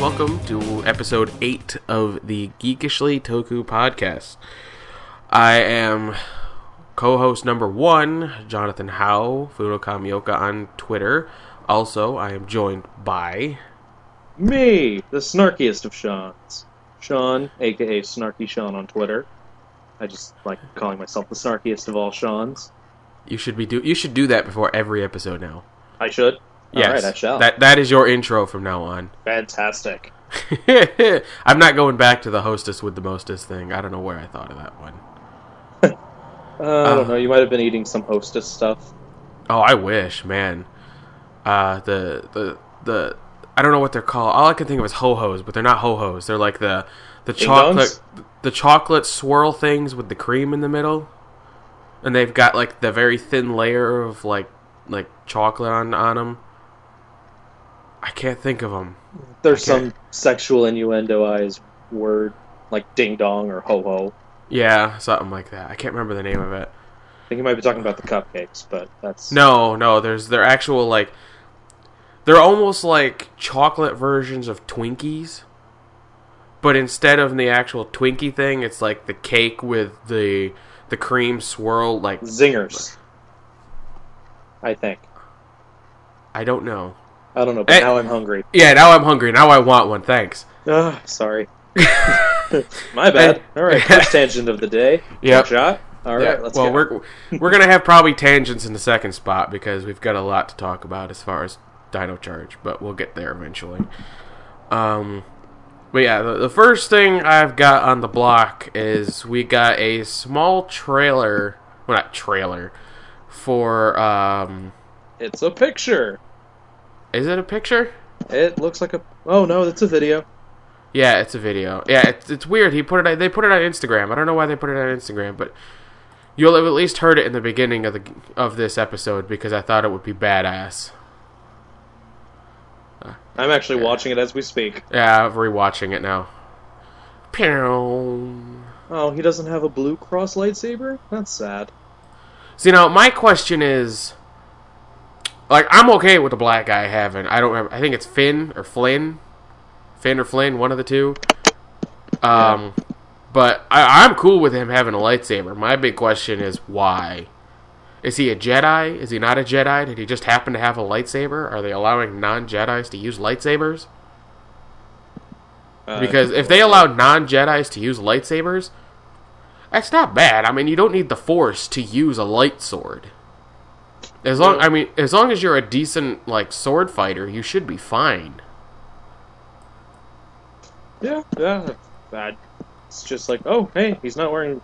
Welcome to episode 8 of the Geekishly Toku podcast. I am co host number 1, Jonathan Howe, Fudo Kamioka on Twitter. Also, I am joined by. Me, the snarkiest of Shawn's. Shawn, aka Snarky Shawn on Twitter. I just like calling myself the snarkiest of all Shawn's. You should be do you should do that before every episode now. I should. Yes, All right, I shall. That that is your intro from now on. Fantastic. I'm not going back to the hostess with the mostest thing. I don't know where I thought of that one. Uh, I don't know. You might have been eating some hostess stuff. Oh, I wish, man. Uh, the the the I don't know what they're called. All I can think of is ho hos, but they're not ho hos. They're like the the chocolate the chocolate swirl things with the cream in the middle, and they've got like the very thin layer of like like chocolate on on them. I can't think of them. There's some sexual innuendoized word like ding dong or ho ho. Yeah, something like that. I can't remember the name of it. I think you might be talking about the cupcakes, but that's No, no, there's they're actual like they're almost like chocolate versions of Twinkies. But instead of the actual Twinkie thing, it's like the cake with the the cream swirl like zingers. I think. I don't know. I don't know, but Eh. now I'm hungry. Yeah, now I'm hungry. Now I want one. Thanks. Ah, sorry. My bad. All right, first tangent of the day. Yep. Shot. All right, Yeah, let's well, go. we're we're gonna have probably tangents in the second spot because we've got a lot to talk about as far as Dino Charge, but we'll get there eventually. Um, but yeah, the, the first thing I've got on the block is we got a small trailer, well, not trailer, for um, It's a picture. Is it a picture? It looks like a. Oh no, it's a video. Yeah, it's a video. Yeah, it's it's weird. He put it. They put it on Instagram. I don't know why they put it on Instagram, but you'll have at least heard it in the beginning of the of this episode because I thought it would be badass. I'm actually watching it as we speak. Yeah, I'm rewatching it now. Pew. Oh, he doesn't have a blue cross lightsaber. That's sad. So, you know, my question is, like, I'm okay with the black guy having. I don't. Remember, I think it's Finn or Flynn, Finn or Flynn, one of the two. Um, but I, I'm cool with him having a lightsaber. My big question is why. Is he a Jedi? Is he not a Jedi? Did he just happen to have a lightsaber? Are they allowing non Jedi's to use lightsabers? Uh, Because if they allow non Jedi's to use lightsabers, that's not bad. I mean, you don't need the Force to use a light sword. As long, I mean, as long as you're a decent like sword fighter, you should be fine. yeah, yeah, that. It's just like, oh, hey, he's not wearing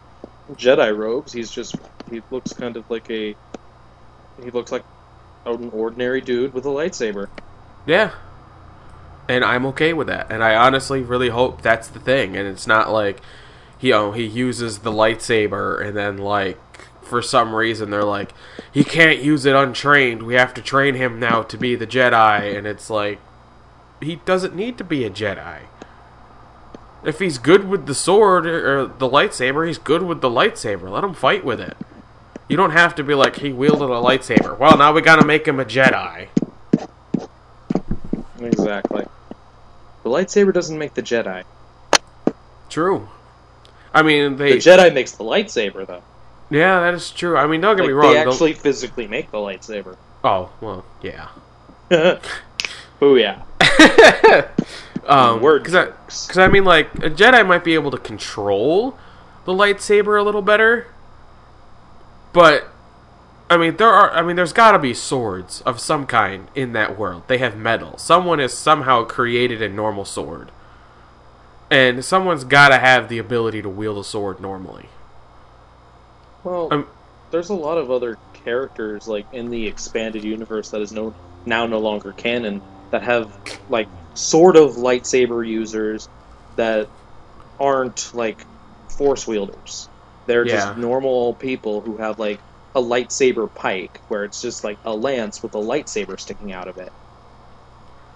Jedi robes. He's just he looks kind of like a. He looks like an ordinary dude with a lightsaber. Yeah, and I'm okay with that. And I honestly really hope that's the thing, and it's not like, you know, he uses the lightsaber and then like for some reason they're like, he can't use it untrained. We have to train him now to be the Jedi, and it's like, he doesn't need to be a Jedi. If he's good with the sword or the lightsaber, he's good with the lightsaber. Let him fight with it. You don't have to be like he wielded a lightsaber. Well, now we gotta make him a Jedi. Exactly. The lightsaber doesn't make the Jedi. True. I mean, they. The Jedi makes the lightsaber, though. Yeah, that is true. I mean, don't get Like, me wrong. they actually physically make the lightsaber. Oh well, yeah. Booyah. Um, Word because I, I mean, like a Jedi might be able to control the lightsaber a little better, but I mean, there are. I mean, there's got to be swords of some kind in that world. They have metal. Someone has somehow created a normal sword, and someone's got to have the ability to wield a sword normally. Well, Um, there's a lot of other characters like in the expanded universe that is no now no longer canon that have like sort of lightsaber users that aren't like force wielders. They're Yeah. just normal people who have like a lightsaber pike where it's just like a lance with a lightsaber sticking out of it.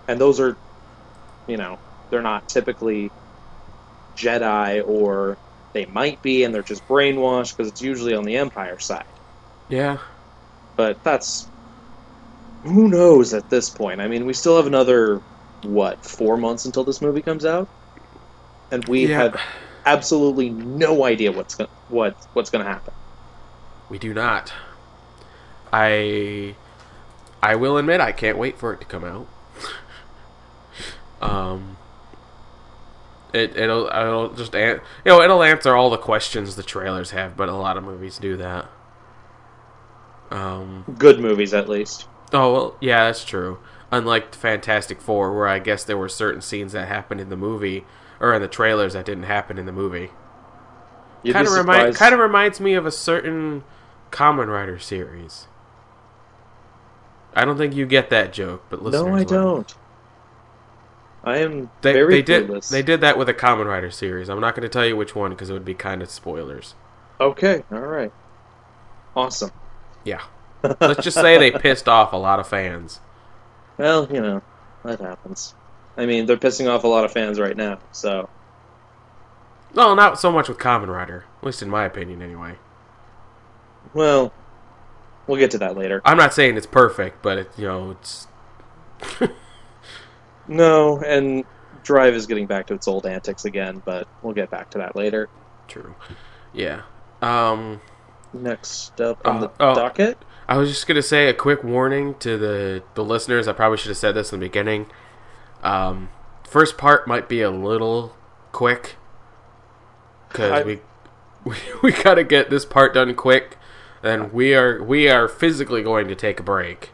And those are you know, they're not typically Jedi or they might be and they're just brainwashed because it's usually on the Empire side. Yeah. But that's who knows at this point. I mean, we still have another what four months until this movie comes out, and we Yeah. have absolutely no idea what's gonna, what what's going to happen. We do not. I I will admit I can't wait for it to come out. um it it'll it'll just an- you know it'll answer all the questions the trailers have, but a lot of movies do that. Um Good movies, at least. oh well yeah, that's true. Unlike Fantastic 4 where I guess there were certain scenes that happened in the movie or in the trailers that didn't happen in the movie. Kind of remind kind of reminds me of a certain Kamen Rider series. I don't think you get that joke, but No, I don't. I am They, very they did clueless. they did that with a Kamen Rider series. I'm not going to tell you which one because it would be kind of spoilers. Okay, all right, awesome. Yeah, let's just say they pissed off a lot of fans. Well, you know that happens. I mean, they're pissing off a lot of fans right now. So Well, not so much with Kamen Rider, at least in my opinion, anyway. Well, we'll get to that later. I'm not saying it's perfect, but it, you know it's No, and Drive is getting back to its old antics again, but we'll get back to that later. true. Yeah. Um, Next up on Uh, the oh. docket. I was just gonna say a quick warning to the the listeners. I probably should have said this in the beginning. Um, first part might be a little quick because we, we we gotta get this part done quick. And we are we are physically going to take a break,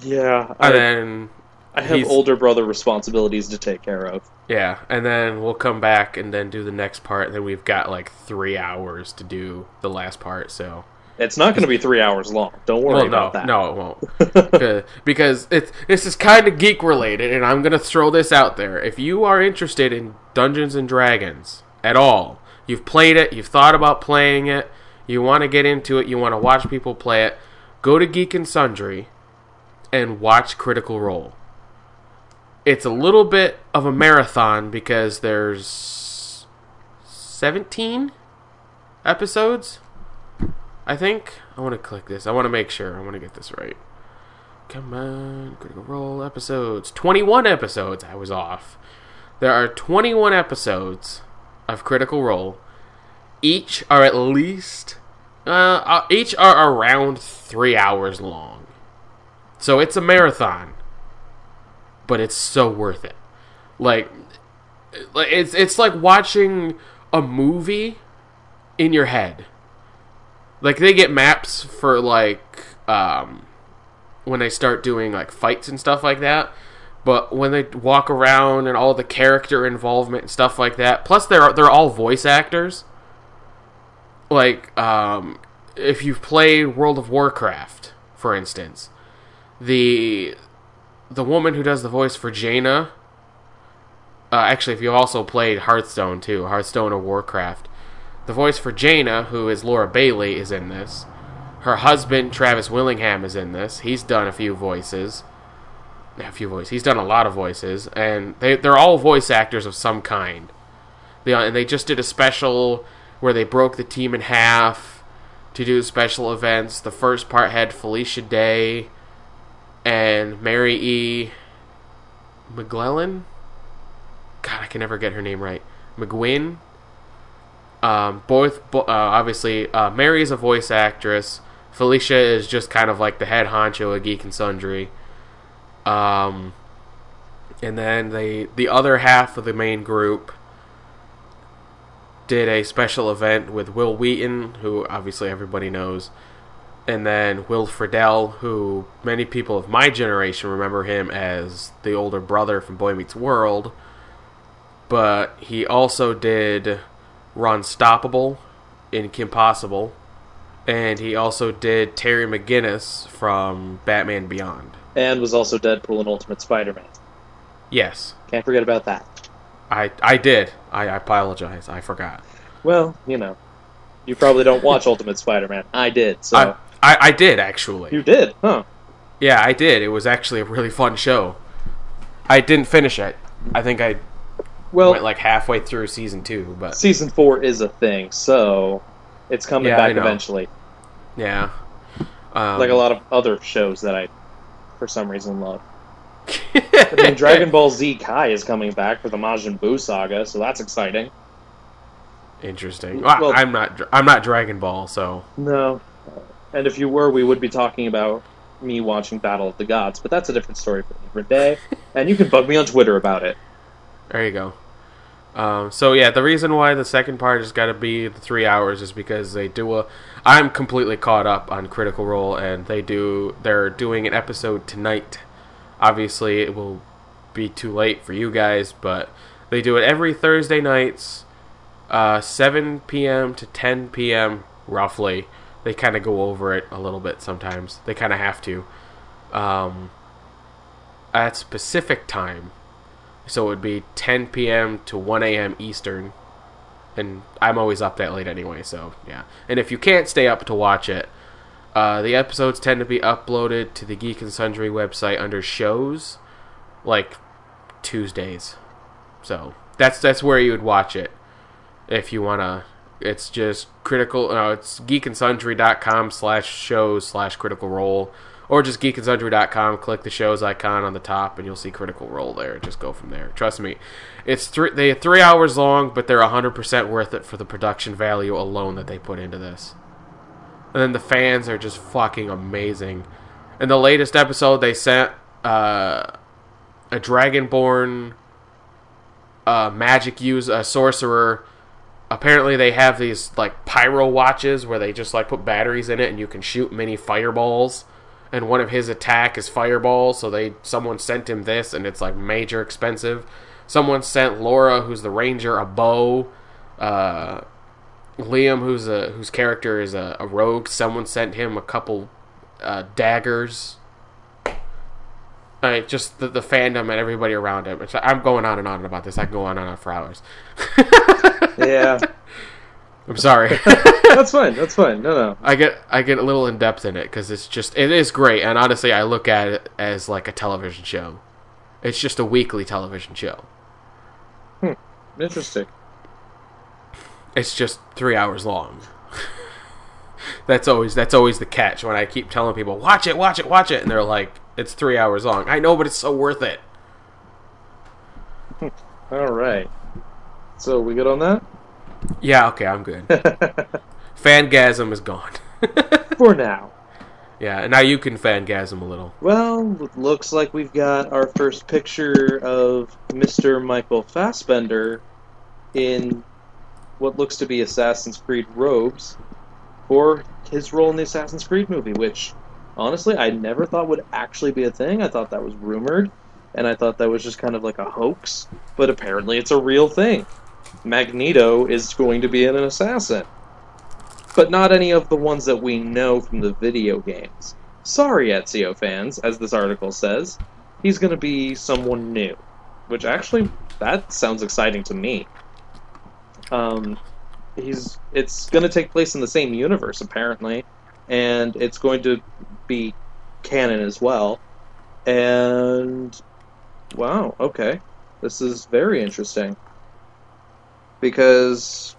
Yeah, and I, then I have he's- older brother responsibilities to take care of. yeah, and then we'll come back and then do the next part. And then we've got like three hours to do the last part. So It's not going to be three hours long. Don't worry well, no, about that. no, it won't. Uh, because it's this is kind of geek related, and I'm gonna throw this out there. If you are interested in Dungeons and Dragons at all, you've played it, you've thought about playing it, you want to get into it, you want to watch people play it, go to Geek and Sundry and watch Critical Role. It's a little bit of a marathon because there's 17 episodes. I think I want to click this. I want to make sure. I want to get this right. Come on, Critical Role episodes. 21 episodes. I was off. There are 21 episodes of Critical Role. Each are at least uh, uh, each are around 3 hours long. So it's a marathon. But it's so worth it. Like like it's it's like watching a movie in your head. Like they get maps for like um when they start doing like fights and stuff like that. But when they walk around and all the character involvement and stuff like that, plus they're they're all voice actors. Like um if you've played World of Warcraft, for instance, the the woman who does the voice for Jaina uh, actually, if you've also played Hearthstone too, Hearthstone or Warcraft, the voice for Jaina, who is Laura Bailey, is in this. Her husband, Travis Willingham, is in this. He's done a few voices. A few voices. He's done a lot of voices, and they they're all voice actors of some kind. They and they just did a special where they broke the team in half to do special events. The first part had Felicia Day and Mary E. McGlellan. God, I can never get her name right. McGuinn. Um, both, uh, obviously, uh, Mary is a voice actress. Felicia is just kind of like the head honcho of Geek and Sundry. Um, and then they, the other half of the main group did a special event with Wil Wheaton, who obviously everybody knows, and then Will Friedle, who many people of my generation remember him as the older brother from Boy Meets World but he also did Ron Stoppable in Kim Possible, and he also did Terry McGinnis from Batman Beyond. And was also Deadpool and Ultimate Spider-Man. Yes, Can't forget about that. I I did. I, I apologize. I forgot. Well, you know, you probably don't watch Ultimate Spider-Man. I did, so I, I I did actually. you did, huh? Yeah, I did. It was actually a really fun show. I didn't finish it. I think I Well, went like halfway through season two, but season four is a thing, so it's coming Yeah, back eventually. yeah. Um, Like a lot of other shows that I, for some reason, love. I mean, Dragon Ball Z Kai is coming back for the Majin Buu saga, so that's exciting. Interesting. Well, Well- I'm not. I'm not Dragon Ball, so No. And if you were, we would be talking about me watching Battle of the Gods, but that's a different story for a different day. and you can bug me on Twitter about it. there you go. Um, so yeah, the reason why the second part has got to be the three hours is because they do a. I'm completely caught up on Critical Role, and they do. They're doing an episode tonight. Obviously, it will be too late for you guys, but they do it every Thursday nights, uh, 7 p.m. to 10 p.m. roughly. They kind of go over it a little bit sometimes. They kind of have to. Um, at specific time. So it would be 10 p.m. to 1 a.m. Eastern. And I'm always up that late anyway, so yeah. And if you can't stay up to watch it, uh, the episodes tend to be uploaded to the Geek and Sundry website under shows, like Tuesdays. So that's that's where you would watch it if you wanna. It's just critical. No, it's geekandsundry.com slash shows slash critical role, or just geekandsundry.com. Click the shows icon on the top, and you'll see critical role there. Just go from there. Trust me, it's three. They three hours long, but they're hundred percent worth it for the production value alone that they put into this. And then the fans are just fucking amazing. In the latest episode, they sent uh, a Dragonborn uh, magic use a sorcerer. Apparently, they have these like pyro watches where they just like put batteries in it, and you can shoot mini fireballs. And one of his attack is fireballs, so they someone sent him this, and it's like major expensive. Someone sent Laura, who's the ranger, a bow. Uh, Liam, who's a whose character is a, a rogue, someone sent him a couple uh, daggers. Uh, just the, the fandom and everybody around him. I'm going on and on about this. I can go on and on for hours. Yeah, I'm sorry. that's fine. That's fine. No, no. I get I get a little in depth in it because it's just it is great, and honestly, I look at it as like a television show. It's just a weekly television show. Hmm. Interesting. It's just three hours long. that's always that's always the catch when I keep telling people watch it, watch it, watch it, and they're like, it's three hours long. I know, but it's so worth it. All right. So we good on that? Yeah, okay, I'm good. Fangasm is gone. For now. yeah, and now you can fangasm a little. Well, looks like we've got our first picture of Mr. Michael Fassbender in what looks to be Assassin's Creed robes for his role in the Assassin's Creed movie, which honestly I never thought would actually be a thing. I thought that was rumored, and I thought that was just kind of like a hoax, but apparently it's a real thing. Magneto is going to be an assassin. But not any of the ones that we know from the video games. Sorry, Ezio fans, as this article says. He's going to be someone new. Which actually, that sounds exciting to me. Um, he's it's going to take place in the same universe apparently, and it's going to be canon as well. And wow, okay, this is very interesting because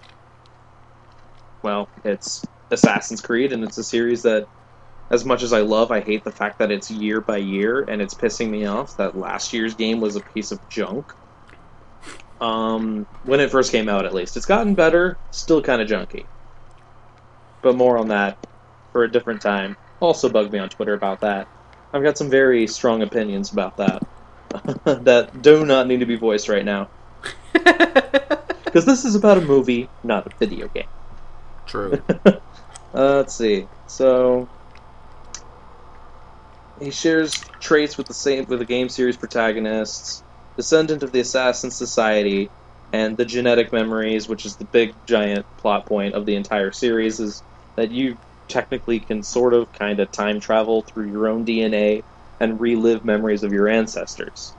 well, it's Assassin's Creed, and it's a series that, as much as I love, I hate the fact that it's year by year, and it's pissing me off that last year's game was a piece of junk. Um, when it first came out, at least. It's gotten better, still kind of junky. But more on that for a different time. Also, bug me on Twitter about that. I've got some very strong opinions about that that do not need to be voiced right now. Because this is about a movie, not a video game. True. Uh, let's see. So he shares traits with the same with the game series protagonists, descendant of the Assassin Society, and the genetic memories, which is the big giant plot point of the entire series, is that you technically can sort of kind of time travel through your own DNA and relive memories of your ancestors.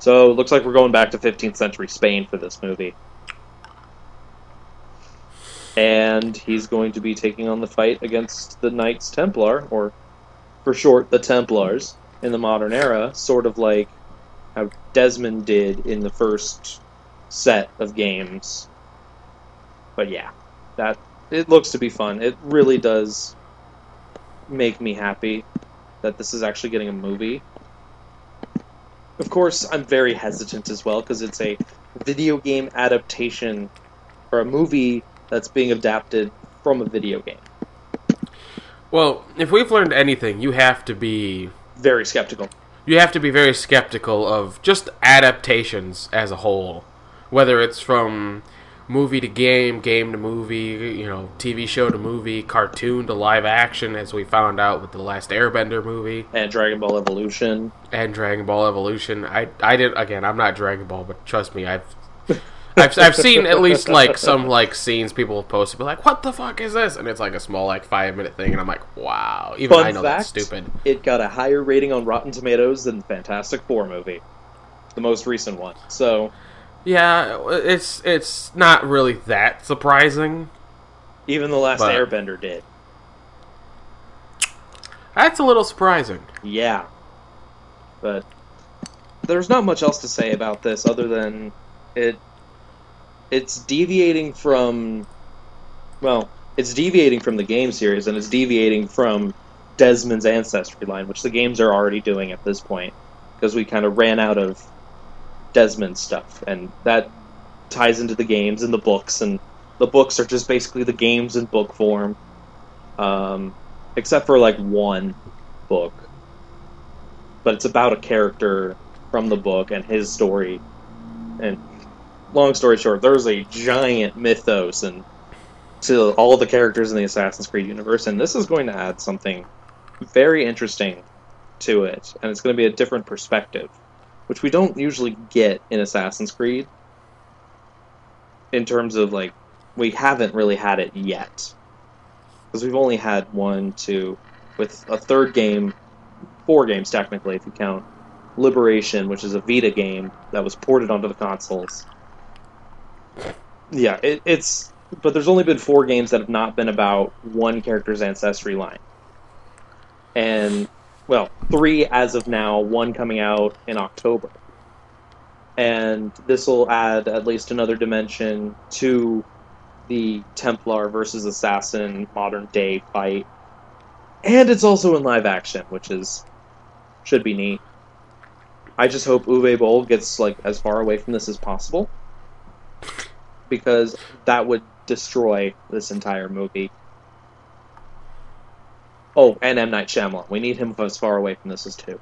So it looks like we're going back to 15th century Spain for this movie and he's going to be taking on the fight against the Knights Templar, or for short, the Templars, in the modern era, sort of like how Desmond did in the first set of games. But yeah, that it looks to be fun. It really does make me happy that this is actually getting a movie. Of course, I'm very hesitant as well because it's a video game adaptation or a movie that's being adapted from a video game. Well, if we've learned anything, you have to be Very skeptical. you have to be very skeptical of just adaptations as a whole, whether it's from movie to game, game to movie, you know, TV show to movie, cartoon to live action, as we found out with the last Airbender movie And Dragon Ball Evolution. and Dragon Ball Evolution. I I did again. I'm not Dragon Ball, but trust me, I've. I've, I've seen at least like some like scenes people have posted be like what the fuck is this and it's like a small like five minute thing and I'm like wow even Fun I know fact, that's stupid It got a higher rating on Rotten Tomatoes than the Fantastic Four movie, the most recent one. So Yeah, it's it's not really that surprising. even the last But- Airbender did. That's a little surprising. Yeah. But there's not much else to say about this other than it it's deviating from well, it's deviating from the game series and it's deviating from Desmond's ancestry line, which the games are already doing at this point because we kind of ran out of Desmond stuff and that ties into the games and the books and the books are just basically the games in book form. Um, except for like one book but it's about a character from the book and his story. And long story short, there's a giant mythos and to all the characters in the Assassin's Creed universe, and this is going to add something very interesting to it, and it's going to be a different perspective, which we don't usually get in Assassin's Creed. In terms of like, we haven't really had it yet, because we've only had one, two, with a third game four games technically if you count Liberation, which is a Vita game that was ported onto the consoles. Yeah, it, it's but there's only been four games that have not been about one character's ancestry line, and well, three as of now, one coming out in October, and this will add at least another dimension to the Templar versus Assassin modern day fight. And it's also in live action, which is should be neat. I just hope Uwe Boll gets like as far away from this as possible, because that would destroy this entire movie. Oh, and M Night Shyamalan. We need him as far away from this as too.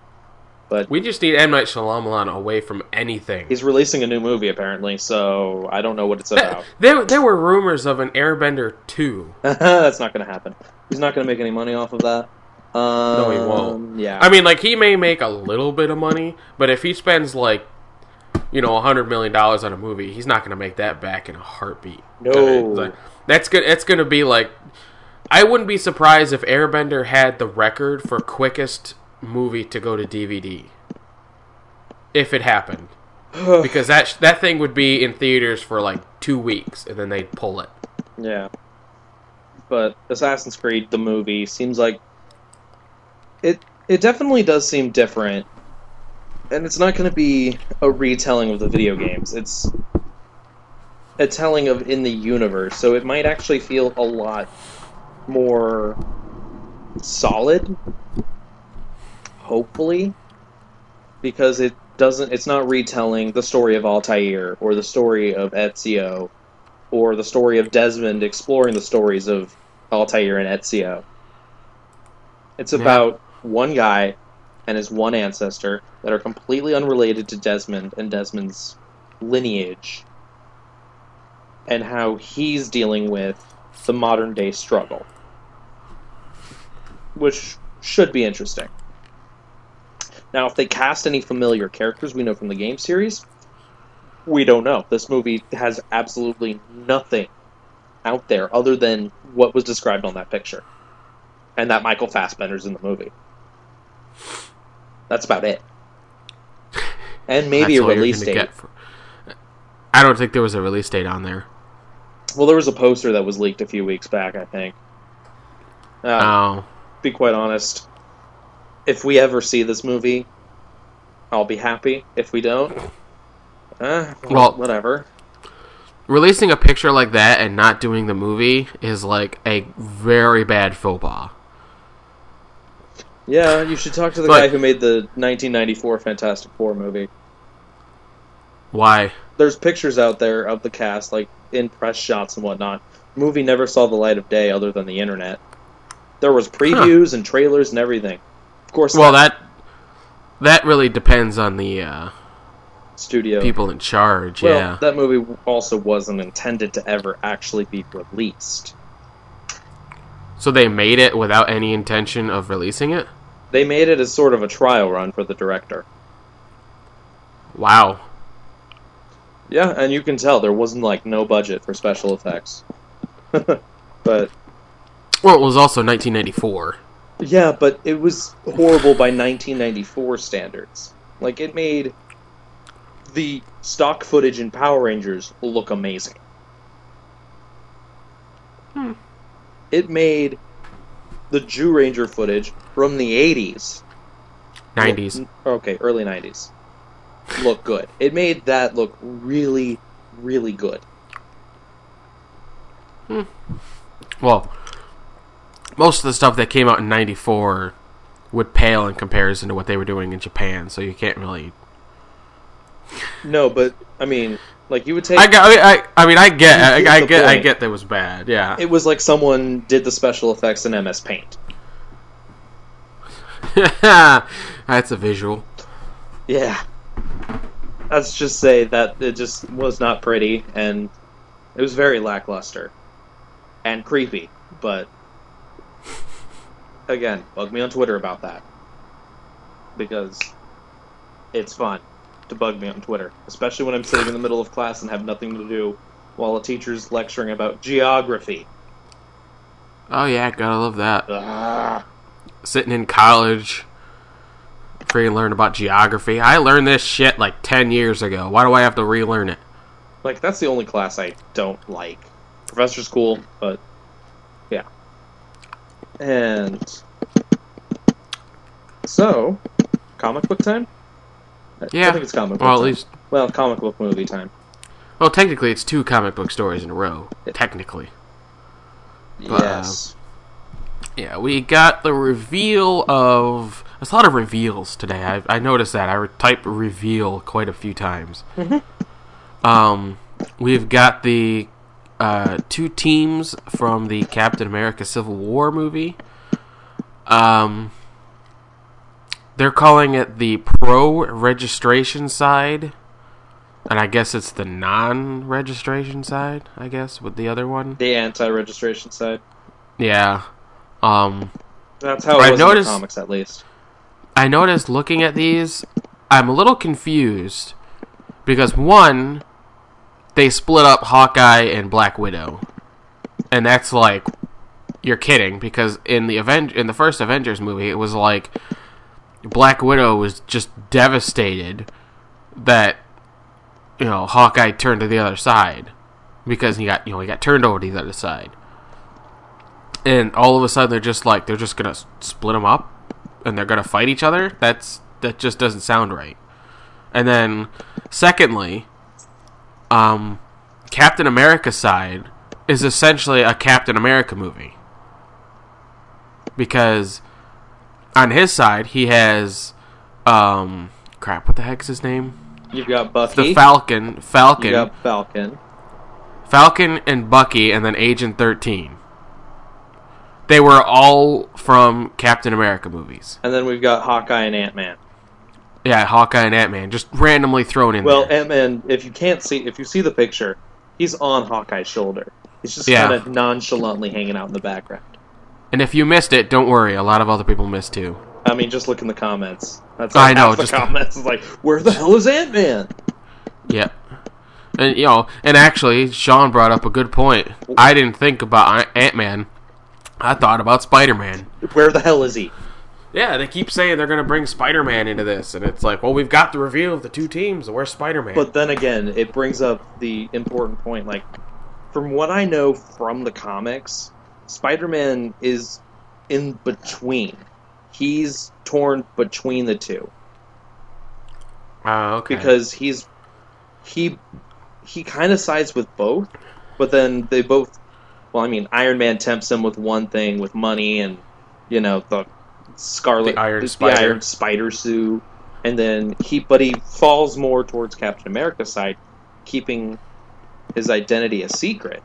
But We just need M Night Shyamalan away from anything. he's releasing a new movie apparently, so I don't know what it's about. There, there were rumors of an Airbender two. That's not going to happen. He's not going to make any money off of that. Um, he won't. Yeah. I mean, like he may make a little bit of money, but if he spends like, you know, a hundred million dollars on a movie, he's not going to make that back in a heartbeat. No. Like, that's good. It's going to be like, I wouldn't be surprised if Airbender had the record for quickest movie to go to DVD. If it happened, because that that thing would be in theaters for like two weeks, and then they'd pull it. Yeah. But Assassin's Creed the movie seems like it it definitely does seem different. And it's not going to be a retelling of the video games. It's a telling of in the universe. So it might actually feel a lot more solid hopefully because it doesn't it's not retelling the story of Altair or the story of Ezio or the story of Desmond exploring the stories of Altair and Ezio. It's Yeah. about one guy and his one ancestor that are completely unrelated to Desmond and Desmond's lineage and how he's dealing with the modern day struggle. Which should be interesting. Now, if they cast any familiar characters we know from the game series, we don't know. This movie has absolutely nothing out there other than what was described on that picture. And that Michael Fassbender's in the movie. That's about it. And maybe a release date. for- I don't think there was a release date on there. Well, there was a poster that was leaked a few weeks back, I think. Uh, Oh, be quite honest, if we ever see this movie, I'll be happy. If we don't, eh, well, Well- whatever. releasing a picture like that and not doing the movie is like a very bad faux pas. Yeah, you should talk to the But- guy who made the 1994 Fantastic Four movie. Why? There's pictures out there of the cast, like in press shots and whatnot. movie never saw the light of day other than the internet. There was previews and trailers and everything. Of course, Well, that that really depends on the uh, studio people in charge. Well, yeah. that movie also wasn't intended to ever actually be released. So they made it without any intention of releasing it. They made it as sort of a trial run for the director. Wow. Yeah, and you can tell there wasn't like no budget for special effects. but Well, it was also 1994. yeah, but it was horrible by 1994 standards. Like it made the stock footage in Power Rangers look amazing. Hmm. It made the Zyuranger footage from the 80s 90s. look- okay, early 90s. Look good. It made that look really, really good. Hmm. Well, most of the stuff that came out in 94 would pale in comparison to what they were doing in Japan, so you can't really. No, but I mean, like you would take. I, got- I, I, I mean, I get, I, I get, I get that was bad. Yeah. It was like someone did the special effects in MS Paint. That's a visual. Yeah. Let's just say that it just was not pretty, and it was very lackluster and creepy. But again, bug me on Twitter about that because it's fun to bug me on Twitter, especially when I'm sitting in the middle of class and have nothing to do while a teacher's lecturing about geography. Oh yeah, gotta love that. Ah. Sitting in college, freaking learn about geography. I learned this shit like 10 years ago. Why do I have to relearn it? Like that's the only class I don't like. Professor's cool, but yeah. And so, comic book time. Yeah. I think it's comic book. Well, at time. least, well, comic book movie time. well, technically, it's two comic book stories in a row. Technically. But, uh, yes. Yeah, we got the reveal of. There's a lot of reveals today. I, I noticed that. I re- typed reveal quite a few times. Um, we've got the uh, two teams from the Captain America Civil War movie. Um, they're calling it the pro registration side. And I guess it's the non registration side, I guess, with the other one. the anti-registration side. Yeah. Um, That's how I was noticed- in the comics, at least. I noticed looking at these, I'm a little confused because one, they split up Hawkeye and Black Widow, and that's like, you're kidding because in the Aven- in the first Avengers movie, it was like Black Widow was just devastated that you know Hawkeye turned to the other side because he got you know he got turned over to the other side, and all of a sudden they're just like they're just gonna split them up and they're gonna fight each other. That's that just doesn't sound right. And then, secondly, um, Captain America side is essentially a Captain America movie because on his side he has um crap what the heck's his name You've got Bucky. the Bucky. Falcon you Falcon got Falcon. Falcon and Bucky and then Agent 13 they were all from Captain America movies And then we've got Hawkeye and Ant-Man. yeah Hawkeye and Ant-Man just randomly thrown in Well, there Ant-Man, if you can't see, if you see the picture, he's on Hawkeye's shoulder. He's just Yeah. kind of nonchalantly hanging out in the background. And if you missed it don't worry a lot of other people missed too I mean, just look in the comments. That's I know, half the just- comments is like, where the hell is Ant Man? Yeah. And you know, and actually, Shawn brought up a good point. I didn't think about Ant Man. I thought about Spider Man. Where the hell is he? Yeah, they keep saying they're going to bring Spider Man into this, and it's like, well, we've got the reveal of the two teams. Where's Spider Man? But then again, it brings up the important point. Like, from what I know from the comics, Spider Man is in between. He's torn between the two. Oh, okay. because he's he he kind of sides with both, but then they both. Well, I mean, Iron Man tempts him with one thing, with money and you know the Scarlet, The Iron the Spider. Iron Spider suit, and then he, but he falls more towards Captain America's side, keeping his identity a secret.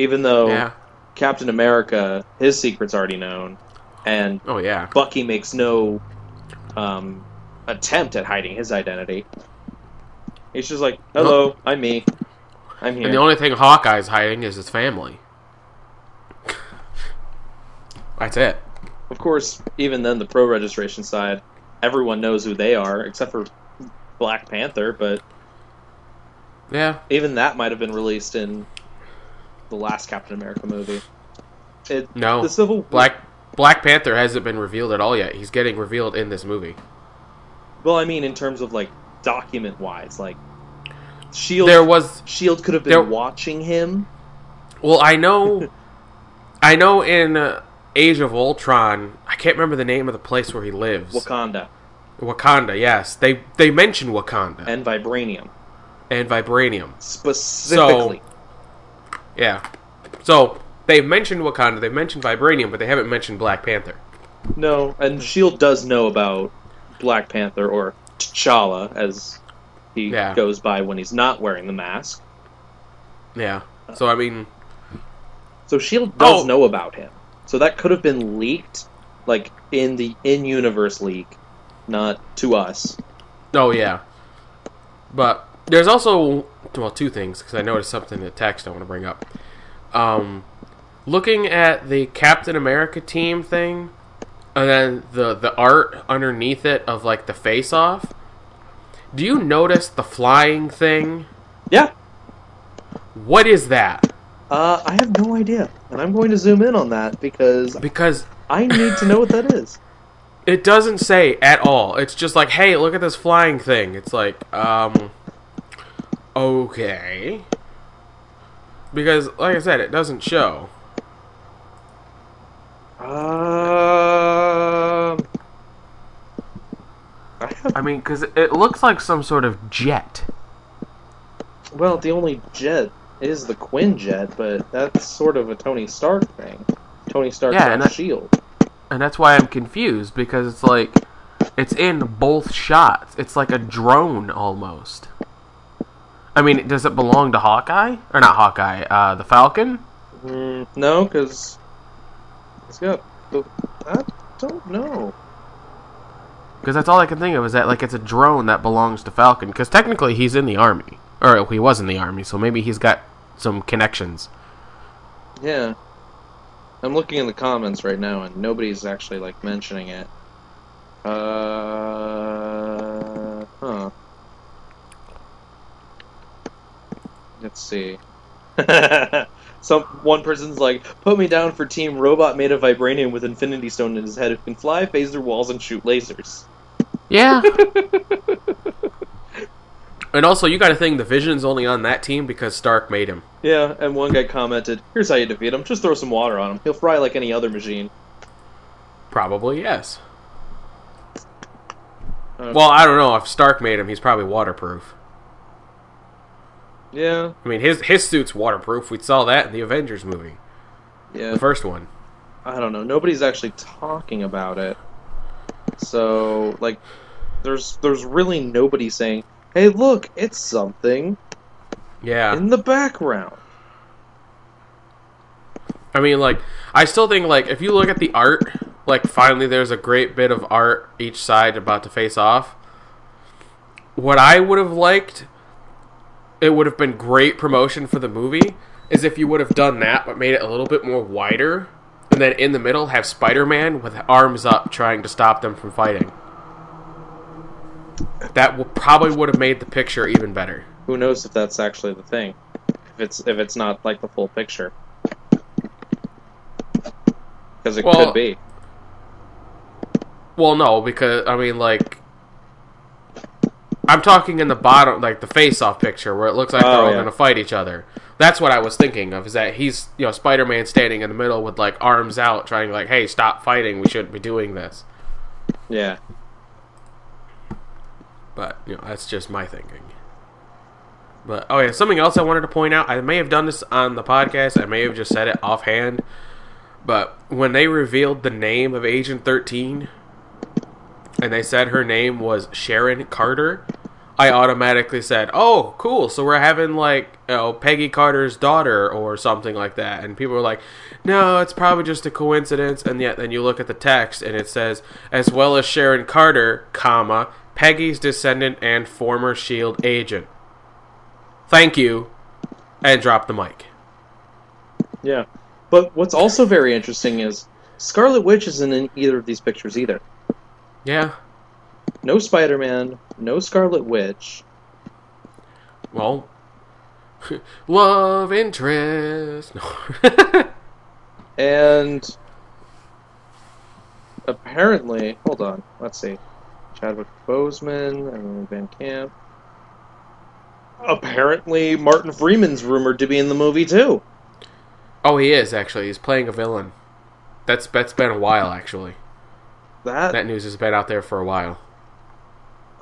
Even though Yeah. Captain America, his secret's already known, and Oh yeah. Bucky makes no um, attempt at hiding his identity. He's just like, "Hello, I'm me. I'm here." And the only thing Hawkeye's hiding is his family. That's it. Of course, even then, the pro registration side, everyone knows who they are, except for Black Panther. But Yeah. even that might have been released in the last Captain America movie. It, No. the Civil Black Black Panther hasn't been revealed at all yet. He's getting revealed in this movie. Well, I mean, in terms of like document wise, like Shield. There was Shield could have been there- watching him. well, I know, I know in uh, Age of Ultron, I can't remember the name of the place where he lives. Wakanda Wakanda, yes. They they mention Wakanda and Vibranium and Vibranium. specifically. Yeah. So they've mentioned Wakanda, they've mentioned Vibranium, but they haven't mentioned Black Panther. No, and Shield does know about Black Panther or T'Challa, as he Yeah. goes by when he's not wearing the mask. Yeah. So I mean, So Shield does Oh. know about him. So that could have been leaked, like in the in-universe leak, not to us. oh yeah. But there's also well two things because I noticed something in the text I want to bring up. Um, looking at the Captain America team thing, and then the the art underneath it of like the face off. Do you notice the flying thing? Yeah, What is that? uh, I have no idea, and I'm going to zoom in on that because Because I need to know what that is. It doesn't say at all. It's just like, hey, look at this flying thing. It's like, um, okay. Because, like I said, it doesn't show. Um, I mean, because it looks like some sort of jet. Well, the only jet is the Quinjet, but that's sort of a Tony Stark thing. Tony Stark's Yeah, and that- Shield. And that's why I'm confused, because it's like, it's in both shots. It's like a drone almost. I mean, does it belong to Hawkeye? Or not Hawkeye, uh, the Falcon? Mm, no, because it's got. The, I don't know. Because that's all I can think of is that like it's a drone that belongs to Falcon. Because technically he's in the army, or he was in the army, so maybe he's got some connections. Yeah, I'm looking in the comments right now, and nobody's actually like mentioning it. Uh, huh. Let's see. Some one person's like, "Put me down for Team Robot made of vibranium with Infinity Stone in his head who can fly, phase their walls, and shoot lasers." Yeah. and also, you got to think the Vision's only on that team because Stark made him. Yeah, and one guy commented, "Here's how you defeat him: just throw some water on him. He'll fry like any other machine." Probably yes. Uh, Well, I don't know if Stark made him. He's probably waterproof. Yeah, I mean, his his suit's waterproof. We saw that in the Avengers movie, yeah. the first one. I don't know. Nobody's actually talking about it. So, like, there's there's really nobody saying, "Hey, look, it's something Yeah. in the background." I mean, like, I still think, like, if you look at the art, like, finally there's a great bit of art each side about to face off. What I would have liked, it would have been great promotion for the movie, is if you would have done that, but made it a little bit more wider, and then in the middle have Spider Man with arms up trying to stop them from fighting. That would probably would have made the picture even better. Who knows if that's actually the thing? If it's if it's not like the full picture, because it Well- could be. Well, no, because I mean, like, I'm talking in the bottom, like the face-off picture where it looks like Oh, they're all yeah. going to fight each other. That's what I was thinking of. Is that he's, you know, Spider-Man standing in the middle with like arms out, trying to like, "Hey, stop fighting! We shouldn't be doing this." Yeah. But you know, that's just my thinking. But oh yeah, something else I wanted to point out. I may have done this on the podcast. I may have just said it offhand. But when they revealed the name of Agent 13 and they said her name was Sharon Carter, I automatically said, "Oh, cool. So we're having like, you know, Peggy Carter's daughter or something like that." And people were like, "No, it's probably just a coincidence." And yet then you look at the text and it says, "As well as Sharon Carter, comma, Peggy's descendant and former Shield agent." Thank you. And drop the mic. Yeah. But what's also very interesting is Scarlet Witch isn't in either of these pictures either. Yeah. No Spider Man, no Scarlet Witch. Well, love interest. And apparently, hold on, let's see. Chadwick Boseman, Emily Van Camp. Apparently, Martin Freeman's rumored to be in the movie too. oh, he is actually. He's playing a villain. That's that's been a while actually. That That news has been out there for a while.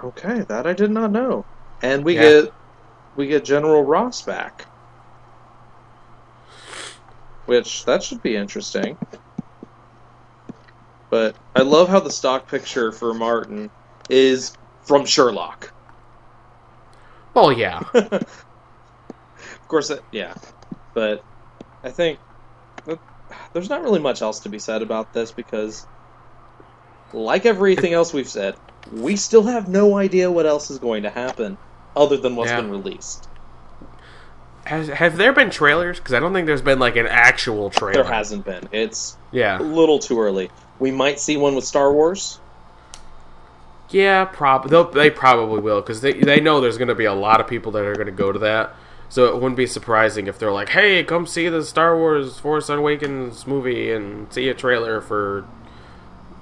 Okay? That I did not know. And we Yeah. get we get General Ross back, which that should be interesting. But I love how the stock picture for Martin is from Sherlock. Well, yeah. of course, yeah. But I think that- there's not really much else to be said about this because, like everything else we've said, we still have no idea what else is going to happen other than what's Yeah. been released. Has have there been trailers? Because I don't think there's been like an actual trailer. There hasn't been. It's yeah, a little too early. We might see one with Star Wars. Yeah, probably they probably will because they they know there's going to be a lot of people that are going to go to that. So it wouldn't be surprising if they're like, "Hey, come see the Star Wars Force Awakens movie and see a trailer for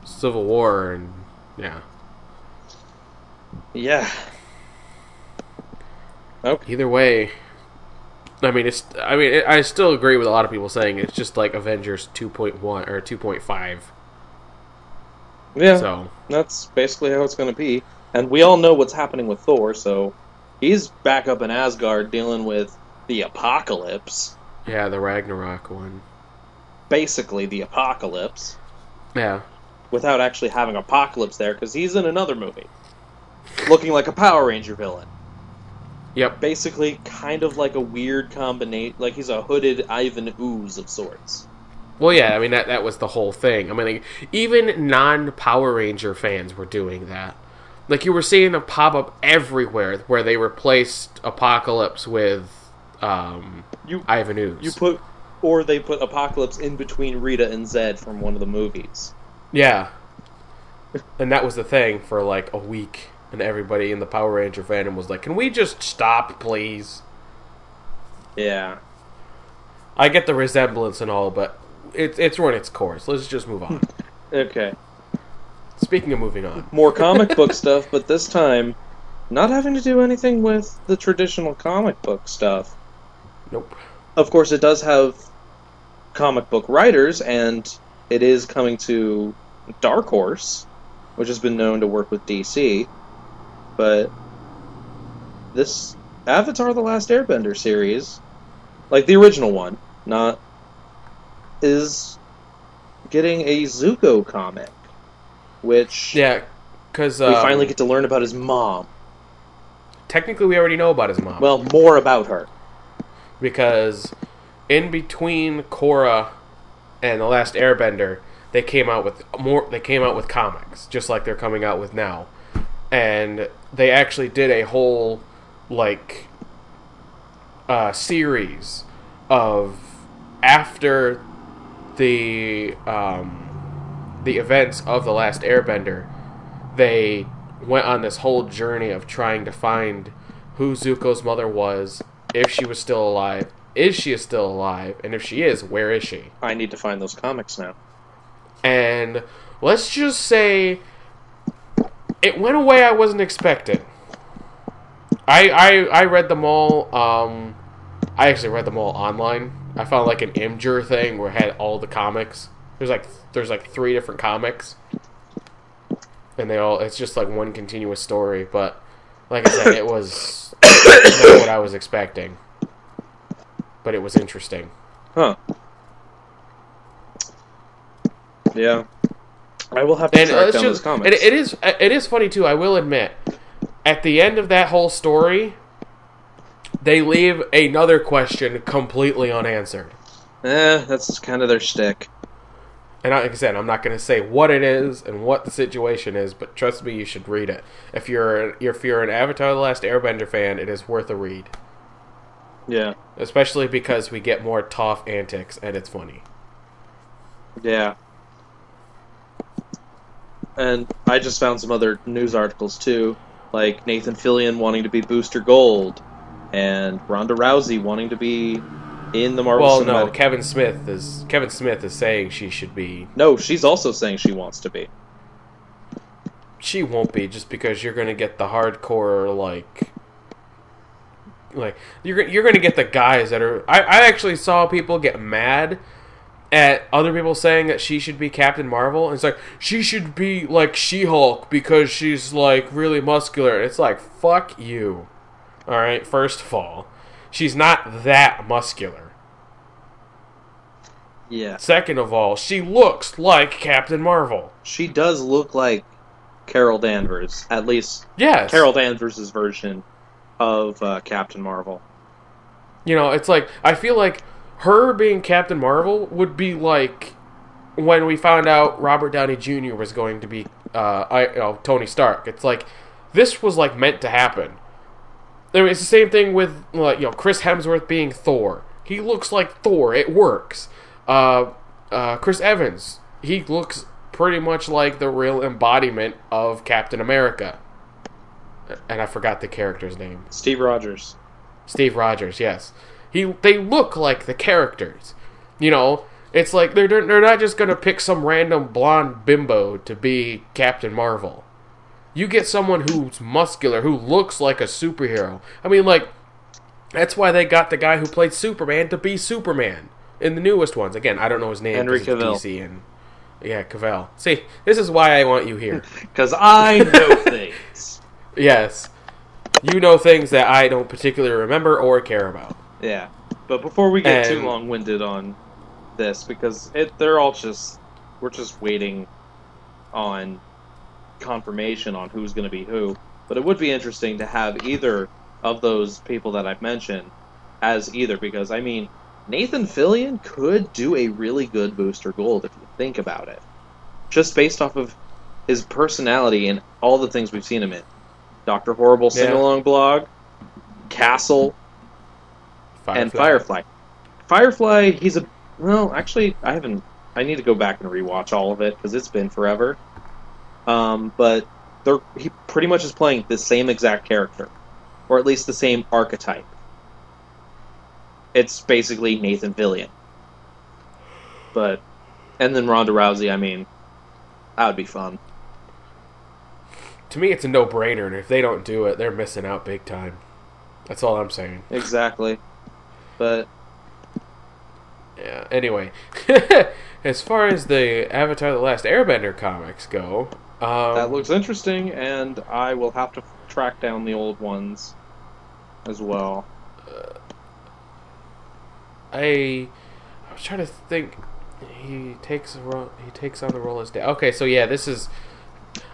Civil War." And yeah, Yeah. Okay. either way, I mean, it's. I mean, it, I still agree with a lot of people saying it's just like Avengers 2.1 or 2.5. Yeah. So That's basically how it's going to be. And we all know what's happening with Thor, so he's back up in Asgard dealing with the apocalypse. yeah, the Ragnarok one. Basically, the apocalypse. Yeah, Without actually having apocalypse there, because he's in another movie. Looking like a Power Ranger villain. yep. Basically, kind of like a weird combination. Like he's a hooded Ivan Ooze of sorts. Well, yeah, I mean that that was the whole thing. I mean, like, even non Power Ranger fans were doing that. Like you were seeing them pop up everywhere, where they replaced Apocalypse with um, You Ivan Ooze. you put, or they put Apocalypse in between Rita and Zedd from one of the movies. yeah, and that was the thing for like a week, and everybody in the Power Ranger fandom was like, "Can we just stop, please?" Yeah. I get the resemblance and all, but it's it's run its course. Let's just move on. Okay. Speaking of moving on, more comic book stuff, but this time not having to do anything with the traditional comic book stuff. nope. Of course, it does have comic book writers, and it is coming to Dark Horse, which has been known to work with DC. But this Avatar The Last Airbender series, like the original one, not is getting a Zuko comic, which Yeah, because we finally um, get to learn about his mom. technically we already know about his mom. Well, more about her. because in between Korra and the Last Airbender, they came out with more. They came out with comics, just like they're coming out with now, and they actually did a whole like uh, series of after the um, the events of the Last Airbender. They went on this whole journey of trying to find who Zuko's mother was, if she was still alive, is she still alive, and if she is, where is she? I need to find those comics now. And let's just say it went away I wasn't expecting. I I, I read them all. Um, I actually read them all online. I found like an Imgur thing where it had all the comics. There's like there's like three different comics, and they all it's just like one continuous story. But like I said, it was not what I was expecting, but it was interesting. Huh. Yeah. I will have to And uh, track it's down just, those comics. and it is it is funny too. I will admit, at the end of that whole story, they leave another question completely unanswered. eh, that's kind of their shtick. And like I said, I'm not going to say what it is and what the situation is, but trust me, you should read it. If you're if you're an Avatar: The Last Airbender fan, it is worth a read, Yeah. especially because we get more Toph antics and it's funny. Yeah. And I just found some other news articles too, like Nathan Fillion wanting to be Booster Gold, and Ronda Rousey wanting to be in the Marvel Well, no, Kevin Smith is Kevin Smith is saying she should be. no, she's also saying she wants to be. She won't be just because you're going to get the hardcore like. Like you're you're going to get the guys that are. I, I actually saw people get mad at other people saying that she should be Captain Marvel. And it's like she should be like She Hulk because she's like really muscular. It's like fuck you. All right, first of all, she's not that muscular. Yeah. Second of all, she looks like Captain Marvel. She does look like Carol Danvers, at least Yes. Carol Danvers' version of uh, Captain Marvel. You know, it's like I feel like her being Captain Marvel would be like when we found out Robert Downey Jr. was going to be uh, I, you know, Tony Stark. It's like this was like meant to happen. I mean, it's the same thing with like you know Chris Hemsworth being Thor. He looks like Thor. It works. Uh, uh, Chris Evans. He looks pretty much like the real embodiment of Captain America. And I forgot the character's name. Steve Rogers. Steve Rogers, yes. He they look like the characters. You know, it's like they're they're not just going to pick some random blonde bimbo to be Captain Marvel. You get someone who's muscular, who looks like a superhero. I mean, like that's why they got the guy who played Superman to be Superman in the newest ones. Again, I don't know his name. Henry Cavill. DC and yeah, Cavill. See, this is why I want you here. Because I know things. yes, you know things that I don't particularly remember or care about. Yeah. But before we get too long winded on this, because it, they're all just, we're just waiting on confirmation on who's going to be who. But it would be interesting to have either of those people that I've mentioned as either, because, I mean, Nathan Fillion could do a really good Booster Gold if you think about it. Just based off of his personality and all the things we've seen him in. Dr. Horrible Yeah. Sing Along blog, Castle, and Firefly. Firefly, he's a well. Actually, I haven't. I need to go back and rewatch all of it because it's been forever. Um, but they're he pretty much is playing the same exact character, or at least the same archetype. It's basically Nathan Fillion. But, and then Ronda Rousey. I mean, that would be fun. To me, it's a no-brainer, and if they don't do it, they're missing out big time. That's all I'm saying. Exactly. But Yeah. Anyway, as far as the Avatar: The Last Airbender comics go, um, that looks interesting, and I will have to track down the old ones as well. I I was trying to think. He takes a. He takes on the role as dad. Okay, so yeah, this is.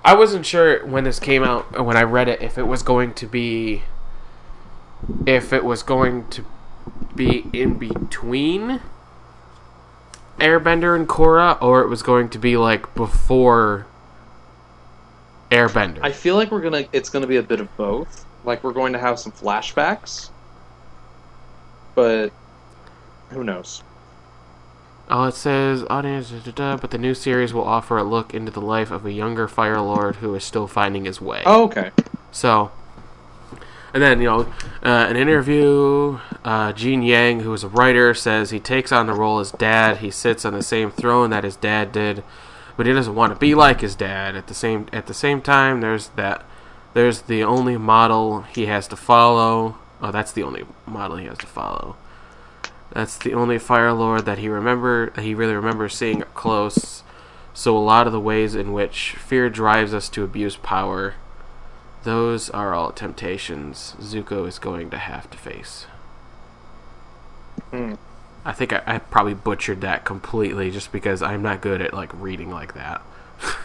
I wasn't sure when this came out uh, when I read it if it was going to be. If it was going to be in between Airbender and Korra, or it was going to be like before Airbender. I feel like we're gonna. It's gonna be a bit of both. Like we're going to have some flashbacks, but who knows? Oh, it says audience, da, da, da, but the new series will offer a look into the life of a younger Fire Lord who is still finding his way. Oh, okay. So, and then you know, uh, an interview. Uh, Gene Yang, who is a writer, says he takes on the role as dad. He sits on the same throne that his dad did, but he doesn't want to be like his dad. At the same at the same time, there's that. There's the only model he has to follow. Oh, that's the only model he has to follow. That's the only Fire Lord that he remember that he really remembers seeing up close. So a lot of the ways in which fear drives us to abuse power, those are all temptations Zuko is going to have to face. Hmm. I think I, I probably butchered that completely just because I'm not good at like reading like that.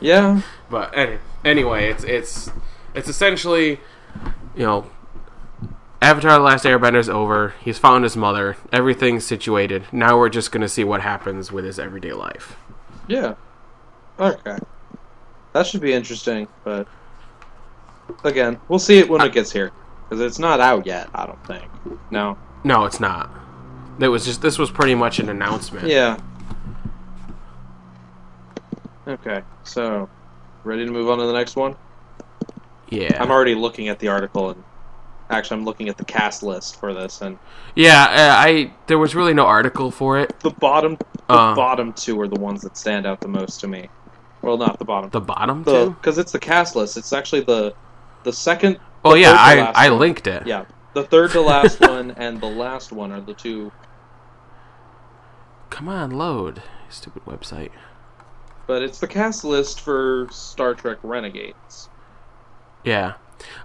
Yeah. But any, anyway, it's it's it's essentially, you know, Avatar: The Last Airbender is over. He's found his mother. Everything's situated. Now we're just gonna see what happens with his everyday life. Yeah. Okay. That should be interesting, but again, we'll see it when it gets here because it's not out yet. I don't think. No. No, it's not. It was just this was pretty much an announcement. Yeah. Okay. So, ready to move on to the next one? Yeah. I'm already looking at the article and actually I'm looking at the cast list for this and yeah. Uh, I there was really no article for it. the bottom the Uh. bottom two are the ones that stand out the most to me. Well, not the bottom. The bottom The two. because it's the cast list. It's actually the the second. Oh the yeah, I I linked it. Yeah, the third to last one and the last one are the two. Come on, load. Stupid website. But it's the cast list for Star Trek Renegades. Yeah.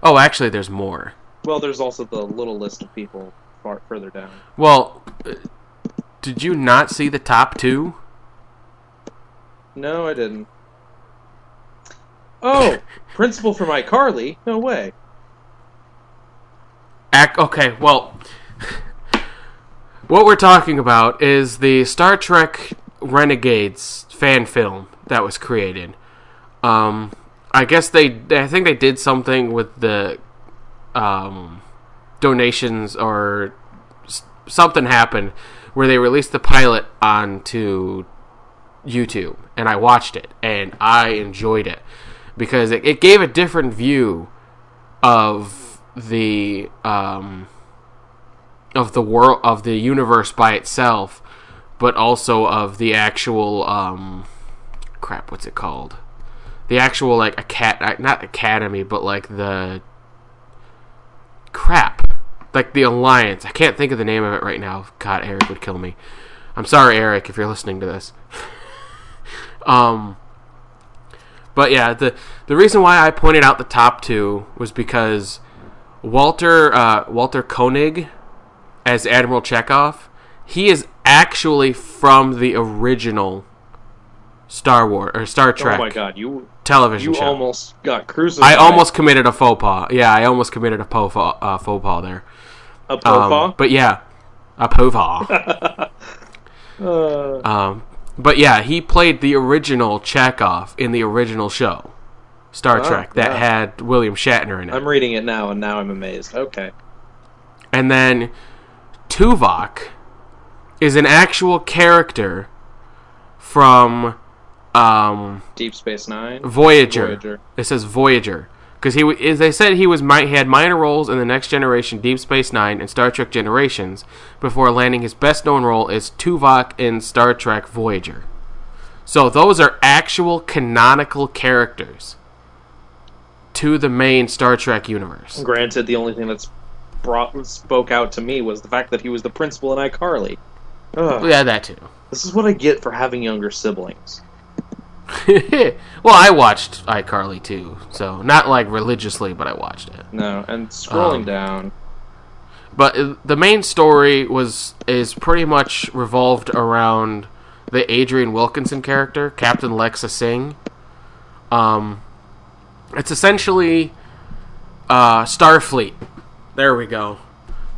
Oh, actually, there's more. Well, there's also the little list of people far further down. Well, uh, did you not see the top two? No, I didn't. Oh, principal from iCarly? No way. Ac- okay, well, what we're talking about is the Star Trek Renegades fan film that was created. Um, I guess they, I think they did something with the um, donations or something happened where they released the pilot onto YouTube, and I watched it, and I enjoyed it because it, it gave a different view of the um, of the world of the universe by itself, but also of the actual um, crap. What's it called? The actual like a cat, not academy, but like the crap, like the alliance. I can't think of the name of it right now. God, Eric would kill me. I'm sorry, Eric, if you're listening to this. um, but yeah, the the reason why I pointed out the top two was because Walter uh, Walter Koenig as Admiral Chekov, he is actually from the original Star Wars or Star Trek Oh my god, you television you show. almost got crucified. I almost committed a faux pas. Yeah, I almost committed a faux pas, uh, faux pas there. a Um, profile. but yeah, a faux pas. uh, um, but yeah, he played the original Chekov in the original show, Star Wow, Trek, that wow. had William Shatner in it. I'm reading it now, and now I'm amazed. Okay. And then Tuvok is an actual character from um, Deep Space Nine. Voyager. Voyager. It says Voyager because he is. They said he was he had minor roles in the Next Generation, Deep Space Nine, and Star Trek Generations before landing his best known role as Tuvok in Star Trek Voyager. So those are actual canonical characters to the main Star Trek universe. Granted, the only thing that's brought spoke out to me was the fact that he was the principal in iCarly. Ugh. Yeah, that too. This is what I get for having younger siblings. well, I watched iCarly too, so not like religiously, but I watched it. No, and scrolling Um, down, But uh, the main story was is pretty much revolved around the Adrienne Wilkinson character, Captain Lexxa Singh. Um, it's essentially uh, Starfleet. There we go.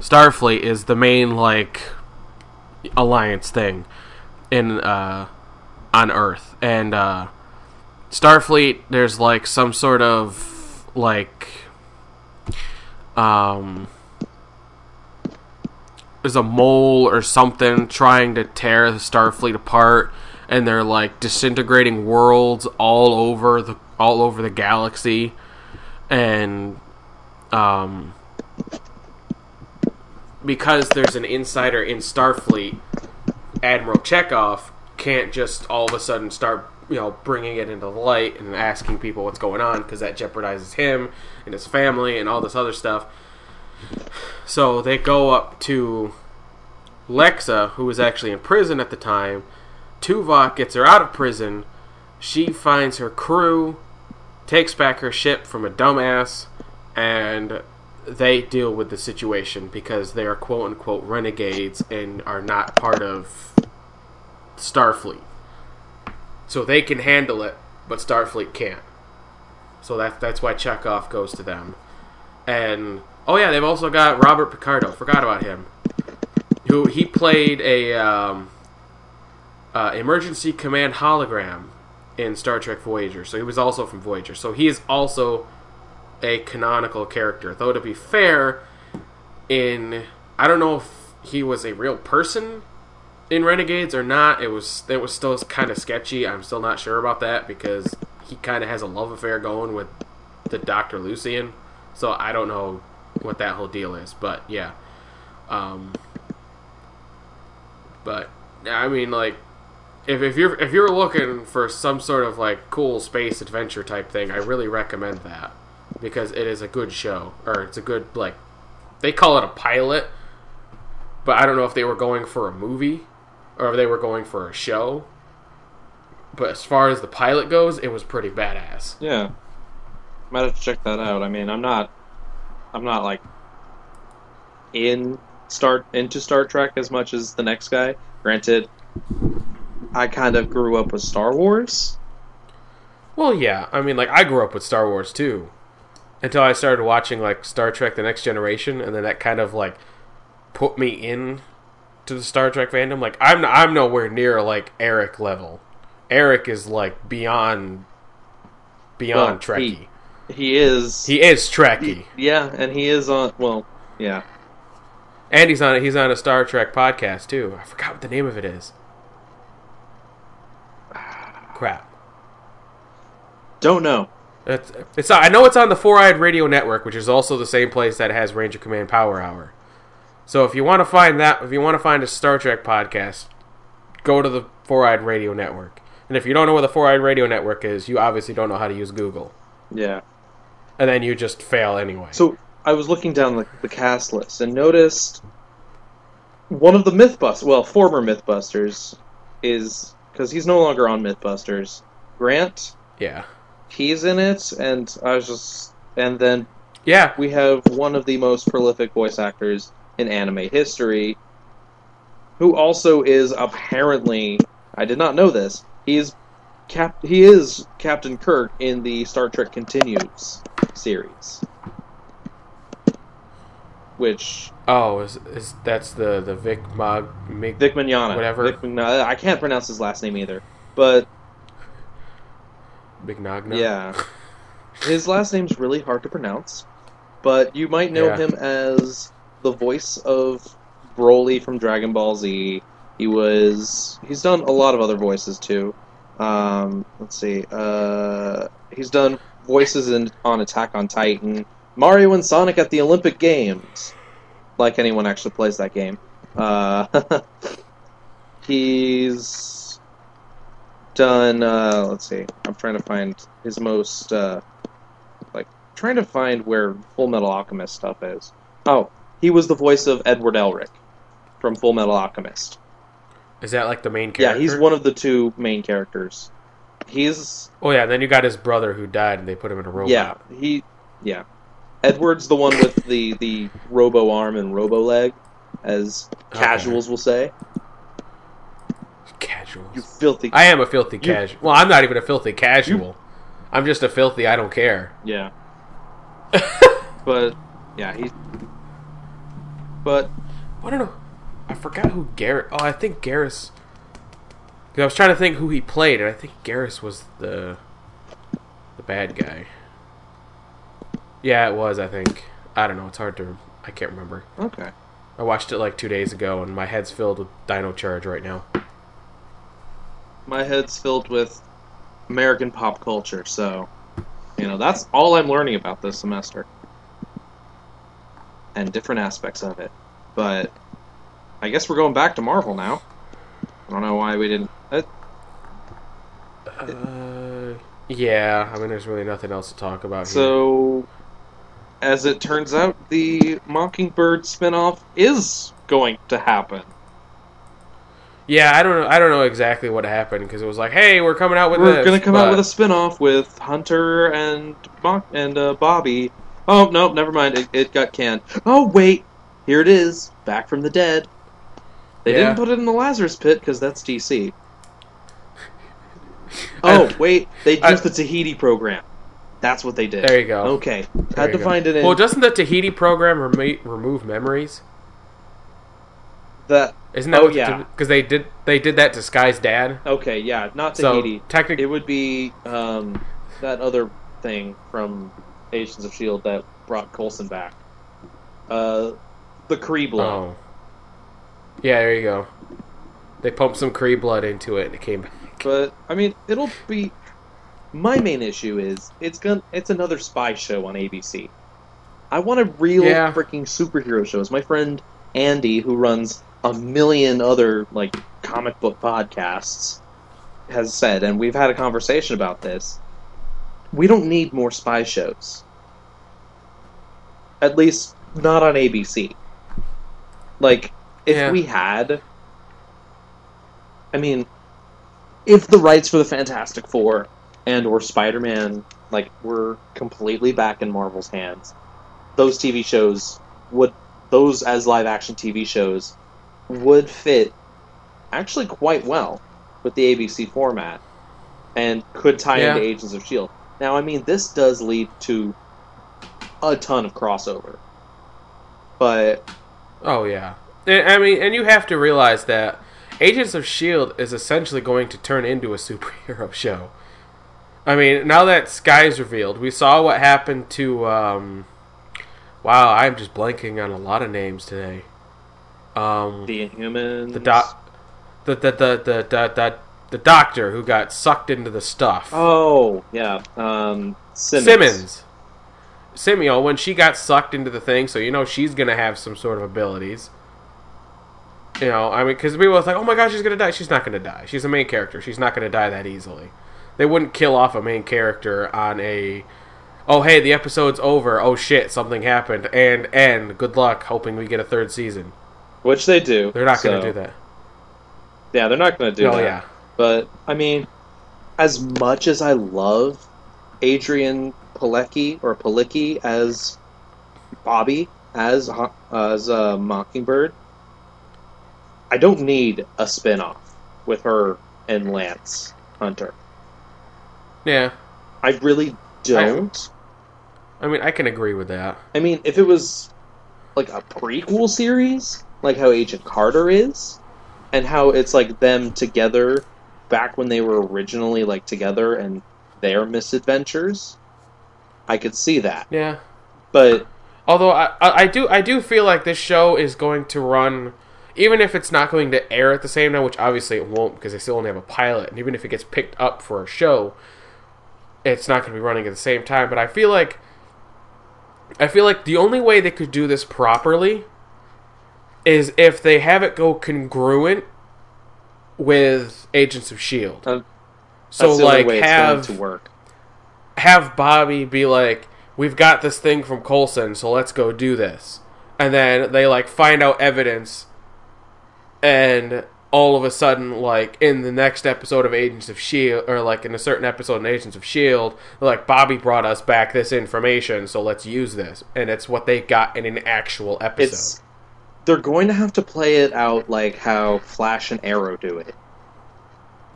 Starfleet is the main like alliance thing in uh, on Earth, and uh, Starfleet. There's like some sort of like um there's a mole or something trying to tear the Starfleet apart, and they're like disintegrating worlds all over the all over the galaxy, and um, because there's an insider in Starfleet, Admiral Chekov can't just all of a sudden start you know bringing it into the light and asking people what's going on because that jeopardizes him and his family and all this other stuff. So they go up to Lexxa, who was actually in prison at the time. Tuvok gets her out of prison. She finds her crew, takes back her ship from a dumbass, and they deal with the situation because they are quote unquote renegades and are not part of Starfleet. So they can handle it, but Starfleet can't. So that that's why Chekov goes to them. And oh yeah, they've also got Robert Picardo. Forgot about him. Who he played a um, uh, emergency command hologram in Star Trek Voyager. So he was also from Voyager. So he is also a canonical character. Though to be fair, in I don't know if he was a real person in Renegades or not. It was it was still kind of sketchy. I'm still not sure about that because he kind of has a love affair going with the Doctor Lucian. So I don't know what that whole deal is. But yeah, um, but I mean like if, if you're if you're looking for some sort of like cool space adventure type thing, I really recommend that because it is a good show or it's a good like they call it a pilot, but I don't know if they were going for a movie or they were going for a show. But as far as the pilot goes, it was pretty badass. Yeah, might have to check that out. I mean, I'm not, I'm not like in start into Star Trek as much as the next guy. Granted, I kind of grew up with Star Wars. Well, yeah, I mean, like I grew up with Star Wars too, until I started watching like Star Trek: The Next Generation, and then that kind of like put me in to the Star Trek fandom. Like I'm I'm nowhere near like Eric level. Eric is like beyond beyond Well, Trekkie. He, he is. He, is Trekkie, yeah, and he is on. Well, yeah. and he's on he's on a Star Trek podcast too. I forgot what the name of it is. Crap. Don't know. It's, it's I know it's on the Four Eyed Radio Network, which is also the same place that has Ranger Command Power Hour. So if you want to find that, if you want to find a Star Trek podcast, go to the Four Eyed Radio Network. And if you don't know what the Four Eyed Radio Network is, you obviously don't know how to use Google, Yeah. and then you just fail anyway. So I was looking down the, the cast list and noticed one of the MythBusters, well, former MythBusters, is because he's no longer on MythBusters. Grant, yeah, he's in it, and I was just, and then yeah, we have one of the most prolific voice actors in anime history, who also is apparently, I did not know this, he's cap, he is Captain Kirk in the Star Trek Continues series. Which Oh, is, is that's the the Vic Mog Mig, Vic Mignogna, Whatever. Vic Mignogna, I can't pronounce his last name either, but Mignogna? yeah, his last name's really hard to pronounce. But you might know Yeah. him as the voice of Broly from Dragon Ball Z. He was he's done a lot of other voices too. Um, let's see, uh, he's done voices in on Attack on Titan, Mario and Sonic at the Olympic Games. Like anyone actually plays that game. Uh, he's done. Uh, let's see. I'm trying to find his most uh, like trying to find where Full Metal Alchemist stuff is. Oh, he was the voice of Edward Elric from Full Metal Alchemist. Is that like the main character? Yeah, he's one of the two main characters. He's Oh yeah, and then you got his brother who died, and they put him in a robot. yeah he yeah. Edward's the one with the the robo arm and robo leg, as casuals will say. casual. You filthy. I am a filthy casual. Well, I'm not even a filthy casual. I'm just a filthy. I don't care. Yeah. but yeah, he. But I don't know. I forgot who Garrett. Oh, I think Garrus. I was trying to think who he played, and I think Garrus was the the bad guy. Yeah, it was. I think. I don't know. It's hard to. I can't remember. okay. I watched it like two days ago, and my head's filled with Dino Charge right now. My head's filled with American pop culture, so you know that's all I'm learning about this semester, and different aspects of it. But I guess we're going back to Marvel now. I don't know why we didn't. Uh, Uh, yeah. I mean, there's really nothing else to talk about. here. So, as it turns out, the Mockingbird spinoff is going to happen. Yeah, I don't know. I don't know exactly what happened because it was like, "Hey, we're coming out with We're this." going to come out with a spinoff with Hunter and Mock and uh, Bobby Oh no, never mind. It, it got canned. Oh wait, here it is, back from the dead. They Yeah. didn't put it in the Lazarus pit because that's DC. Oh wait, they I- used the Tahiti program. That's what they did. There you go. Okay, There had to go. find it in Well, doesn't the Tahiti program remo- remove memories? that. Isn't that Oh, yeah. Because they did they did that to Skye's dad. Okay, yeah, not Tahiti. So Tahiti. technically, It would be um, that other thing from Of Shield that brought Coulson back. Uh, the Kree blood. oh, yeah, there you go. They pumped some Kree blood into it, and it came back. But I mean, it'll be. My main issue is it's gonna it's another spy show on ABC. I want a real Yeah. freaking superhero shows. My friend Andy, who runs a million other like comic book podcasts, has said, and we've had a conversation about this. We don't need more spy shows. At least not on ABC. Like, if Yeah. we had. I mean, if the rights for the Fantastic Four and or Spider-Man like were completely back in Marvel's hands, those TV shows would those as live action TV shows would fit actually quite well with the ABC format and could tie Yeah. into Agents of Shield. Now, I mean, this does lead to a ton of crossover, but Oh yeah, And- I mean, and you have to realize that Agents of Shield is essentially going to turn into a superhero show. I mean, now that Skye's revealed, we saw what happened to. Um, wow, I'm just blanking on a lot of names today. Um, the Inhumans, the doc, the the the the the, the, the doctor who got sucked into the stuff. Oh yeah, um, Simmons. Simmons. Simeo, when she got sucked into the thing, so you know she's gonna have some sort of abilities. You know, I mean, because people was like, "Oh my gosh, she's gonna die." She's not gonna die. She's a main character. She's not gonna die that easily. They wouldn't kill off a main character on a, "Oh hey, the episode's over. Oh shit, something happened," and end. Good luck, hoping we get a third season. which they do. They're not gonna do that. Yeah, they're not gonna do oh that. yeah, But I mean, as much as I love Adrianne Pilecki or Palicki as Bobby as Ho- as uh, Mockingbird, I don't need a spin-off with her and Lance Hunter. yeah. I really don't. I mean, I can agree with that. I mean, if it was like a prequel series, like how Agent Carter is, and how it's like them together back when they were originally like together and their misadventures, I could see that. Yeah. But Although I, I do I do feel like this show is going to run, even if it's not going to air at the same time, which obviously it won't because they still only have a pilot, and even if it gets picked up for a show, it's not going to be running at the same time. But I feel like I feel like the only way they could do this properly is if they have it go congruent with Agents of Shield. So like have to work. Have Bobby be like, "We've got this thing from Coulson, so let's go do this." And then they like find out evidence, and all of a sudden, like in the next episode of Agents of Shield, or like in a certain episode in Agents of Shield, like Bobby brought us back this information, so let's use this, and it's what they got in an actual episode. It's they're going to have to play it out like how Flash and Arrow do it.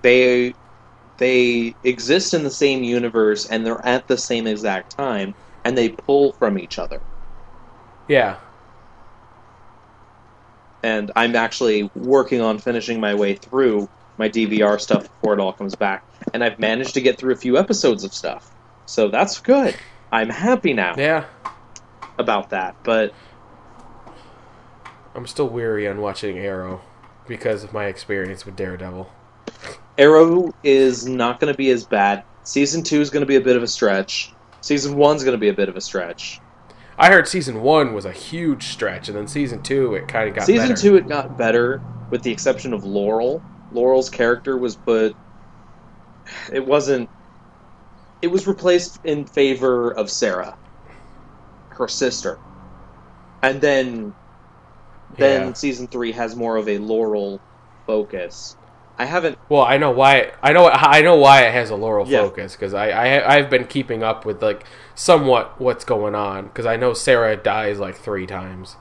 They they exist in the same universe and they're at the same exact time and they pull from each other. yeah, And I'm actually working on finishing my way through my DVR stuff before it all comes back. And I've managed to get through a few episodes of stuff. So that's good. I'm happy now yeah. about that. But I'm still weary on watching Arrow because of my experience with Daredevil. Arrow is not going to be as bad. Season two is going to be a bit of a stretch. Season one's going to be a bit of a stretch. I heard season one was a huge stretch, and then season two it kind of got Season better. two, it got better, with the exception of Laurel. Laurel's character was put. It wasn't. It was replaced in favor of Sara, her sister, and then then Yeah. season three has more of a Laurel focus. I haven't. Well, I know why. I know. I know why it has a Laurel Yeah. focus because I, I I've been keeping up with like somewhat what's going on because I know Sara dies like three times.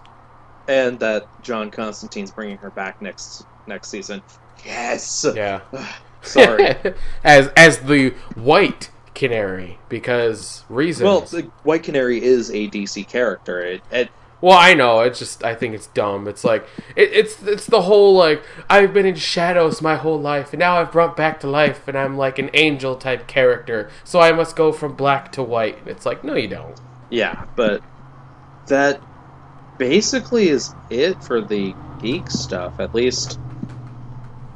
And that John Constantine's bringing her back next next season. Yes. Yeah. Sorry. as as the White Canary because reasons. well, the White Canary is a DC character. It, it Well, I know. It's just I think it's dumb. It's like it, it's it's the whole like I've been in shadows my whole life, and now I've brought back to life, and I'm like an angel type character, so I must go from black to white. It's like no, you don't. yeah, but that basically is it for the geek stuff. At least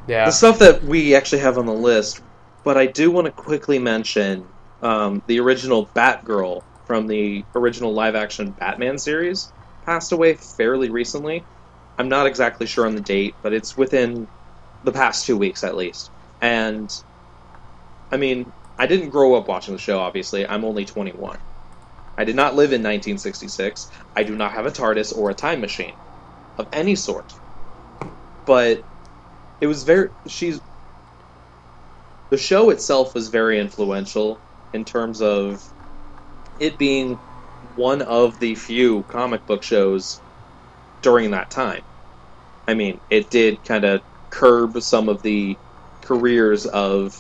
Yeah, the stuff that we actually have on the list. But I do want to quickly mention um, the original Batgirl from the original live action Batman series passed away fairly recently. I'm not exactly sure on the date, but it's within the past two weeks at least. And I mean, I didn't grow up watching the show, obviously. I'm only 21. I did not live in 1966. I do not have a TARDIS or a time machine of any sort. But it was very. She's. The show itself was very influential in terms of it being one of the few comic book shows during that time. I mean, it did kind of curb some of the careers of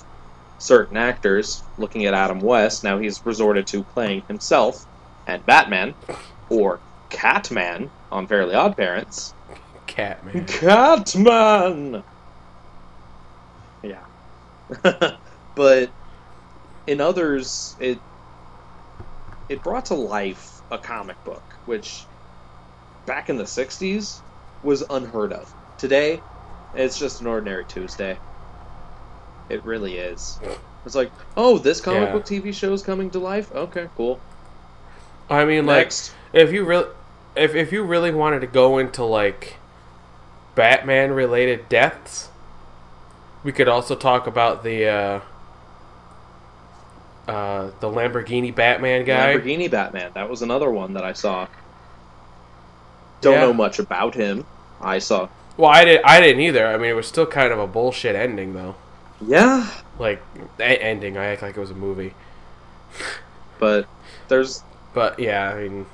certain actors. Looking at Adam West, now he's resorted to playing himself and Batman, or Catman on Fairly Odd Parents. Catman. Catman! Yeah. but in others, it it brought to life a comic book, which back in the 60s was unheard of. Today, it's just an ordinary Tuesday. It really is. It's like, oh, this comic Yeah. book TV show is coming to life? Okay, cool. I mean, like if you really if if you really wanted to go into like Batman related deaths, we could also talk about the uh, uh, the Lamborghini Batman guy. Lamborghini Batman. That was another one that I saw. Don't Yeah. know much about him. I saw. Well, I did I didn't either. I mean, it was still kind of a bullshit ending though. Yeah, Like ending, I act like it was a movie. but there's But yeah, I mean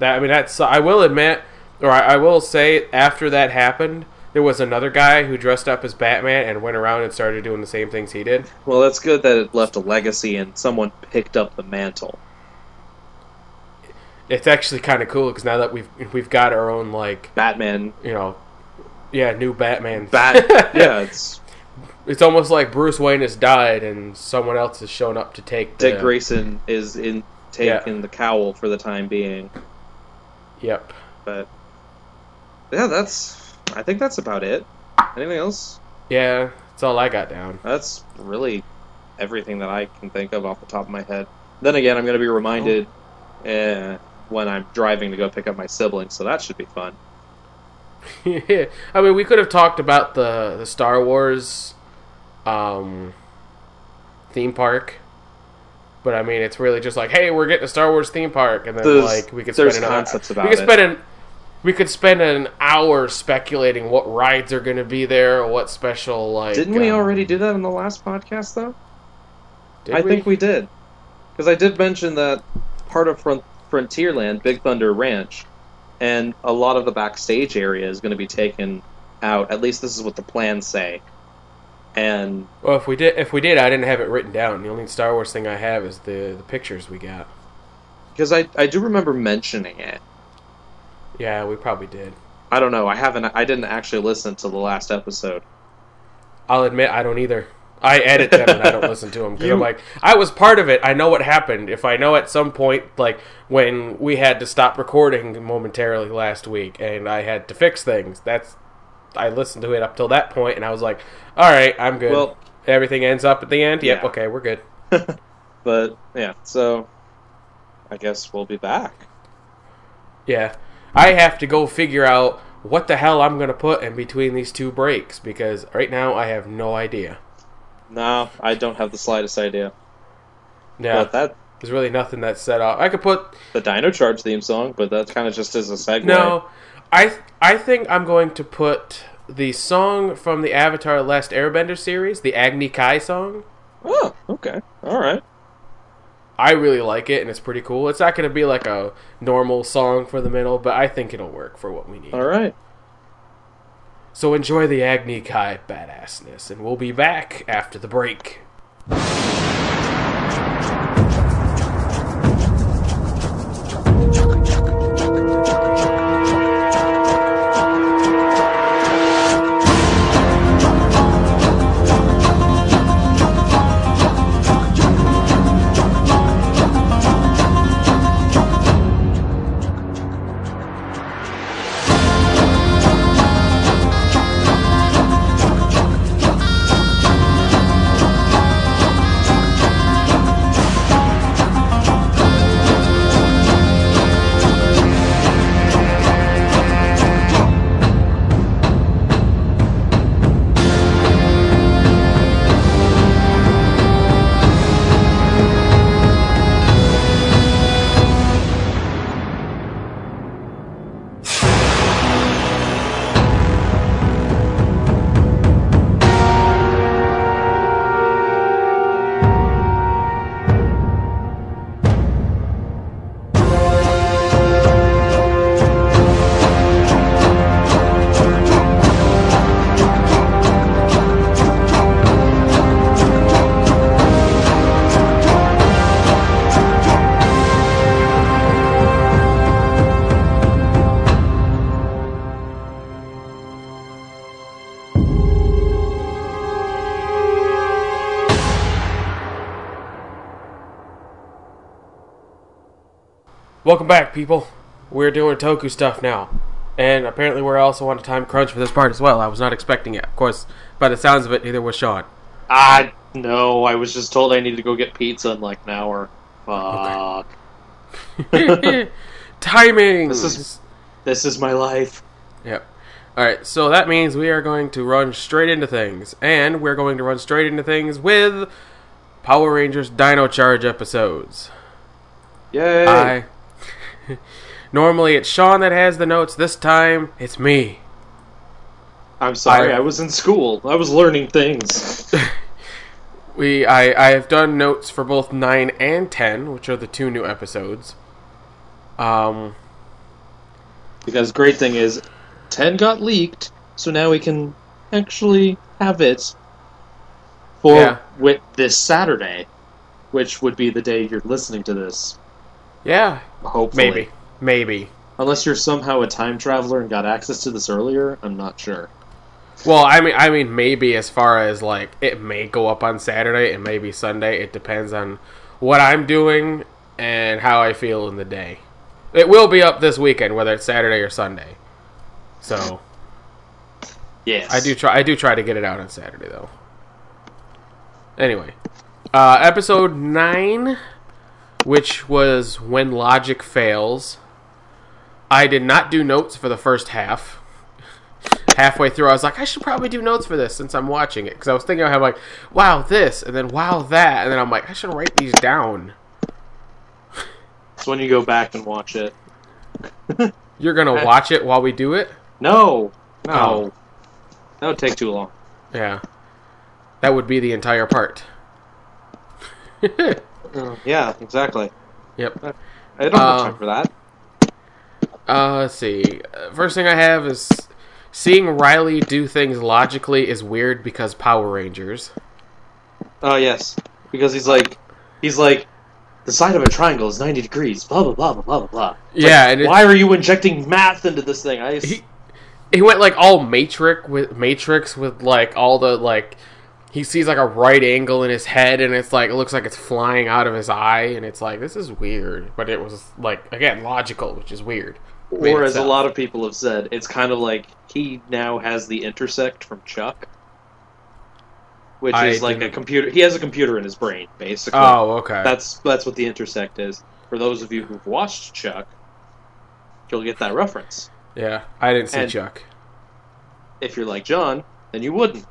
that. I mean that's. I will admit, or I, I will say, after that happened, there was another guy who dressed up as Batman and went around and started doing the same things he did. well, that's good that it left a legacy and someone picked up the mantle. It's actually kind of cool because now that we've we've got our own like Batman, you know, yeah, new Batman. Bat. yeah, it's it's almost like Bruce Wayne has died and someone else has shown up to take the, Dick Grayson is in taking the cowl for the time being. Yep. But yeah, that's. I think that's about it. Anything else? Yeah, that's all I got down. That's really everything that I can think of off the top of my head. Then again, I'm going to be reminded eh, when I'm driving to go pick up my siblings, so that should be fun. I mean, we could have talked about the the Star Wars um, theme park, but I mean, it's really just like, hey, we're getting a Star Wars theme park, and then There's- like we could spend another, concepts we about could it. spend an we could spend an hour speculating what rides are going to be there, or what special like. Didn't we um, already do that in the last podcast, though? did I we? think we did. Because I did mention that part of Front- Frontierland, Big Thunder Ranch, and a lot of the backstage area is going to be taken out. At least this is what the plans say. And Well, if we did, if we did, I didn't have it written down. The only Star Wars thing I have is the the pictures we got. because I, I do remember mentioning it. Yeah, we probably did. I don't know. I haven't. I didn't actually listen to the last episode. I'll admit I don't either. I edit them and I don't listen to them because You- I'm like, I was part of it. I know what happened. If I know at some point, like when we had to stop recording momentarily last week and I had to fix things, that's I listened to it up till that point and I was like, all right, I'm good. Well- Everything ends up at the end. Yep, Yeah. okay, we're good. But yeah, so I guess we'll be back. Yeah, I have to go figure out what the hell I'm gonna put in between these two breaks because right now I have no idea. No, I don't have the slightest idea. Yeah, But that there's really nothing that's set up. I could put the Dino Charge theme song, but that's kind of just as a segue. No, I I think I'm going to put the song from the Avatar: Last Airbender series, the Agni Kai song. Oh, okay. All right. I really like it, and it's pretty cool. It's not going to be like a normal song for the middle, but I think it'll work for what we need. All right. So enjoy the Agni Kai badassness, and we'll be back after the break. Welcome back, people. We're doing Toku stuff now. And apparently, we're also on a time crunch for this part as well. I was not expecting it. Of course, by the sounds of it, neither was Shawn. Ah, no. I was just told I need to go get pizza in like an hour. Fuck. Timing! This is this is my life. Yep. Alright, so that means we are going to run straight into things. And we're going to run straight into things with Power Rangers Dino Charge episodes. Yay! I. Normally it's Shawn that has the notes. This time it's me. I'm sorry. I- I was in school. I was learning things. We I I have done notes for both nine and ten, which are the two new episodes. Um. because great thing is, ten got leaked, so now we can actually have it for Yeah. with this Saturday, which would be the day you're listening to this. Yeah. Hopefully, Maybe. Maybe. Unless you're somehow a time traveler and got access to this earlier, I'm not sure. Well, I mean, I mean, maybe as far as like it may go up on Saturday it may be Sunday. It depends on what I'm doing and how I feel in the day. It will be up this weekend, whether it's Saturday or Sunday. So Yes, I do try. I do try to get it out on Saturday though. Anyway, uh, episode nine, which was when logic fails. I did not do notes for the first half. Halfway through, I was like, I should probably do notes for this since I'm watching it because I was thinking I have like, wow this, and then wow that, and then I'm like, I should write these down. It's when you go back and watch it. You're gonna watch it while we do it. No, no, Oh. that would take too long. Yeah, that would be the entire part. Yeah, exactly. yep. I don't have Uh, time for that. Uh, let's see. Uh, First thing I have is seeing Riley do things logically is weird because Power Rangers. Oh yes, because he's like, he's like, the side of a triangle is ninety degrees. Blah blah blah blah blah blah. Yeah, like, and why are you injecting math into this thing? I He, he went like all matrix with matrix with like all the like he sees like a right angle in his head and it's like it looks like it's flying out of his eye and it's like this is weird but it was like again logical which is weird Made or as a lot of people have said, it's kind of like he now has the intersect from Chuck, which I is like a didn't- computer. He has a computer in his brain, basically. oh okay That's that's what the intersect is. For those of you who've watched Chuck, you'll get that reference. yeah I didn't see and- Chuck If you're like Jon, then you wouldn't.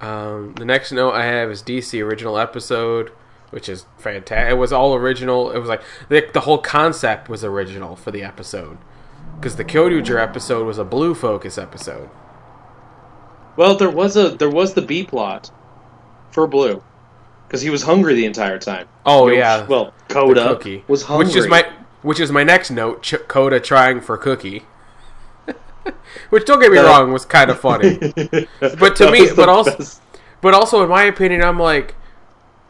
Um, the next note I have is DC original episode, which is fantastic. It was all original. It was like the, the whole concept was original for the episode. because the Kyoryuger episode was a blue focus episode. Well, there was a there was the B plot for Blue because he was hungry the entire time. Oh You know, yeah, Well, Coda was hungry. which is my which is my next note. Ch- Coda trying for cookie, which don't get me wrong was kind of funny, But to me- but also- best. but also in my opinion, I'm like,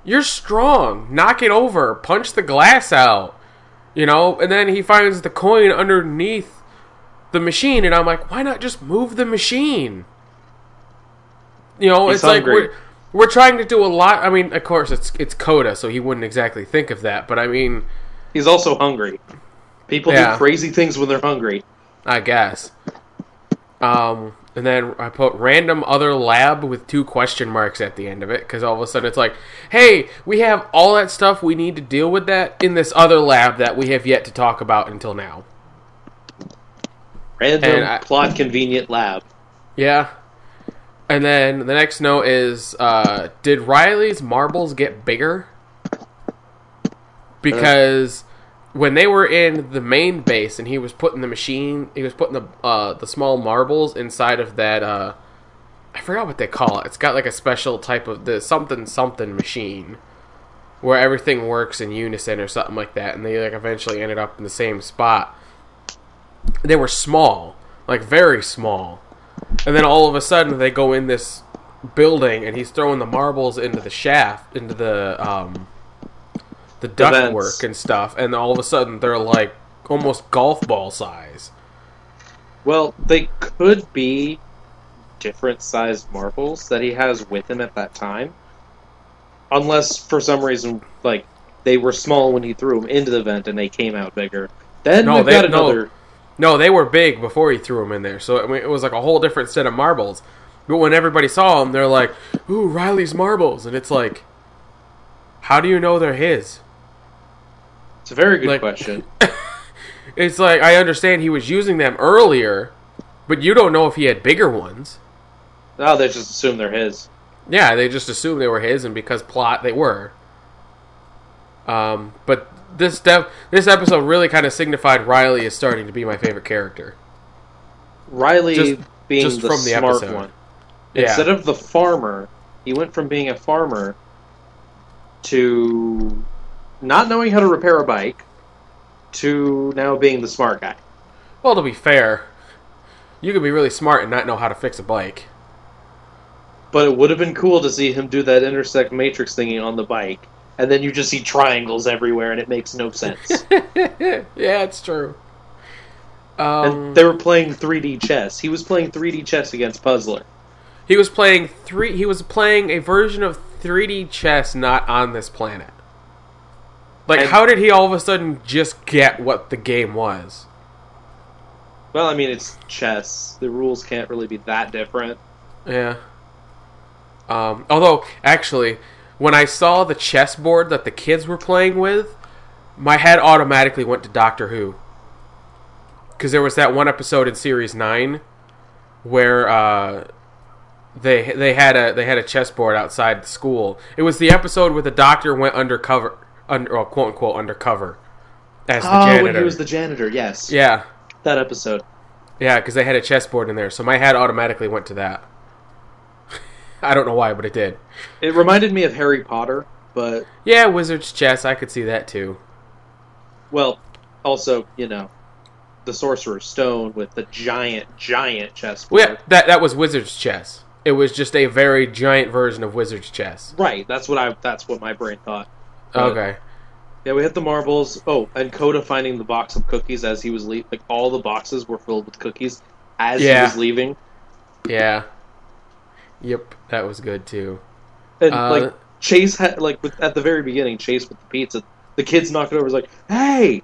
you're strong, knock it over, punch the glass out, you know. And then he finds the coin underneath the machine, and I'm like, why not just move the machine? You know, He's it's like we're we're trying to do a lot. I mean, of course, it's it's Coda, so he wouldn't exactly think of that. But I mean, he's also hungry. People Yeah. do crazy things when they're hungry. I guess. Um, and then I put random other lab with two question marks at the end of it because all of a sudden it's like, hey, we have all that stuff we need to deal with that in this other lab that we have yet to talk about until now. Random I- plot convenient lab. Yeah. And then the next note is, uh, did Riley's marbles get bigger? Because when they were in the main base and he was putting the machine, he was putting the uh, the small marbles inside of that. Uh, I forgot what they call it. It's got like a special type of the something something machine where everything works in unison or something like that. And they like eventually ended up in the same spot. They were small, like very small. And then all of a sudden they go in this building and he's throwing the marbles into the shaft, into the um the duct vents. work and stuff, and all of a sudden they're like almost golf ball size. Well, they could be different sized marbles that he has with him at that time. Unless for some reason, like, they were small when he threw them into the vent and they came out bigger. Then No, we've they- got no. another. No, they were big before he threw them in there, so I mean, it was like a whole different set of marbles. But when everybody saw them, they're like, "Ooh, Riley's marbles," and it's like, how do you know they're his? It's a very good Like- question. It's like I understand he was using them earlier, but you don't know if he had bigger ones. No, they just assume they're his. Yeah, they just assume they were his, and because plot, they were. Um, but this dev- this episode really kind of signified Riley is starting to be my favorite character. Riley Just- being just the from the smart episode. one. Yeah, Instead of the farmer, he went from being a farmer to not knowing how to repair a bike to now being the smart guy. well, to be fair, you could be really smart and not know how to fix a bike. But it would have been cool to see him do that intersect matrix thingy on the bike, and then you just see triangles everywhere, and it makes no sense. yeah, it's true. Um, and they were playing 3D chess. He was playing 3D chess against Puzzler. he was playing three. He was playing a version of 3D chess not on this planet. Like, And- how did he all of a sudden just get what the game was? Well, I mean, it's chess. The rules can't really be that different. Yeah. Um, although, actually, when I saw the chessboard that the kids were playing with, my head automatically went to Doctor Who. Because there was that one episode in series nine where uh, they they had a they had a chessboard outside the school. It was the episode where the doctor went undercover, under, well, quote unquote undercover, as the oh, janitor. when he was the janitor, yes. yeah, That episode. yeah, because they had a chessboard in there, so my head automatically went to that. I don't know why, but it did. It reminded me of Harry Potter, but, Yeah, Wizard's chess. I could see that too. well, also, you know, the Sorcerer's Stone with the giant, giant chessboard. Well, yeah, that that was Wizard's chess. It was just a very giant version of Wizard's chess. Right, that's what I that's what my brain thought. But- Okay. Yeah, we hit the marbles. Oh, and Coda finding the box of cookies as he was leaving. Like all the boxes were filled with cookies as Yeah. he was leaving. Yeah. Yep, that was good too. And Uh, like Chase had like with, at the very beginning, Chase with the pizza, the kids knock it over. Was like, "Hey,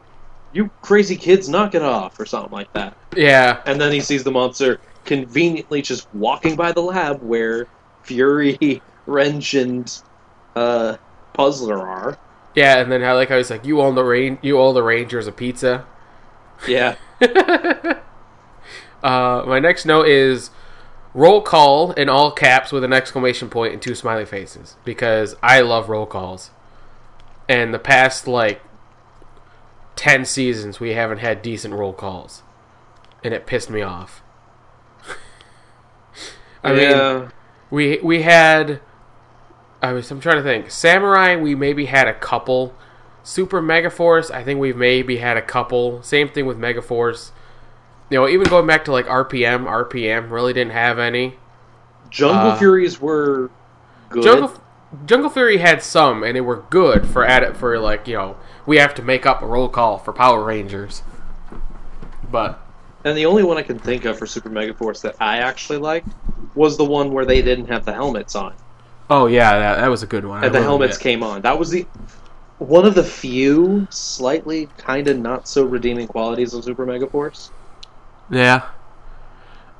you crazy kids, knock it off," or something like that. Yeah. And then he sees the monster conveniently just walking by the lab where Fury, Wrench, and uh, Puzzler are. Yeah, and then I like how he's like, "You own the rain. You owe the Rangers a pizza." Yeah, Uh, my next note is roll call in all caps with an exclamation point and two smiley faces because I love roll calls. And the past like ten seasons, we haven't had decent roll calls. and it pissed me off. I mean, we we had. I was. I'm trying to think. Samurai, we maybe had a couple. Super Megaforce, I think we've maybe had a couple. Same thing with Megaforce. You know, even going back to like RPM, RPM really didn't have any. Jungle uh, Furies were good. Jungle Jungle Fury had some, and they were good for at it for like you know we have to make up a roll call for Power Rangers. But And the only one I can think of for Super Megaforce that I actually liked was the one where they didn't have the helmets on. Oh yeah, that, that was a good one. I and the helmets admit. came on. That was the one of the few slightly kind of not so redeeming qualities of Super Mega Force. Yeah,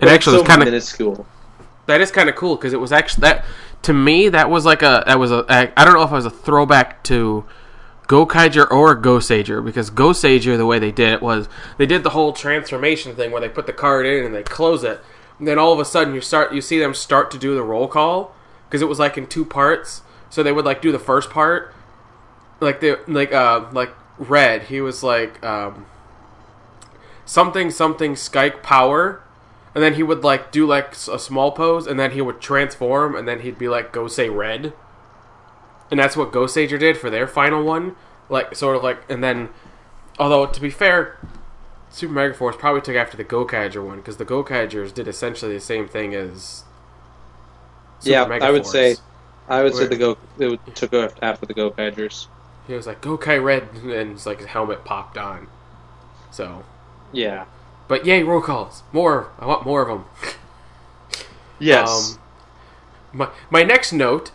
it actually it's was kind of minuscule. that is kind of cool because it was actually that to me that was like a that was a I I don't know if it was a throwback to Gokaiger or Goseiger because Goseiger the way they did it was they did the whole transformation thing where they put the card in and they close it and then all of a sudden you start you see them start to do the roll call because it was like in two parts so they would like do the first part like they like uh like red he was like um something something Skick power and then he would like do like a small pose, and then he would transform, and then he'd be like, "Go say red," and that's what Goseiger did for their final one. Like sort of like, and then, although to be fair, Super Mega Force probably took after the Gokaiger one because the Gokaigers did essentially the same thing as. Yeah, Mega I would Force. say, I would say the go it would- took af- after the Gokaigers. he was like Gokai Red, and his like his helmet popped on. So, Yeah. but yay, roll calls, more! I want more of them. Yes. Um, my my next note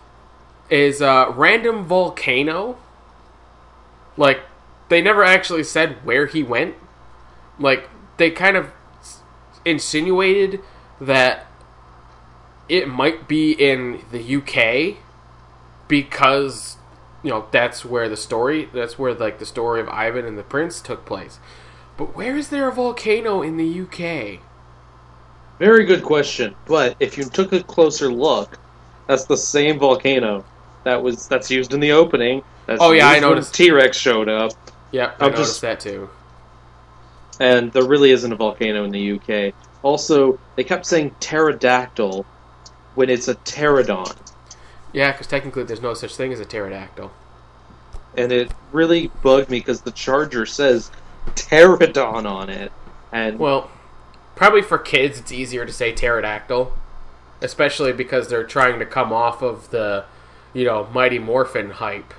is uh, random volcano. Like they never actually said where he went. Like they kind of insinuated that it might be in the UK because you know that's where the story that's where like the story of Ivan and the Prince took place. But where is there a volcano in the UK? Very good question. But if you took a closer look, that's the same volcano that was that's used in the opening. That's Oh, yeah, I noticed. T-Rex showed up, Yeah, I I'm noticed just- that too. and there really isn't a volcano in the UK. Also, they kept saying pterodactyl when it's a pterodon, Yeah, because technically there's no such thing as a pterodactyl. and it really bugged me because the charger says pterodon on it, and Well, probably for kids it's easier to say pterodactyl, especially because they're trying to come off of the, you know, Mighty Morphin hype.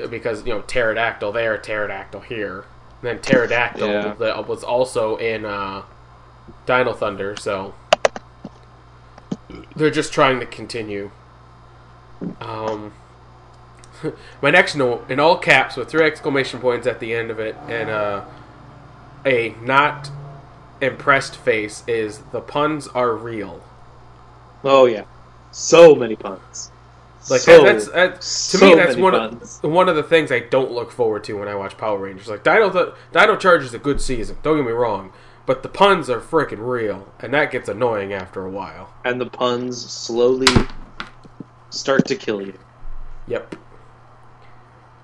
Uh, Because you know pterodactyl there, pterodactyl here, and then pterodactyl Yeah. that was also in uh, Dino Thunder. So they're just trying to continue. Um, my next note in all caps with three exclamation points at the end of it, and uh, a not impressed face is the puns are real. oh yeah, so many puns. Like so, that, that's that, to so me that's one puns. of one of the things I don't look forward to when I watch Power Rangers. Like Dino Dino Charge is a good season. Don't get me wrong, but the puns are freaking real, and that gets annoying after a while. and the puns slowly start to kill you. Yep.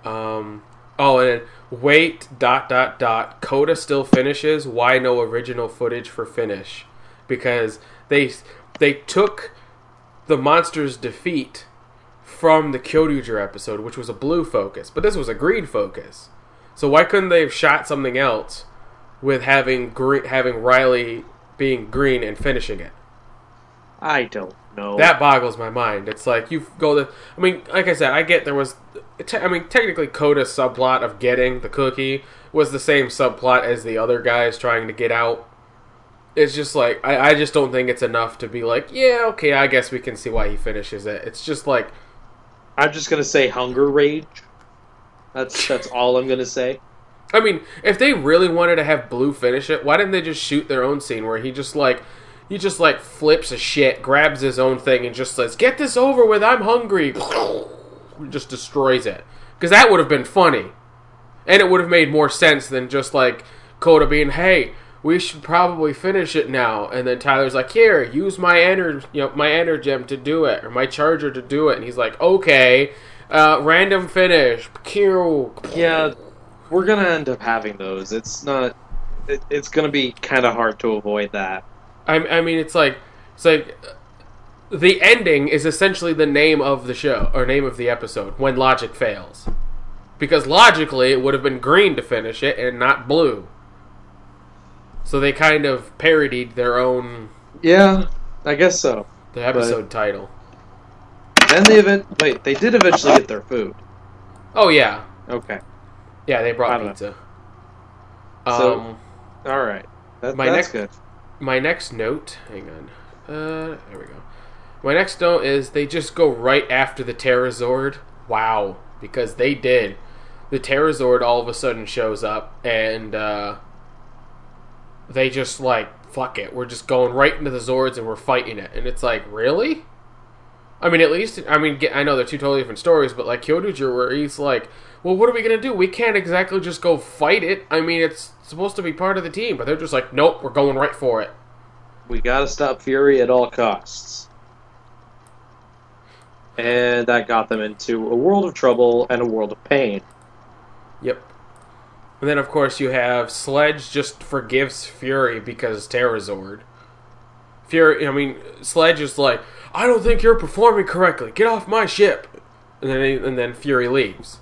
Um. Oh, and then wait. Dot dot dot. Coda still finishes. Why no original footage for finish? Because they they took the monster's defeat from the Kyoryuger episode, which was a blue focus, but this was a green focus. So why couldn't they have shot something else with having green, having Riley being green and finishing it? I don't know. That boggles my mind. It's like you go to. I mean, like I said, I get there was. Te- I mean, technically, Coda's subplot of getting the cookie was the same subplot as the other guys trying to get out. It's just like I, I just don't think it's enough to be like, yeah, okay, I guess we can see why he finishes it. It's just like, I'm just gonna say hunger rage. That's that's all I'm gonna say. I mean, if they really wanted to have Blue finish it, why didn't they just shoot their own scene where he just like he just like flips a shit, grabs his own thing, and just says, "Get this over with. I'm hungry." just destroys it because that would have been funny, and it would have made more sense than just like Coda being, "Hey." We should probably finish it now, and then Tyler's like, "Here, use my ener, you know, my energem to do it, or my charger to do it." And he's like, "Okay, uh, random finish." Yeah, we're gonna end up having those. It's not. it, it's going to be kind of hard to avoid that. I, I mean, it's like it's like the ending is essentially the name of the show or name of the episode when logic fails, because logically it would have been green to finish it and not blue. So they kind of parodied their own Yeah, I guess so. the episode title. Then they event. Wait, they did eventually get their food. Oh yeah, Okay. Yeah, they brought pizza. So- Um, All right. That, My that's next- good. my next note. Hang on. Uh, there we go. My next note is they just go right after the Pterazord. Wow, because they did. The Pterazord all of a sudden shows up, and uh, they just like fuck it. We're just going right into the Zords and we're fighting it, and it's like really. I mean, at least I mean I know they're two totally different stories, but like Kyoto, where he's like, "Well, what are we gonna do? We can't exactly just go fight it. I mean, it's supposed to be part of the team, but they're just like, nope, we're going right for it." We gotta stop Fury at all costs. And that got them into a world of trouble and a world of pain. Yep. And then, of course, you have Sledge just forgives Fury because Pterazord. Fury, I mean, Sledge is like, I don't think you're performing correctly. Get off my ship. And then, and then Fury leaves.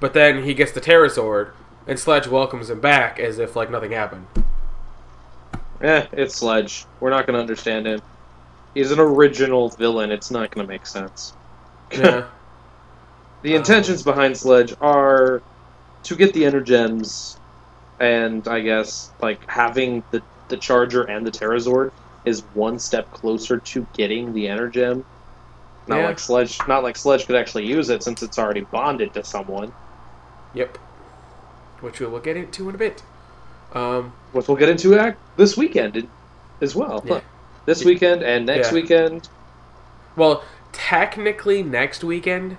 But then he gets the Pterazord, and Sledge welcomes him back as if like nothing happened. Eh, it's Sledge. We're not gonna understand him. He's an original villain. It's not gonna make sense. Yeah. The intentions behind Sledge are to get the Energems, and I guess like having the the Charger and the Pterazord is one step closer to getting the Energem. Not Yeah. like Sledge, not like Sledge could actually use it since it's already bonded to someone. Yep. Which we will get into in a bit. Um, Which we'll get into this weekend as well. Yeah. This weekend and next Yeah. weekend. well, technically next weekend,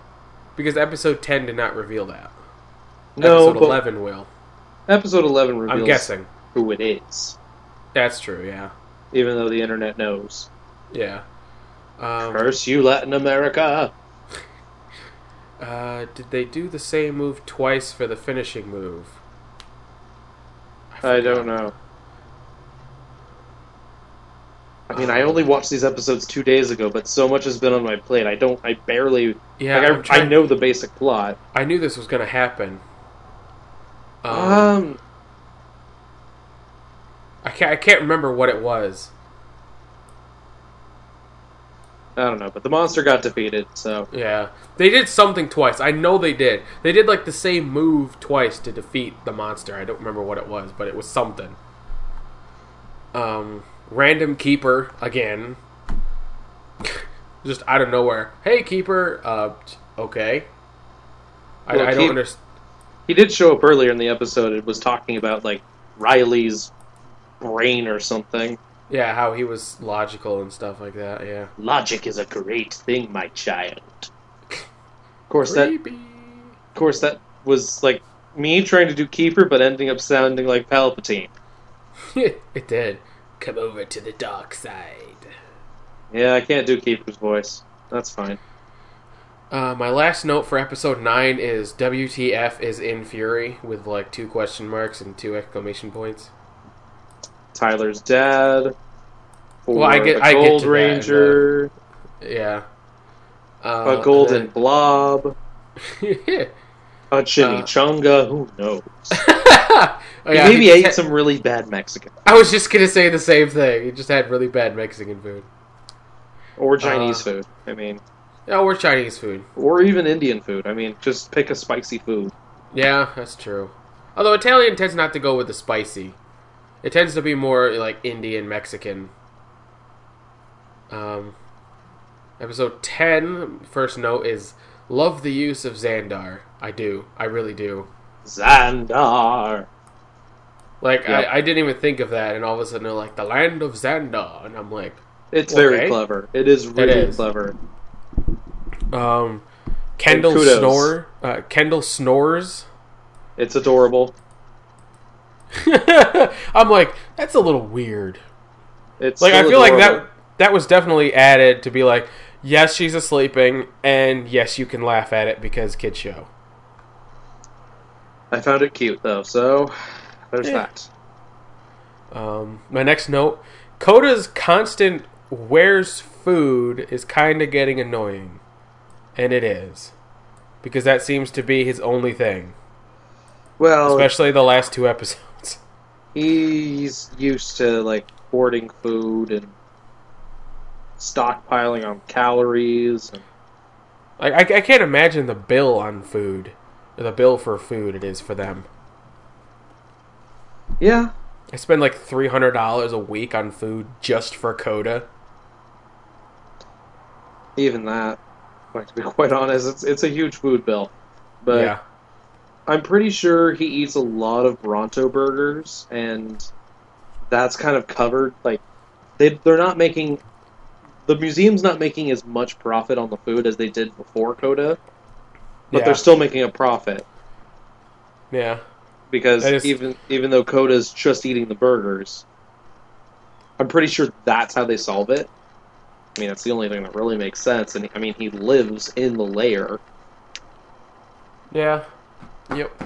because episode 10 did not reveal that. No, episode 11 will. episode eleven reveals I'm guessing. who it is, That's true, yeah. even though the internet knows. Yeah. Um, Curse you, Latin America! Uh, did they do the same move twice for the finishing move? I don't know. I mean, I only watched these episodes two days ago, but so much has been on my plate. I don't. I barely. Yeah, like, I, trying- I know the basic plot. I knew this was going to happen. Um, Um, I can't. I can't remember what it was. I don't know, but the monster got defeated. So Yeah, they did something twice. I know they did. They did like the same move twice to defeat the monster. I don't remember what it was, but it was something. Um, random keeper again, just out of nowhere. Hey, keeper. Uh, okay. I, Well, I don't understand. he did show up earlier in the episode. It was talking about like Riley's brain or something. Yeah, how he was logical and stuff like that. Yeah. Logic is a great thing, my child. Of course, that of course that was like me trying to do keeper, but ending up sounding like Palpatine. it did. Come over to the dark side. Yeah, I can't do keeper's voice. That's fine. Uh, my last note for episode 9 is WTF is in Fury with like two question marks and two exclamation points. Tyler's dad. For Well, I get- a I get Gold that in Ranger, Yeah. Uh, a Golden Blob, then- a Chimichanga. Who knows? oh, yeah, Maybe he ate had- some really bad Mexican I was just gonna say the same thing. He just had really bad Mexican food. or Chinese Uh, food. I mean, Yeah, or Chinese food. or even Indian food. I mean, just pick a spicy food. Yeah, that's true. Although Italian tends not to go with the spicy. It tends to be more like Indian, Mexican. Um, episode 10, first note is love the use of Zandar. I do. I really do. Zandar. Like, Yep. I, I didn't even think of that, and all of a sudden they're like, the land of Zandar. And I'm like, It's Okay. very clever. It is really is. clever. um, Kendall. Snore. Uh, Kendall snores. It's adorable. I'm like, that's a little weird. It's Like I feel like that that was definitely added to be like, yes, she's a sleeping, and yes, you can laugh at it because kid show. I found it cute though, so there's Yeah. that. Um, my next note: Coda's constant "where's food" is kind of getting annoying, and it is because that seems to be his only thing, Well, especially the last two episodes. He's used to like hoarding food and stockpiling on calories. And, Like I, I can't imagine the bill on food, or the bill for food it is for them. yeah, I spend like three hundred dollars a week on food just for Coda. even that. Like to be quite honest, it's it's a huge food bill. But yeah, I'm pretty sure he eats a lot of Bronto burgers, and that's kind of covered. Like they they're not making the museum's not making as much profit on the food as they did before Coda, but yeah, they're still making a profit yeah. because just- even even though Coda's just eating the burgers, I'm pretty sure that's how they solve it. I mean, that's the only thing that really makes sense. And I mean, he lives in the lair. Yeah. Yep.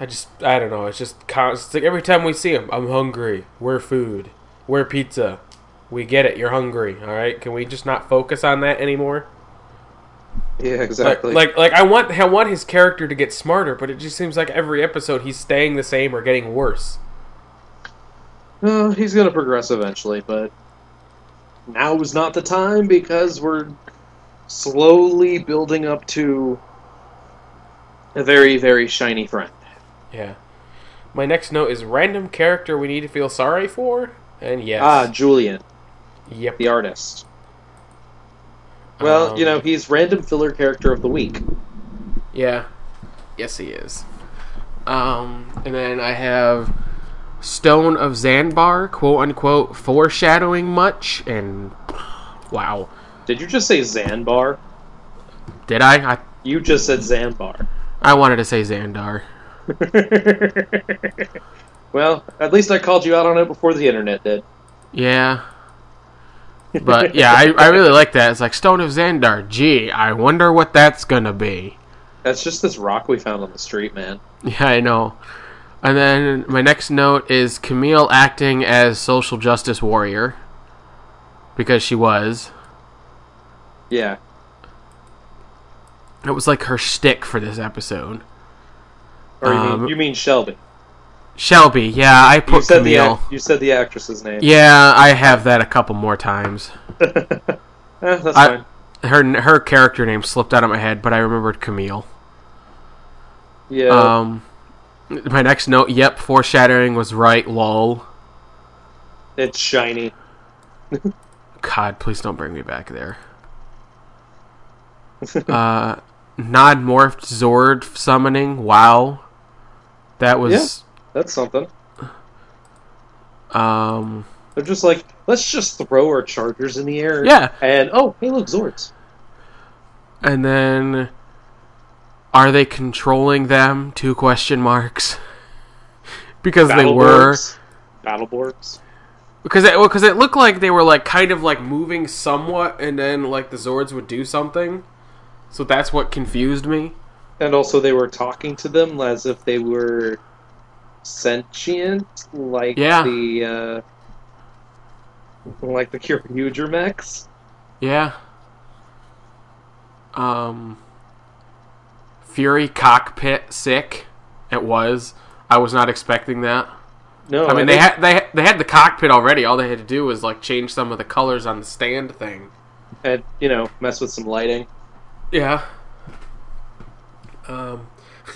I just I don't know. It's just con- it's like every time we see him, I'm hungry. We're food. We're pizza. We get it. You're hungry. All right. Can we just not focus on that anymore? Yeah, exactly. like, like I want I want his character to get smarter, but it just seems like every episode he's staying the same or getting worse. Uh, he's going to progress eventually, but now is not the time because we're slowly building up to a very, very shiny friend. Yeah. My next note is random character we need to feel sorry for, and yes, Ah, Julian, yep. the artist. Well, Um, you know, he's random filler character of the week. Yeah. Yes, he is. Um, and then I have Stone of Zanbar, quote unquote, foreshadowing much, and wow, Did you just say Zanbar? did I? I You just said Zanbar. I wanted to say Zandar. well, at least I called you out on it before the internet did. Yeah. But yeah, I, I really like that. It's like Stone of Zandar. Gee, I wonder what that's gonna be. That's just this rock we found on the street, man. Yeah, I know. And then my next note is Camille acting as social justice warrior because she was. Yeah. It was like her shtick for this episode. Or you, Um, mean, you mean Shelby? Shelby, yeah, I You put said Camille. ac- you said the actress's name. Yeah, I have that a couple more times. Eh, that's I- fine. Her her character name slipped out of my head, but I remembered Camille. Yeah. Um, my next note, yep, foreshadowing was right. Lol. it's shiny. God, please don't bring me back there. uh, Nod morphed Zord summoning. Wow, that was yeah, That's something. um They're just like, let's just throw our chargers in the air. yeah. And oh, hey, look, Zords. And then, are they controlling them? Two question marks. because they were. Battleborgs. because it, well, cause it looked like they were like kind of like moving somewhat, and then like the Zords would do something. So that's what confused me. And also, they were talking to them as if they were sentient, like Yeah. the uh, like the Kyoryuger mechs. Yeah. Um. Fury cockpit sick. It was. I was not expecting that. No, I mean, they had they they had the cockpit already. All they had to do was like change some of the colors on the stand thing. and you know mess with some lighting. Yeah. Um,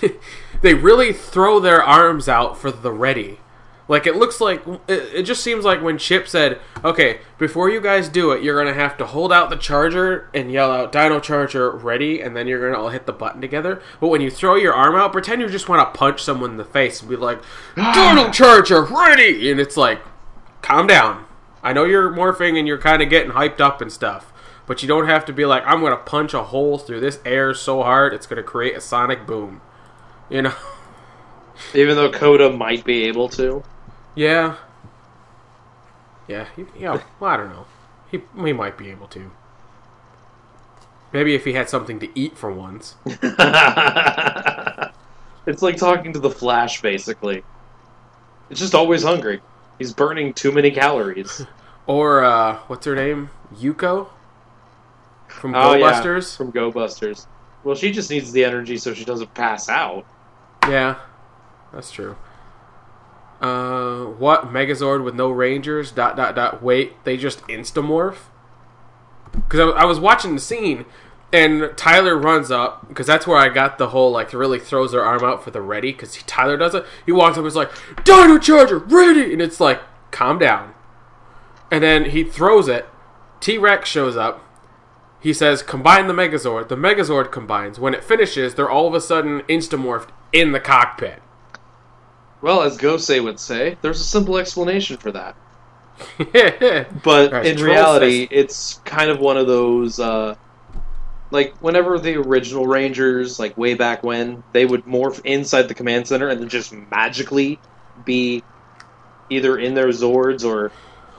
they really throw their arms out for the ready. Like it looks like it, it just seems like when Chip said, "Okay, before you guys do it, you're gonna have to hold out the charger and yell out Dino Charger ready, and then you're gonna all hit the button together." But when you throw your arm out, pretend you just want to punch someone in the face and be like, "Dino Charger ready," and it's like, calm down. I know you're morphing and you're kind of getting hyped up and stuff, but you don't have to be like, I'm gonna punch a hole through this air so hard it's gonna create a sonic boom. You know? Even though Coda might be able to. Yeah. Yeah. He, yeah. Well, I don't know. He he might be able to. Maybe if he had something to eat for once. it's like talking to the Flash, basically. It's just always hungry. He's burning too many calories. Or uh, what's her name? Yoko from Oh, Go yeah. Busters. from Go Busters. Well, she just needs the energy so she doesn't pass out. Yeah, that's true. Uh, what Megazord with no Rangers? Dot dot dot. Wait, they just instamorph. Because I, I was watching the scene, and Tyler runs up because that's where I got the whole like really throws her arm out for the ready because Tyler does it. He walks up and is like, "Dino Charger ready," and it's like, "Calm down." And then he throws it. T Rex shows up. He says, "Combine the Megazord." The Megazord combines. When it finishes, they're all of a sudden instamorphed in the cockpit. Well, as Gosei would say, there's a simple explanation for that. But Alright, in reality, it's kind of one of those. Uh, like, whenever the original Rangers, like way back when, they would morph inside the command center and then just magically be either in their Zords or.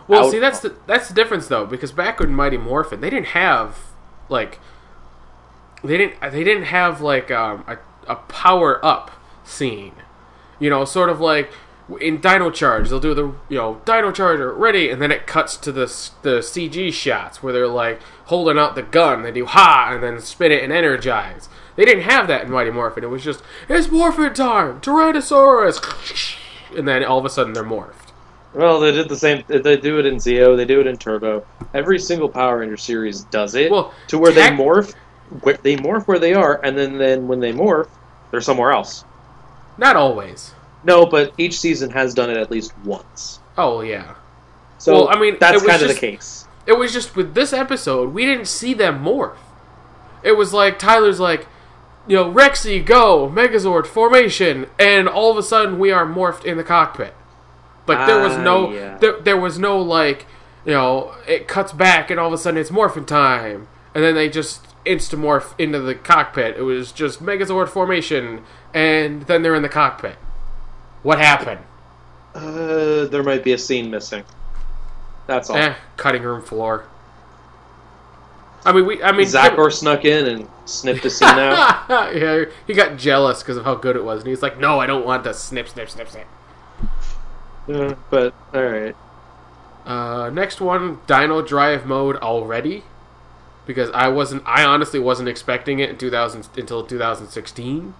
Well, out- see, that's the that's the difference though, because back in Mighty Morphin, they didn't have like they didn't they didn't have like um, a a power up scene, you know, sort of like in Dino Charge, they'll do the you know Dino Charger ready, and then it cuts to the the CG shots where they're like holding out the gun, they do ha, and then spin it and energize. They didn't have that in Mighty Morphin. It was just it's morphin time, Tyrannosaurus, and then all of a sudden they're morphed. Well, they did the same. They do it in Zeo. They do it in Turbo. Every single Power Ranger series does it Well, to where tech- they morph. Where they morph where they are, and then, then when they morph, they're somewhere else. Not always. No, but each season has done it at least once. Oh yeah. So Well, I mean, that's kind of just- the case. It was just with this episode, we didn't see them morph. It was like Tyler's like, you know, Rexy, go, Megazord, formation, and all of a sudden we are morphed in the cockpit. But there was Ah, no, yeah. there, there was no like, you know, it cuts back and all of a sudden it's morphin time, and then they just instamorph into the cockpit. It was just Megazord formation, and then they're in the cockpit. What happened? Uh, there might be a scene missing. That's all. Eh, cutting room floor. I mean, we. I mean, Zachor snuck in and snipped the scene out. yeah, he got jealous because of how good it was, and he's like, "No, I don't want to snip, snip, snip, snip." Yeah, but all right. Uh, next one, Dino Drive mode already, because I wasn't. I honestly wasn't expecting it in 2000 until 2016,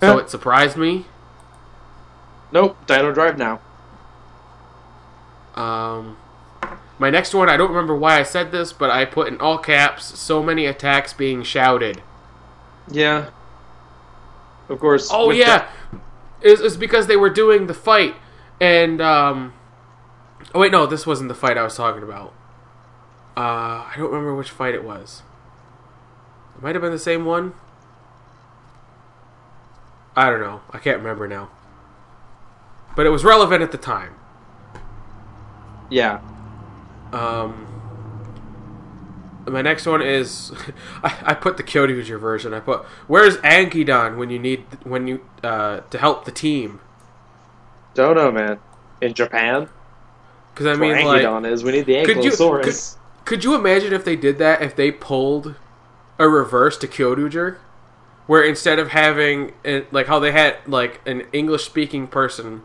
so it surprised me. Nope. Dino Drive now. Um, my next one, I don't remember why I said this, but I put in all caps, "So many attacks being shouted." Yeah. Of course. Oh yeah, it's, it's because they were doing the fight, and um, oh wait, no, this wasn't the fight I was talking about. Uh, I don't remember which fight it was. It might have been the same one. I don't know. I can't remember now. But it was relevant at the time. yeah. Um, my next one is I, I put the Kyoryuger version. I put where's Ankydon when you need when you uh, to help the team. Don't know, man. In Japan, Because I mean, like, is. We need the Could you- Ankylosaurus. could you imagine if they did that? If they pulled a reverse to Kyoryuger, where instead of having uh, like how they had like an English speaking person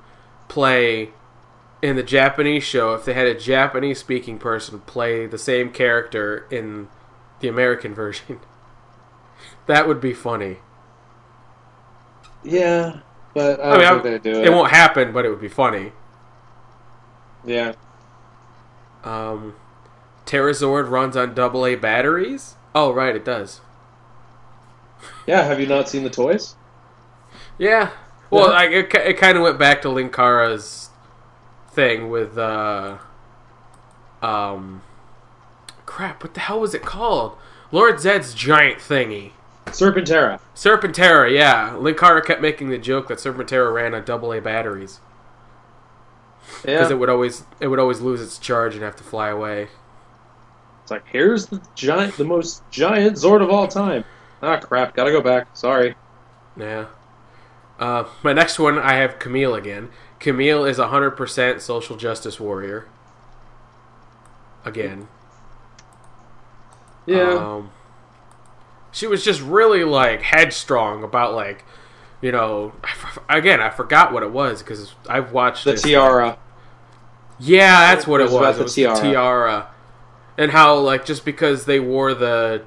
play in the Japanese show, if they had a Japanese speaking person play the same character in the American version, that would be funny. Yeah, but I I mean, think I- they do It it. won't happen, but it would be funny. Yeah. Um, Pterazord runs on double A batteries. Oh, right, it does. Yeah. Have you not seen the toys? Yeah. Well. I, it, it kind of went back to Linkara's thing with, uh, um, crap, what the hell was it called? Lord Zedd's giant thingy. Serpentera. Serpentera, yeah. Linkara kept making the joke that Serpentera ran on double A batteries because Yeah. it would always it would always lose its charge and have to fly away. It's like here's the giant, the most giant Zord of all time. Ah, crap! Gotta go back. Sorry. Yeah. Uh, my next one, I have Camille again. Camille is a hundred percent social justice warrior. Again. Yeah. Um, she was just really like headstrong about like, you know, I f- again, I forgot what it was because I've watched The this- tiara. Yeah, that's what It it was was. about It the was tiara. the tiara, and how like just because they wore the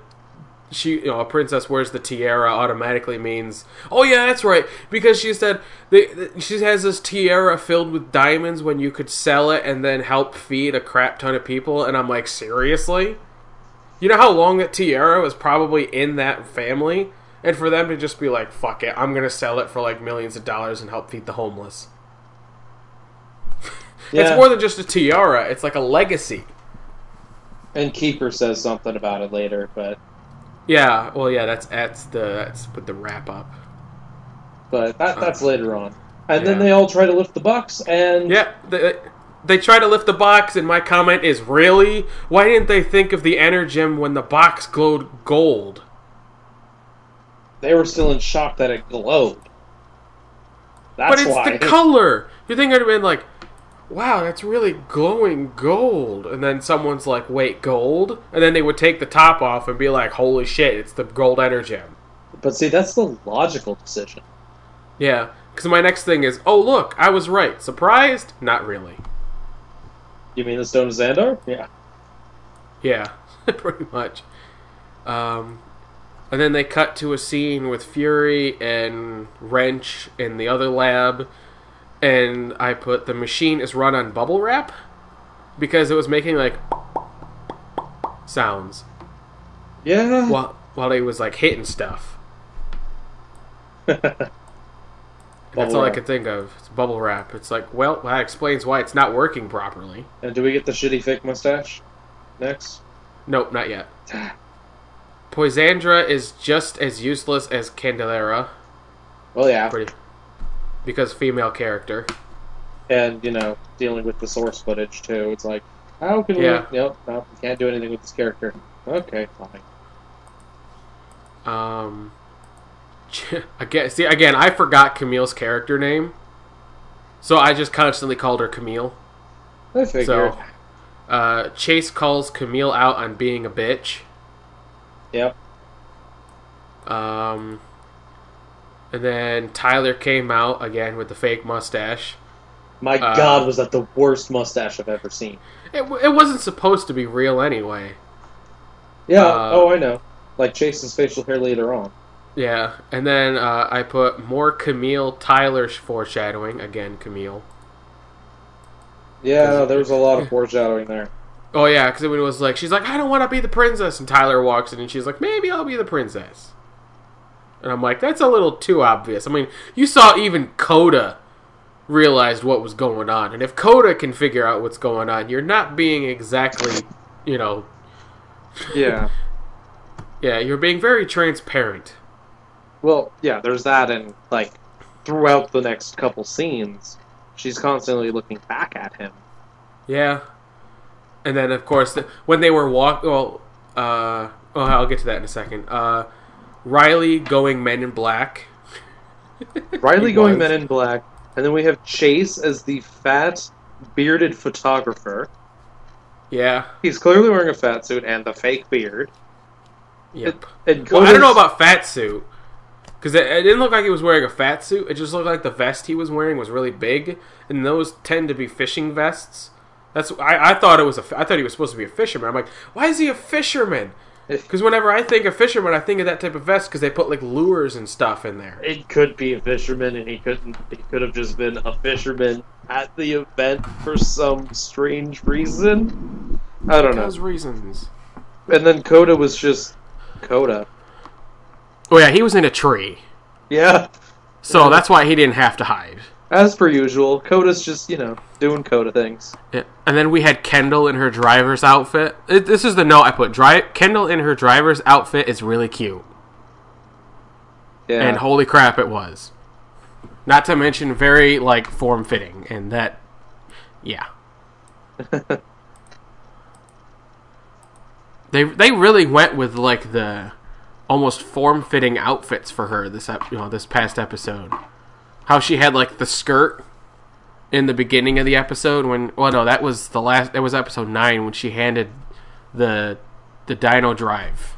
she, you know, a princess wears the tiara automatically means, oh yeah, that's right, because she said they, she has this tiara filled with diamonds when you could sell it and then help feed a crap ton of people, and I'm like, seriously, you know how long that tiara was probably in that family, and for them to just be like, fuck it, I'm gonna sell it for like millions of dollars and help feed the homeless. It's more than just a tiara; it's like a legacy. And Keeper says something about it later, but Yeah, well, yeah, that's that's the that's with the wrap up. but that that's later on. And then they all try to lift the bucks, and Yeah, they, they try to lift the box, and my comment is, really? Why didn't they think of the Energem when the box glowed gold? they were still in shock that it glowed. That's why. but it's why. the color. You think I'd have been like, wow, that's really glowing gold, and then someone's like, wait, gold? And then they would take the top off and be like, holy shit, it's the gold Energem. But see, that's the logical decision. Yeah, because my next thing is, oh look, I was right. Surprised? Not really. You mean the Stone of Zandar? Yeah. Yeah, pretty much. Um, and then they cut to a scene with Fury and Wrench in the other lab, and I put the machine is run on bubble wrap because it was making like sounds Yeah. while while he was like hitting stuff. That's all I could think of. It's bubble wrap. It's like, well, that explains why it's not working properly. And do we get the shitty fake mustache next? Nope, not yet. Poisandra is just as useless as Candelilla. Well, yeah. pretty because female character. And, you know, dealing with the source footage, too. It's like, how can Yeah. we... Nope, no, we can't do anything with this character. Okay, fine. Um, again, see again, I forgot Camille's character name, so I just constantly called her Camille. I figured. So, uh, Chase calls Camille out on being a bitch. Yep. Um, and then Tyler came out again with the fake mustache. My Uh, god, was that the worst mustache I've ever seen. It, it wasn't supposed to be real anyway. Yeah, Uh, oh, I know. Like Chase's facial hair later on. Yeah, and then uh, I put more Camille Tyler foreshadowing again. Camille. Yeah, it- there was a lot of foreshadowing there. Oh yeah, because it was like she's like, I don't want to be the princess, and Tyler walks in and she's like, maybe I'll be the princess. And I'm like, that's a little too obvious. I mean, you saw even Koda realized what was going on, and if Koda can figure out what's going on, you're not being exactly, you know, Yeah. yeah, you're being very transparent. Well, yeah, there's that, and, like, throughout the next couple scenes, she's constantly looking back at him. Yeah. And then, of course, the, when they were walk, well, uh, oh, I'll get to that in a second. Uh, Riley going Men in Black. Riley going. Men in Black, and then we have Chase as the fat, bearded photographer. Yeah. He's clearly wearing a fat suit and the fake beard. Yep. Well, I don't know about fat suit because it, it didn't look like he was wearing a fat suit. It just looked like the vest he was wearing was really big, and those tend to be fishing vests. That's I, I thought it was a I thought he was supposed to be a fisherman. I'm like, why is he a fisherman? Because whenever I think of fisherman, I think of that type of vest because they put like lures and stuff in there. It could be a fisherman, and he couldn't. He could have just been a fisherman at the event for some strange reason. I don't know. Those reasons. And then Koda was just Koda. Oh yeah, he was in a tree, Yeah, so that's why he didn't have to hide. as per usual, Koda's just you know doing Koda things. Yeah. And then we had Kendall in her driver's outfit. It, this is the note I put. Dri- Kendall in her driver's outfit is really cute. Yeah, And holy crap, it was. Not to mention very like form fitting, and that, yeah, they they really went with like the almost form fitting outfits for her this you know this past episode. How she had like the skirt in the beginning of the episode when well no that was the last that was episode nine when she handed the the Dino Drive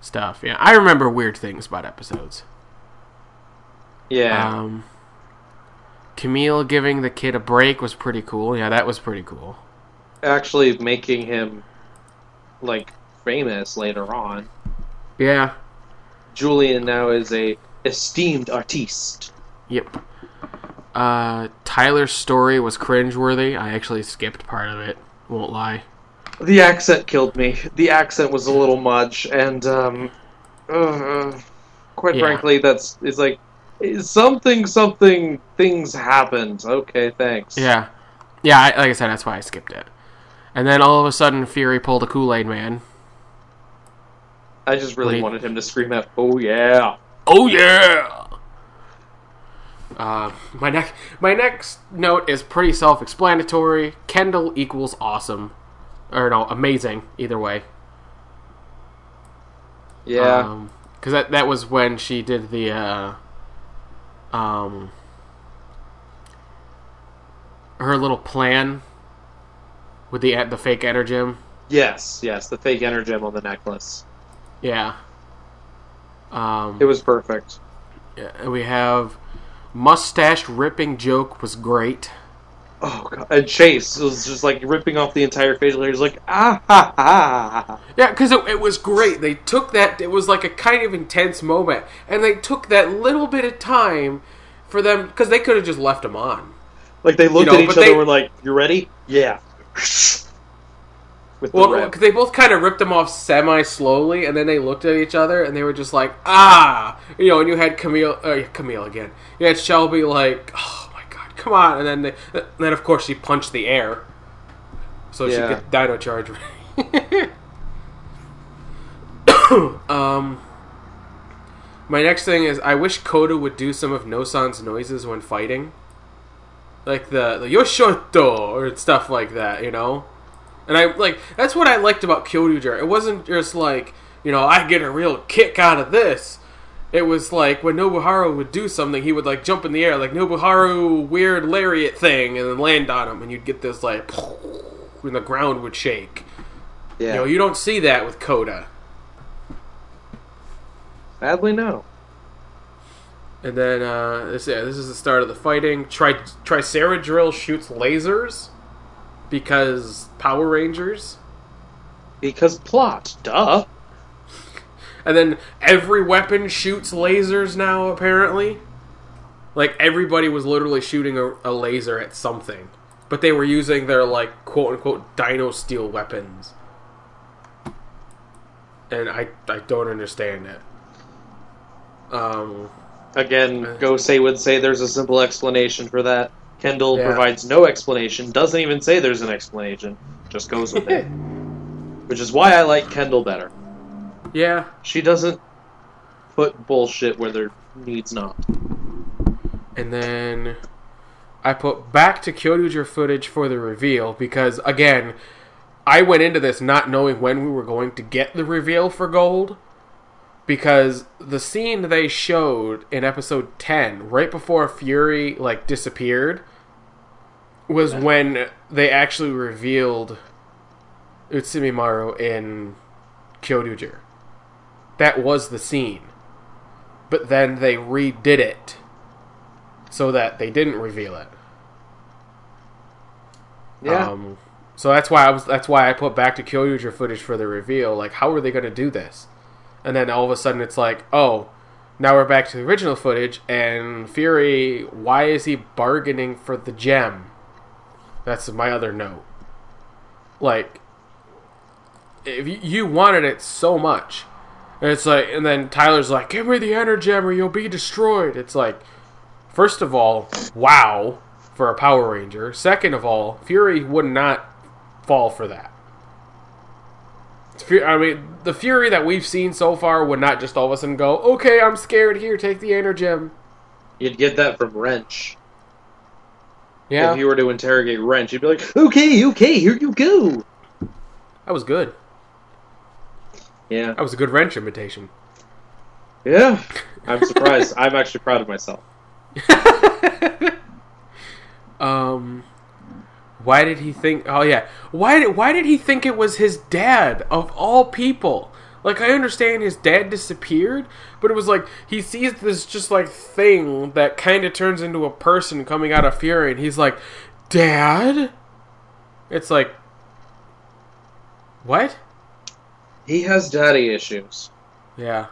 stuff. Yeah, I remember weird things about episodes. Yeah. Um, Camille giving the kid a break was pretty cool. Yeah, that was pretty cool. Actually making him like famous later on. Yeah. Julian now is a esteemed artiste. Yep. Uh, Tyler's story was cringeworthy. I actually skipped part of it. Won't lie. The accent killed me. The accent was a little much, and um, uh, quite Yeah. frankly, that's it's like something, something, things happened. Okay, thanks. Yeah. Yeah, I, like I said, that's why I skipped it. And then all of a sudden, Fury pulled a Kool Aid Man. I just really Wait. wanted him to scream out, "Oh yeah!" Oh yeah! Uh, my next my next note is pretty self-explanatory. Kendall equals awesome, or no, amazing. Either way. Yeah, because that that was when she did the uh, um her little plan with the the fake energem. yes, yes. The fake energem on the necklace. Yeah. Um, It was perfect. yeah, we have mustache ripping joke was great. Oh god! And Chase was just like ripping off the entire facial hair. He's like, ah ha ha. ha." Yeah, because it, it was great. They took that. It was like a kind of intense moment, and they took that little bit of time for them because they could have just left him on. Like they looked You know, at each other they- and were like, "You ready? Yeah." With the Well. 'cause they both kind of ripped them off semi slowly, and then they looked at each other, and they were just like, ah, you know. And you had Camille, uh, Camille again. You had Shelby like, oh my god, come on! And then, they, and then of course she punched the air, so she Yeah. could Dino Charge. um, my next thing is I wish Koda would do some of Nossan's noises when fighting, like the the Yoshoto or stuff like that, you know. And I like that's what I liked about Kyoryuger. It wasn't just like you know I get a real kick out of this. It was like when Nobuharu would do something, he would like jump in the air like Nobuharu weird lariat thing, and then land on him, and you'd get this like, and the ground would shake. yeah. You know, you don't see that with Koda. Sadly, no. And then uh, this yeah, this is the start of the fighting. Tri Triceradrill shoots lasers because Power Rangers. Because plot, duh. And then every weapon shoots lasers now, apparently. Like, everybody was literally shooting a, a laser at something. But they were using their, like, quote unquote, dino steel weapons. And I, I don't understand it. Um, Again. Gosei would say there's a simple explanation for that. Kendall Yeah. provides no explanation, doesn't even say there's an explanation, just goes with it. Which is why I like Kendall better. yeah. She doesn't put bullshit where there needs not. And then I put back to Kyoryuger footage for the reveal because again, I went into this not knowing when we were going to get the reveal for gold because the scene they showed in episode 10 right before Fury like disappeared was Yeah. when they actually revealed Utsusemimaru in Kyoryuger. That was the scene. But then they redid it so that they didn't reveal it. Yeah. Um, so that's why I was. That's why I put back to Kyoryuger footage for the reveal. Like, how are they going to do this? And then all of a sudden, it's like, oh, now we're back to the original footage. And Fury, why is he bargaining for the gem? That's my other note. Like, if you, wanted it so much, and it's like, and then Tyler's like, "Give me the Energem, or you'll be destroyed." It's like, first of all, wow for a Power Ranger. Second of all, Fury would not fall for that. I mean, the Fury that we've seen so far would not just all of a sudden go, "Okay, I'm scared. Here, take the Energem." You'd get that from Wrench. Yeah, If you were to interrogate Wrench, you'd be like, okay, okay, here you go. that was good. Yeah. That was a good wrench imitation. Yeah. I'm surprised. I'm actually proud of myself. Um, why did he think? Oh yeah, why did why did he think it was his dad of all people? Like I understand his dad disappeared, but it was like he sees this just like thing that kind of turns into a person coming out of Fury, and he's like, "Dad." It's like, what? He has daddy issues. Yeah.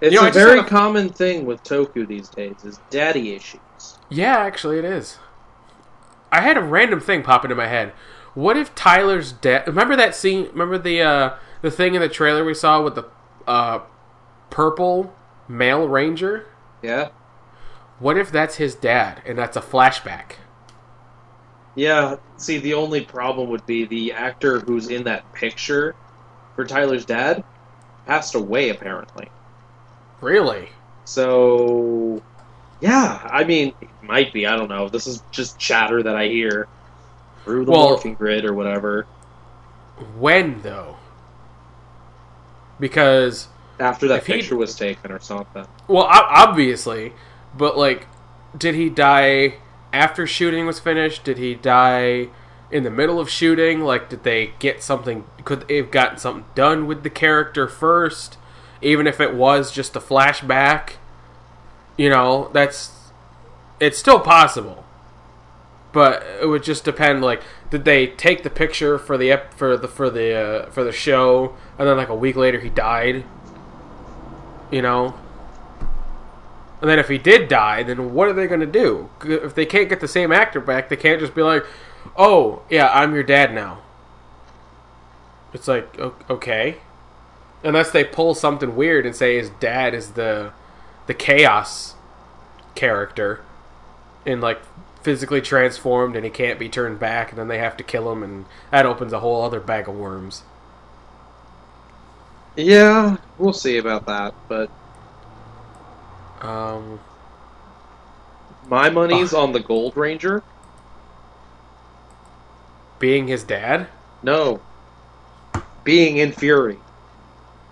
It's You know, a very a- common thing with Toku these days is daddy issues. Yeah, actually, it is. I had a random thing pop into my head. What if Tyler's dad? Remember that scene? Remember the uh, the thing in the trailer we saw with the uh, purple male ranger? Yeah? What if that's his dad and that's a flashback? Yeah, see, the only problem would be the actor who's in that picture for Tyler's dad passed away, apparently. Really? So, yeah, I mean, it might be, I don't know. This is just chatter that I hear through the Well- morphing grid or whatever. When though? Because After that If he- picture was taken or something. well, obviously, but like, did he die after shooting was finished? Did he die in the middle of shooting? Like, did they get something? Could they have gotten something done with the character first, even if it was just a flashback? You know, that's it's still possible, but it would just depend. Like, did they take the picture for the ep- for the for the uh, for the show, and then like a week later he died? You know, and then if he did die, then what are they going to do? If they can't get the same actor back, they can't just be like, "Oh, yeah, I'm your dad now." It's like, okay. Unless they pull something weird and say his dad is the the chaos character and like physically transformed and he can't be turned back and then they have to kill him and that opens a whole other bag of worms. Yeah, we'll see about that, but Um my money's on the Gold Ranger. being his dad? No. Being in Fury.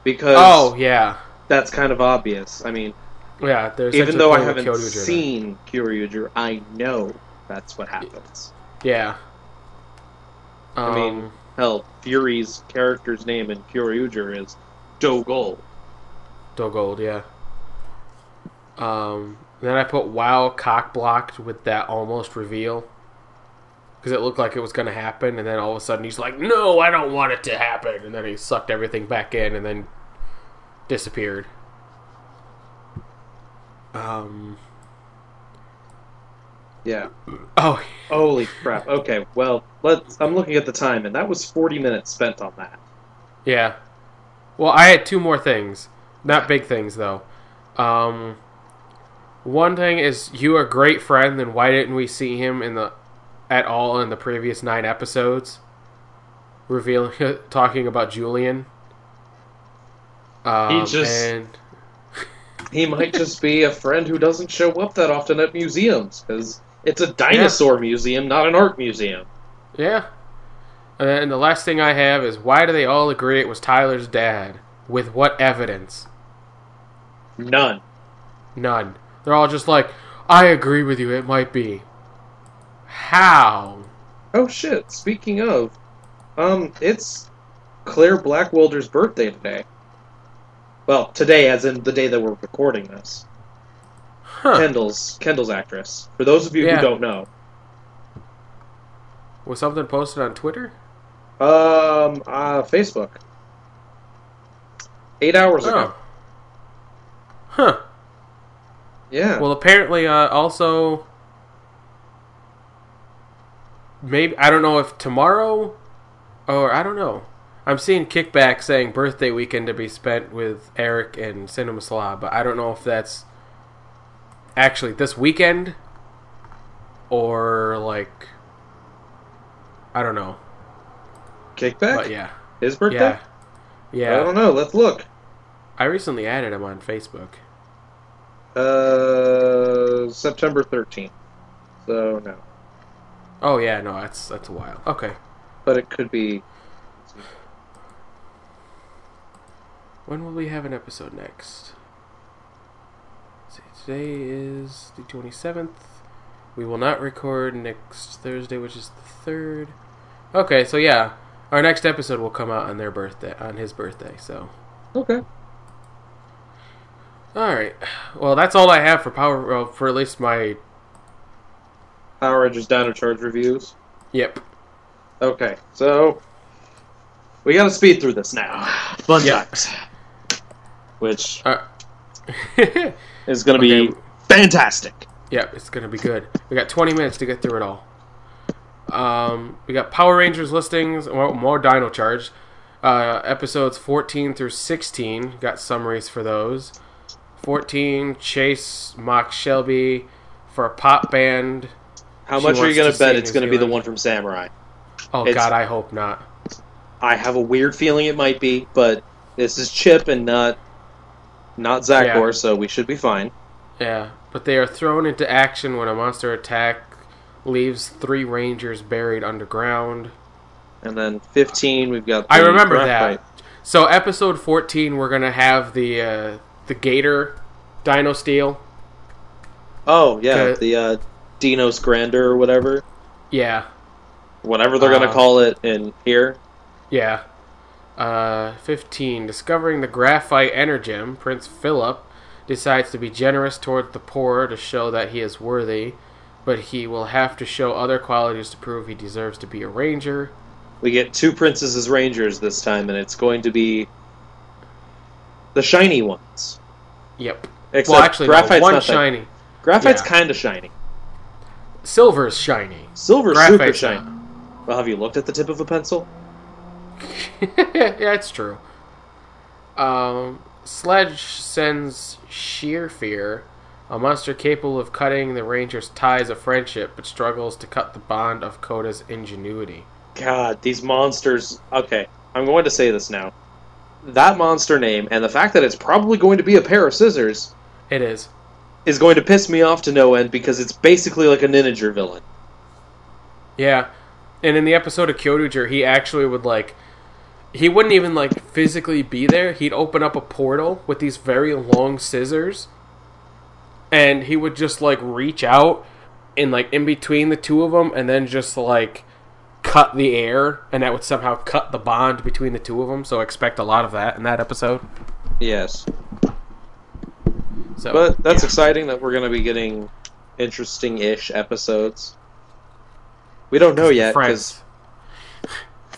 Because Oh, yeah. that's kind of obvious. I mean, Yeah, there's even though I haven't Kyoryuger seen Kyoryuger, I know that's what happens. Yeah. Um, I mean, hell, Fury's character's name in Kyoryuger is Dogol. Dogold, yeah. Um, then I put WoW cock blocked with that almost reveal because it looked like it was going to happen, and then all of a sudden he's like, "No, I don't want it to happen," and then he sucked everything back in and then disappeared. Um. Yeah. Oh, Holy crap. Okay, well, let's. I'm looking at the time, and that was 40 minutes spent on that. Yeah. Well, I had two more things. Not big things though. Um one thing is you a great friend, then why didn't we see him in the at all in the previous 9 episodes? Revealing talking about Julian. Um, just- and He might just be a friend who doesn't show up that often at museums, because it's a dinosaur museum, not an art museum. yeah. And then the last thing I have is why do they all agree it was Tyler's dad? With what evidence? None. None. They're all just like, I agree with you, it might be. How? Oh shit, speaking of, um, it's Claire Blackwelder's birthday today. Well, today, as in the day that we're recording this. Huh. Kendall's Kendall's actress. For those of you Yeah. who don't know, Was something posted on Twitter? um, uh, Facebook. Eight hours ago. Oh. Huh. Yeah. Well, apparently, uh, also, maybe I don't know if tomorrow, or I don't know. I'm seeing kickback saying birthday weekend to be spent with Eric and Cinema Slaw, but I don't know if that's actually this weekend or like I don't know. Kickback. But yeah, His birthday. yeah, yeah. I don't know. Let's look. I recently added him on Facebook. Uh, September thirteenth. So no, Oh yeah, no, that's that's a while. Okay. but it could be. When will we have an episode next? Let's see, today is the 27th. We will not record next Thursday, which is the 3rd. Okay, so yeah, our next episode will come out on their birthday, on his birthday, so Okay. All right. Well, that's all I have for Power. Well, for at least my. Power Rangers Dino Charge reviews. Yep. Okay, so we gotta speed through this now. Fun Yeah. times. Which Uh, is gonna be fantastic. Yep, it's gonna be good. We got 20 minutes to get through it all. Um, we got Power Rangers listings, more, more Dino Charge. Uh, episodes 14 through 16 got summaries for those. 14 Chase Mock Shelby for a pop band. How She much are you gonna bet it's gonna be the one from Samurai? Oh It's- God, I hope not. I have a weird feeling it might be, but this is Chip and not not Tzachor, Yeah. so we should be fine. Yeah, but they are thrown into action when a monster attack leaves three Rangers buried underground. And then 15, we've got. I remember that. So episode 14, we're gonna have the uh, the Gator Dino Steel. Oh yeah, Okay. the uh, Dinos Grander or whatever, Yeah, whatever they're gonna Uh, call it in here. yeah. Uh, 15. Discovering the graphite energem, Prince Philip decides to be generous toward the poor to show that he is worthy, but he will have to show other qualities to prove he deserves to be a ranger. We get two princesses rangers this time, and it's going to be the shiny ones. Yep. Except well, actually, no, graphite's one not that- shiny. Graphite's Yeah. kind of shiny. Silver's shiny. Silver's super shiny. not. Well, have you looked at the tip of a pencil? yeah, it's true. Um, Sledge sends Sheer Fear, a monster capable of cutting the Ranger's ties of friendship, but struggles to cut the bond of Koda's ingenuity. God, these monsters. Okay, I'm going to say this now. That monster name and the fact that it's probably going to be a pair of scissors It is. is going to piss me off to no end because it's basically like a Ninja villain. Yeah. And in the episode of Kyoto he actually would like he wouldn't even like physically be there. He'd open up a portal with these very long scissors and he would just like reach out in like in between the two of them and then just like cut the air and that would somehow cut the bond between the two of them. So expect a lot of that in that episode. Yes. So But that's yeah. exciting that we're going to be getting interesting ish episodes. We don't know yet because.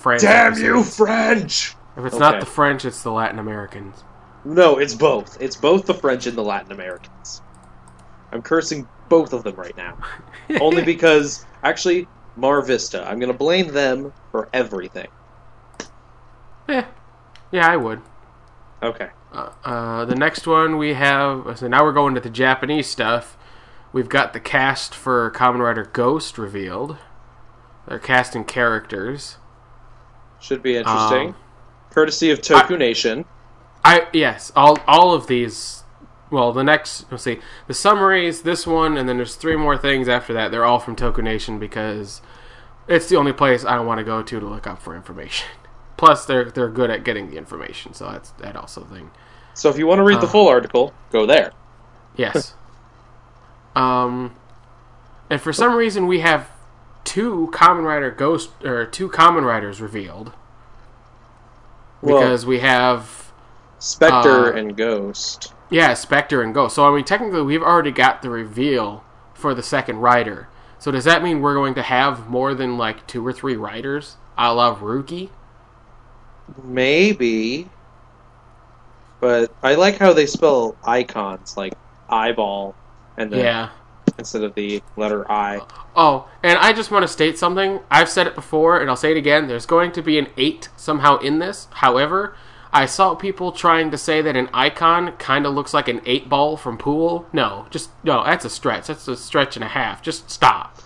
French. French Damn you. French! If it's not the French, it's the Latin Americans. No, it's both. It's both the French and the Latin Americans. I'm cursing both of them right now. Only because, actually, Mar Vista. I'm going to blame them for everything. Eh, yeah, I would. Okay. Uh, uh, the next one we have. So now we're going to the Japanese stuff. We've got the cast for Kamen Rider Ghost revealed. They're casting characters. Should be interesting. Um, Courtesy of Toku Nation. I yes, all all of these. Well, the next let's see the summaries. This one, and then there's three more things after that. They're all from Toku Nation because it's the only place I want to go to to look up for information. Plus, they're they're good at getting the information, so that's that also thing. So if you want to read the uh, full article, go there. Yes. um, and for some reason we have two Kamen Rider Ghost or two Kamen Riders revealed Well- because we have Spectre uh, and Ghost. yeah Spectre and Ghost. So I mean, technically we've already got the reveal for the second rider. So does that mean we're going to have more than like two or three riders, I love Ruki? Maybe. But I like how they spell icons, like eyeball, and then Yeah. Instead of the letter I. Oh, and I just want to state something. I've said it before, and I'll say it again. There's going to be an 8 somehow in this. However, I saw people trying to say that an icon kind of looks like an 8 ball from Pool. No, just, no, that's a stretch. That's a stretch and a half. Just stop.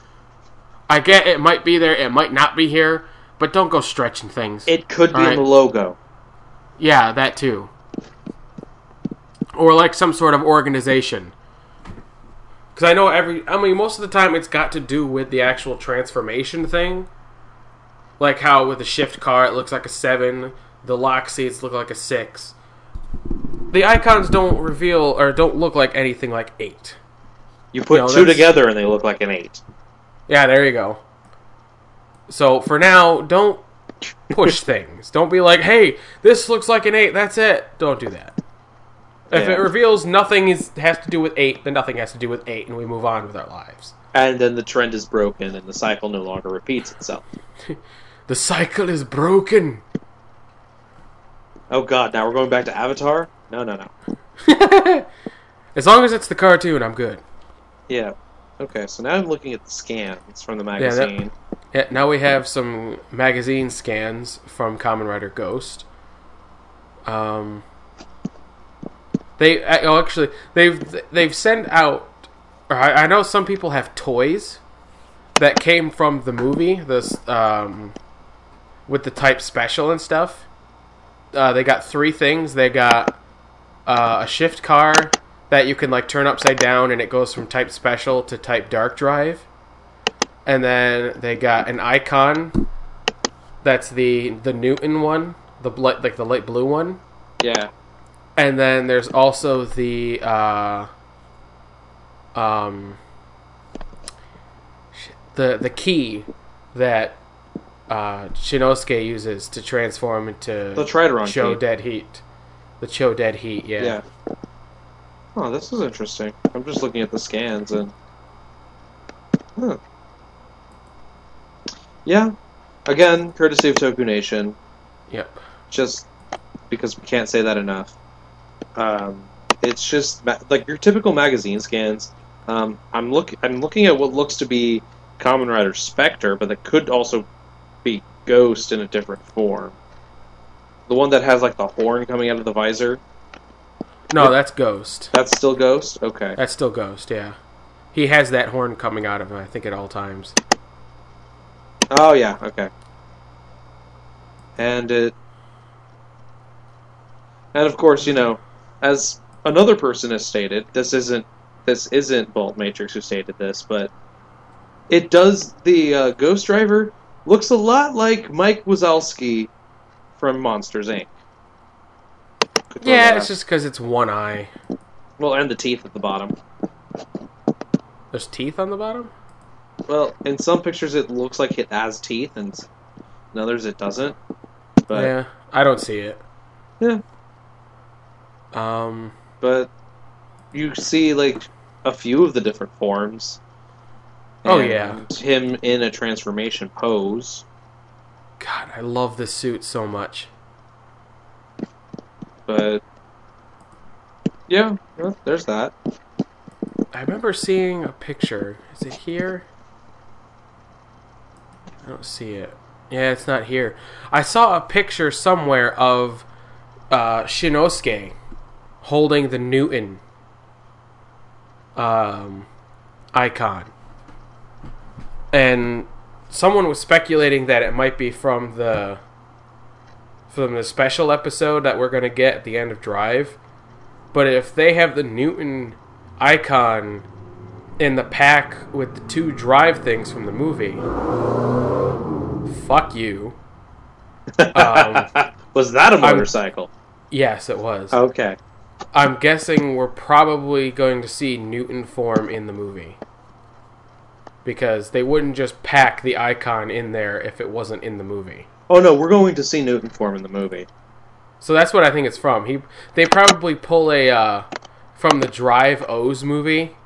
I get it might be there, it might not be here, but don't go stretching things. It could be Alright. in the logo. Yeah, that too. Or like some sort of organization. Because I know every. I mean, most of the time it's got to do with the actual transformation thing. Like how with the shift car it looks like a 7, the Lockseeds look like a 6. The icons don't reveal or don't look like anything like 8. You put No, two that's- together and they look like an eight. Yeah, there you go. So for now, don't push things. Don't be like, "Hey, this looks like an eight. That's it." Don't do that. If Yeah. it reveals nothing is has to do with eight, then nothing has to do with eight, and we move on with our lives. And then the trend is broken, and the cycle no longer repeats itself. The cycle is broken. Oh God! Now we're going back to Avatar. No, no, no. As long as it's the cartoon, I'm good. Yeah. Okay, so now I'm looking at the scans from the that- magazine. Yeah, now we have some magazine scans from Kamen Rider Ghost. Um, they oh, actually they've they've sent out. I, I know some people have toys that came from the movie. This um, with the type special and stuff. Uh, they got three things. They got uh, a shift car that you can like turn upside down and it goes from type special to type dark drive and then they got an icon that's the the Newton one, the like the light blue one, Yeah. And then there's also the uh, um the the key that uh, Shinosuke uses to transform into The Tridoron Cho key. Dead Heat, the Cho Dead Heat, yeah. Yeah. Oh, this is interesting. I'm just looking at the scans and. Huh. Yeah. Again, courtesy of Toku Nation, Yep. just because we can't say that enough. Um, it's just ma- like your typical magazine scans. Um, I'm look I'm looking at what looks to be Kamen Rider Spectre, but that could also be Ghost in a different form. The one that has like the horn coming out of the visor. No, that's Ghost. That's still Ghost. Okay. That's still Ghost, yeah. He has that horn coming out of him, I think, at all times. Oh yeah, okay. And it And of course, you know, as another person has stated, this isn't this isn't Bolt Matrix who stated this, but it does the uh, Ghost Driver looks a lot like Mike Wazowski from Monsters Inc. Yeah, it's just because it's one eye. well, and the teeth at the bottom. There's teeth on the bottom? Well, in some pictures it looks like it has teeth, and in others it doesn't. But yeah, I don't see it. Yeah. Um, but you see like a few of the different forms. Oh, yeah. him in a transformation pose. God, I love this suit so much. But yeah, well, there's that. I remember seeing a picture. Is it here? I don't see it. Yeah, it's not here. I saw a picture somewhere of uh, Shinosuke holding the Newton um, icon. And someone was speculating that it might be from the from the special episode that we're going to get at the end of Drive. But if they have the Newton icon in the pack with the two drive things from the movie. Fuck you. Um, Was that a motorcycle? yes, it was. Okay. I'm guessing we're probably going to see Newton form in the movie. Because they wouldn't just pack the icon in there if it wasn't in the movie. Oh no, we're going to see Newton form in the movie. So that's what I think it's from. He they probably pull a uh, from the Drive O's movie,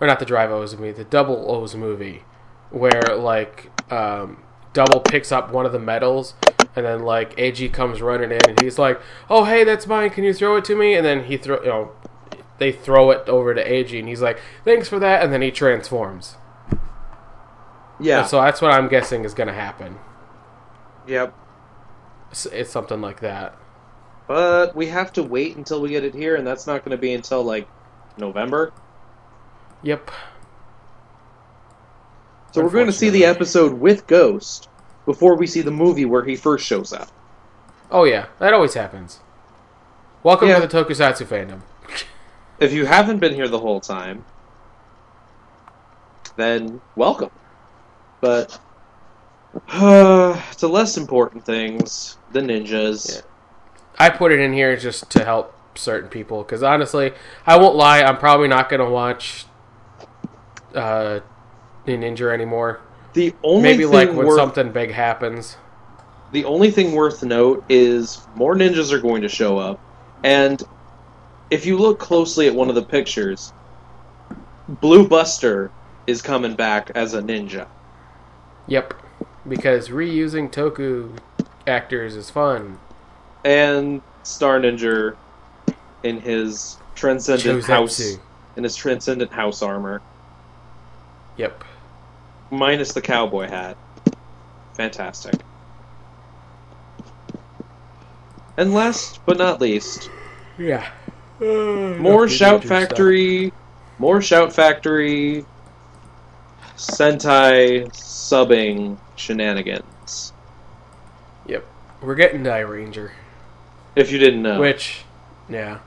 or not the Drive O's movie, the Double O's movie, where like um, Double picks up one of the medals, and then like Eiji comes running in, and he's like, "Oh hey, that's mine. Can you throw it to me?" And then he throw you know they throw it over to Eiji, and he's like, "Thanks for that," and then he transforms. Yeah. So that's what I'm guessing is going to happen. Yep. It's, it's something like that. But we have to wait until we get it here, and that's not going to be until like November. Yep. So we're going to see the episode with Ghost before we see the movie where he first shows up. Oh yeah, that always happens. Welcome Yeah. to the Tokusatsu fandom. If you haven't been here the whole time, then welcome. But uh, to less important things, the ninjas. Yeah. I put it in here just to help certain people because honestly, I won't lie. I'm probably not gonna watch uh, Ninja anymore. The only Maybe thing like when worth, something big happens. the only thing worth note is more ninjas are going to show up, and if you look closely at one of the pictures, Blue Buster is coming back as a ninja. Yep. Because reusing Toku actors is fun. And Star Ninja in his transcendent house in his transcendent house armor, Yep. minus the cowboy hat. Fantastic. And last but not least, Yeah. more Shout Factory, more Shout Factory, Sentai subbing shenanigans. Yep. We're getting Dairanger. If you didn't know, Which, yeah.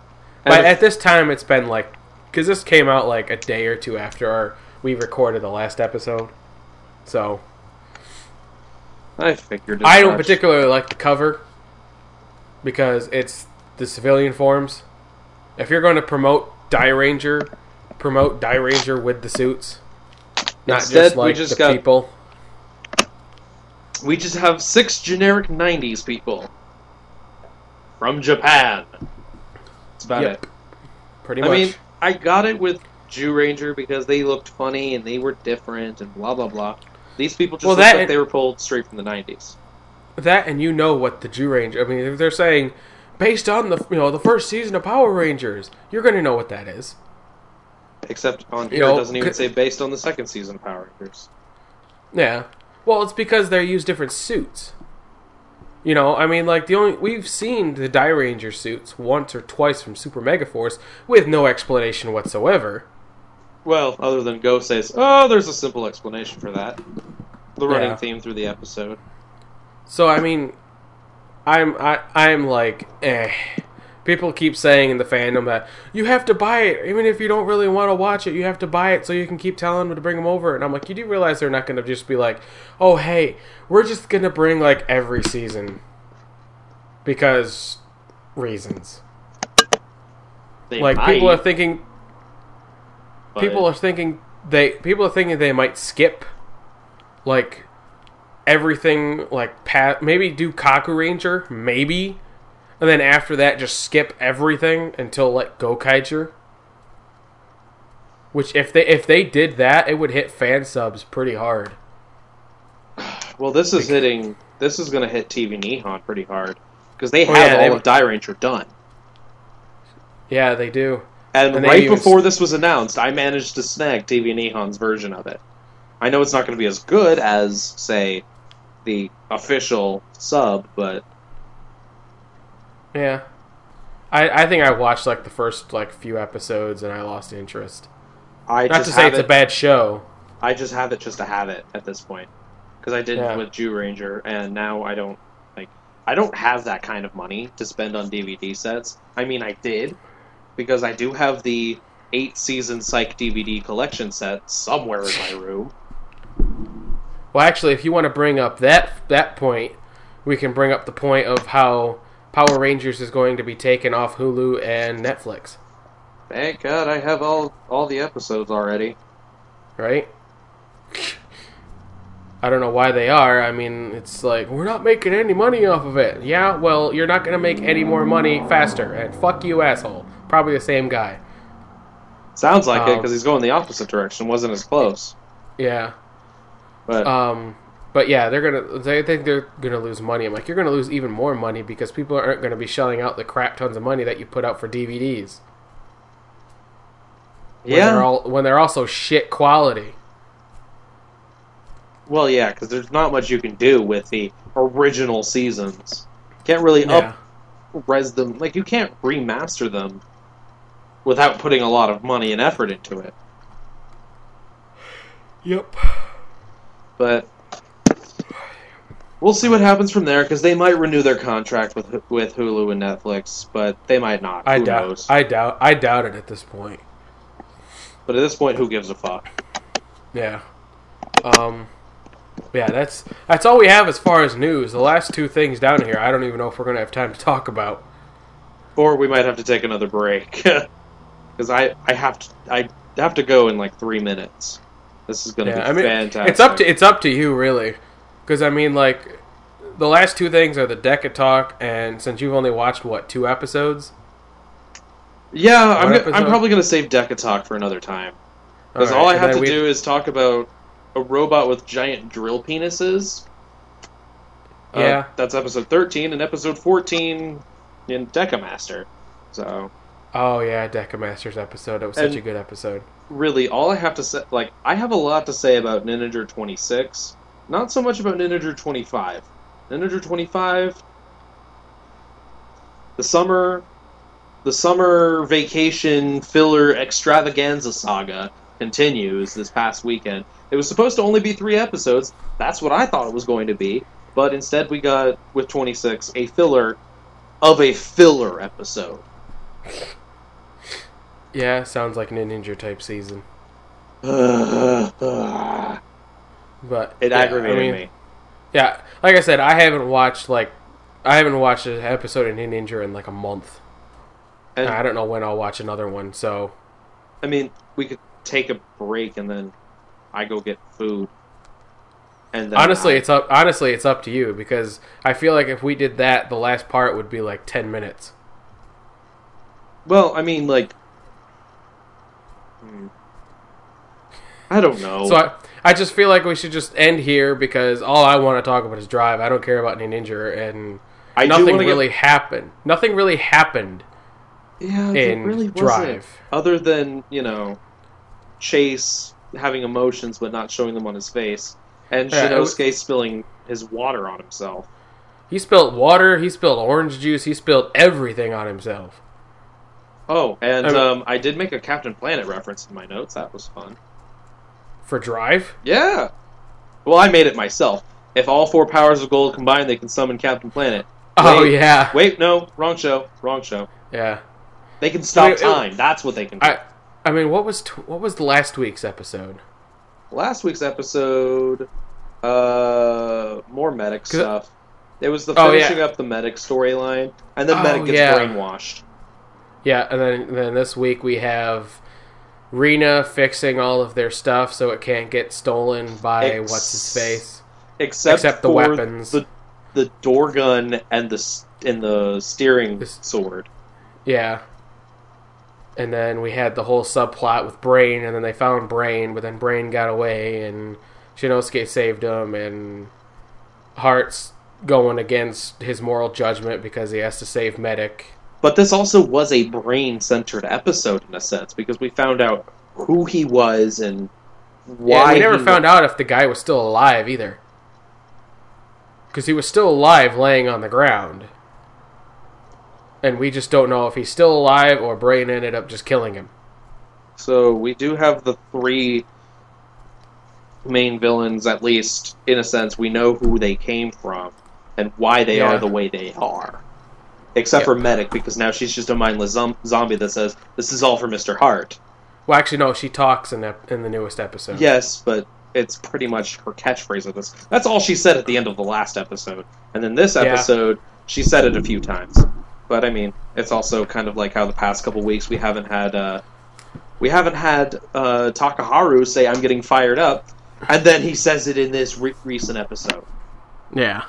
And But if- at this time, it's been like. Because this came out like a day or two after our, we recorded the last episode. So. I figured. I don't much. particularly like the cover. Because it's the civilian forms. If you're going to promote Dairanger, promote Dairanger with the suits. Not Instead, just we just the got- people. We just have six generic '90s people from Japan. That's about Yep. it. Pretty much. I mean, I got it with Zyuranger because they looked funny and they were different and blah blah blah. These people just Well, that like they were pulled straight from the '90s. that and you know what the Zyuranger. I mean, if they're saying based on the you know the first season of Power Rangers, you're going to know what that is. Except on You know, it doesn't even say based on the second season of Power Rangers. Yeah. Well, it's because they use different suits. You know, I mean, like the only we've seen the Dairanger suits once or twice from Super Mega Force with no explanation whatsoever. Well, other than Go says, oh, there's a simple explanation for that. The running Yeah. theme through the episode. So I mean, I'm I I'm like, eh. People keep saying in the fandom that you have to buy it, even if you don't really want to watch it. You have to buy it so you can keep telling them to bring them over. And I'm like, you do realize they're not going to just be like, oh hey, we're just going to bring like every season because reasons. They like might, people are thinking, but- people are thinking they people are thinking they might skip like everything like pat maybe do Kakuranger maybe and then after that just skip everything until like Gokaiger which if they if they did that it would hit fan subs pretty hard Well, this is hitting. This is going to hit TV Nihon pretty hard because they Oh, have yeah, all they- of Dairanger done. yeah they do And, And right before this was announced, I managed to snag TV Nihon's version of it. I know it's not going to be as good as, say, the official sub, but yeah I I think I watched like the first like few episodes and I lost interest I not to say it's it. a bad show I just have it just to have it at this point because I did Yeah. it with Zyuranger, and now I don't like. I don't have that kind of money to spend on DVD sets. I mean, I did because I do have the eight season Psych DVD collection set somewhere in my room. Well, actually, if you want to bring up that that point, we can bring up the point of how Power Rangers is going to be taken off Hulu and Netflix, Thank God I have all all the episodes already. right? I don't know why they are. I mean, it's like we're not making any money off of it. Yeah, well, you're not going to make any more money faster. And fuck you, asshole. Probably the same guy. Sounds like it Um, because he's going the opposite direction. wasn't as close, Yeah. but Um, but yeah, they're gonna. They think they're gonna lose money. I'm like, you're gonna lose even more money because people aren't gonna be shelling out the crap tons of money that you put out for DVDs. When yeah. they're all when they're also shit quality. well, yeah, because there's not much you can do with the original seasons. Can't really Yeah. up res them like you can't remaster them without putting a lot of money and effort into it. Yep. But we'll see what happens from there because they might renew their contract with with Hulu and Netflix, but they might not. I Who doubt. knows? I doubt. I doubt it at this point. But at this point, who gives a fuck? Yeah. Um. Yeah, that's that's all we have as far as news. The last two things down here, I don't even know if we're gonna have time to talk about. Or we might have to take another break because I I have to I have to go in like three minutes. This is going to Yeah, be I mean, fantastic. it's up to it's up to you really, because I mean, like, the last two things are the Deka talk, and since you've only watched what two episodes, Yeah, I'm, go- I'm probably going to save Deka talk for another time. Because all, I and have to we- do is talk about a robot with giant drill penises. Uh, Yeah. that's episode 13, and episode 14 in Dekamaster. So, Oh yeah, Dekamaster's episode. That was such a good episode. really, all I have to say, like, I have a lot to say about Ninja 26. Not so much about Ninja 25. Ninja 25, the summer, the summer vacation filler extravaganza saga continues this past weekend. It was supposed to only be three episodes. That's what I thought it was going to be, but instead we got with 26 a filler of a filler episode. Yeah, sounds like an Ninja type season. it But yeah, aggravated I mean, me. Yeah, like I said, I haven't watched like I haven't watched an episode of Ninja in like a month. And I don't know when I'll watch another one. So I mean, we could take a break and then I go get food. And then honestly, I- it's up. Honestly, it's up to you because I feel like if we did that, the last part would be like ten minutes. well, I mean, like, hmm. I don't know. So I, I just feel like we should just end here because all I want to talk about is drive. I don't care about any Ninja, and I nothing wanna get- really happened. Nothing really happened yeah, in really. Drive. other than you know, Chase having emotions but not showing them on his face, and Yeah, Shinnosuke spilling his water on himself. He spilled water. He spilled orange juice. He spilled everything on himself. Oh, and I mean- um, I did make a Captain Planet reference in my notes. That was fun. For drive, Yeah. Well, I made it myself. If all four powers of gold combine, they can summon Captain Planet. oh Wait. yeah, Wait, no, wrong show, wrong show. yeah. They can stop Wait, it- time. That's what they can do. I, I mean, what was t- what was last week's episode? Last week's episode, uh, more medic stuff. It was the Oh, yeah. finishing up the medic storyline, and then Oh, medic gets yeah. brainwashed. Yeah, and then then this week we have Rinna fixing all of their stuff so it can't get stolen by Ex- what's his face. Except, Except the weapons. the the door gun and the and the steering This- sword. Yeah. And then we had the whole subplot with Brain, and then they found Brain, but then Brain got away, and Shinnosuke saved him, and Heart's going against his moral judgment because he has to save Medic. But this also was a brain centered episode in a sense because we found out who he was and Yeah, why we never found out if the guy was still alive either. Because he was still alive laying on the ground. And we just don't know if he's still alive or Brain ended up just killing him. So we do have the three main villains, at least in a sense. We know who they came from and why they Yeah. are the way they are. Except Yep. for Medic, because now she's just a mindless zom- zombie that says, "This is all for Mister Heart." Well, actually, no, she talks in, in the newest episode. Yes, but it's pretty much her catchphrase of this. That's all she said at the end of the last episode, and then this Yeah. episode, she said it a few times. But I mean, it's also kind of like how the past couple weeks we haven't had uh, we haven't had uh, Takaharu say I'm getting fired up, and then he says it in this re- recent episode. Yeah.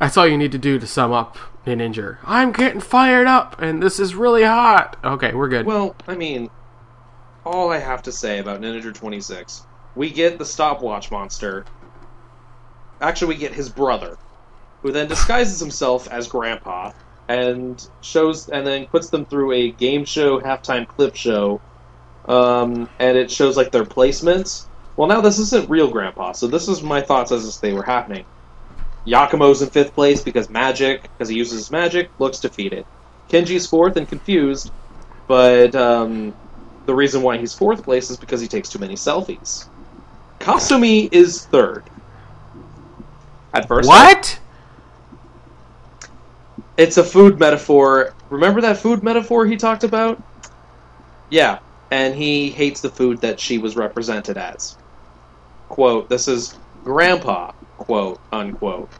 That's all you need to do to sum up Ninja. I'm getting fired up, and this is really hot. Okay, we're good. Well, I mean, all I have to say about Ninja 26, we get the stopwatch monster. Actually, we get his brother, who then disguises himself as Grandpa and shows, and then puts them through a game show halftime clip show, um, and it shows like their placements. Well, now this isn't real Grandpa, so this is my thoughts as they were happening. Yakumo's in fifth place because magic, because he uses his magic, looks defeated. Kinji's fourth and confused, but um, the reason why he's fourth place is because he takes too many selfies. Kasumi is third. At first, what? it's a food metaphor. Remember that food metaphor he talked about? Yeah, and he hates the food that she was represented as. Quote, this is Grandpa, quote, unquote.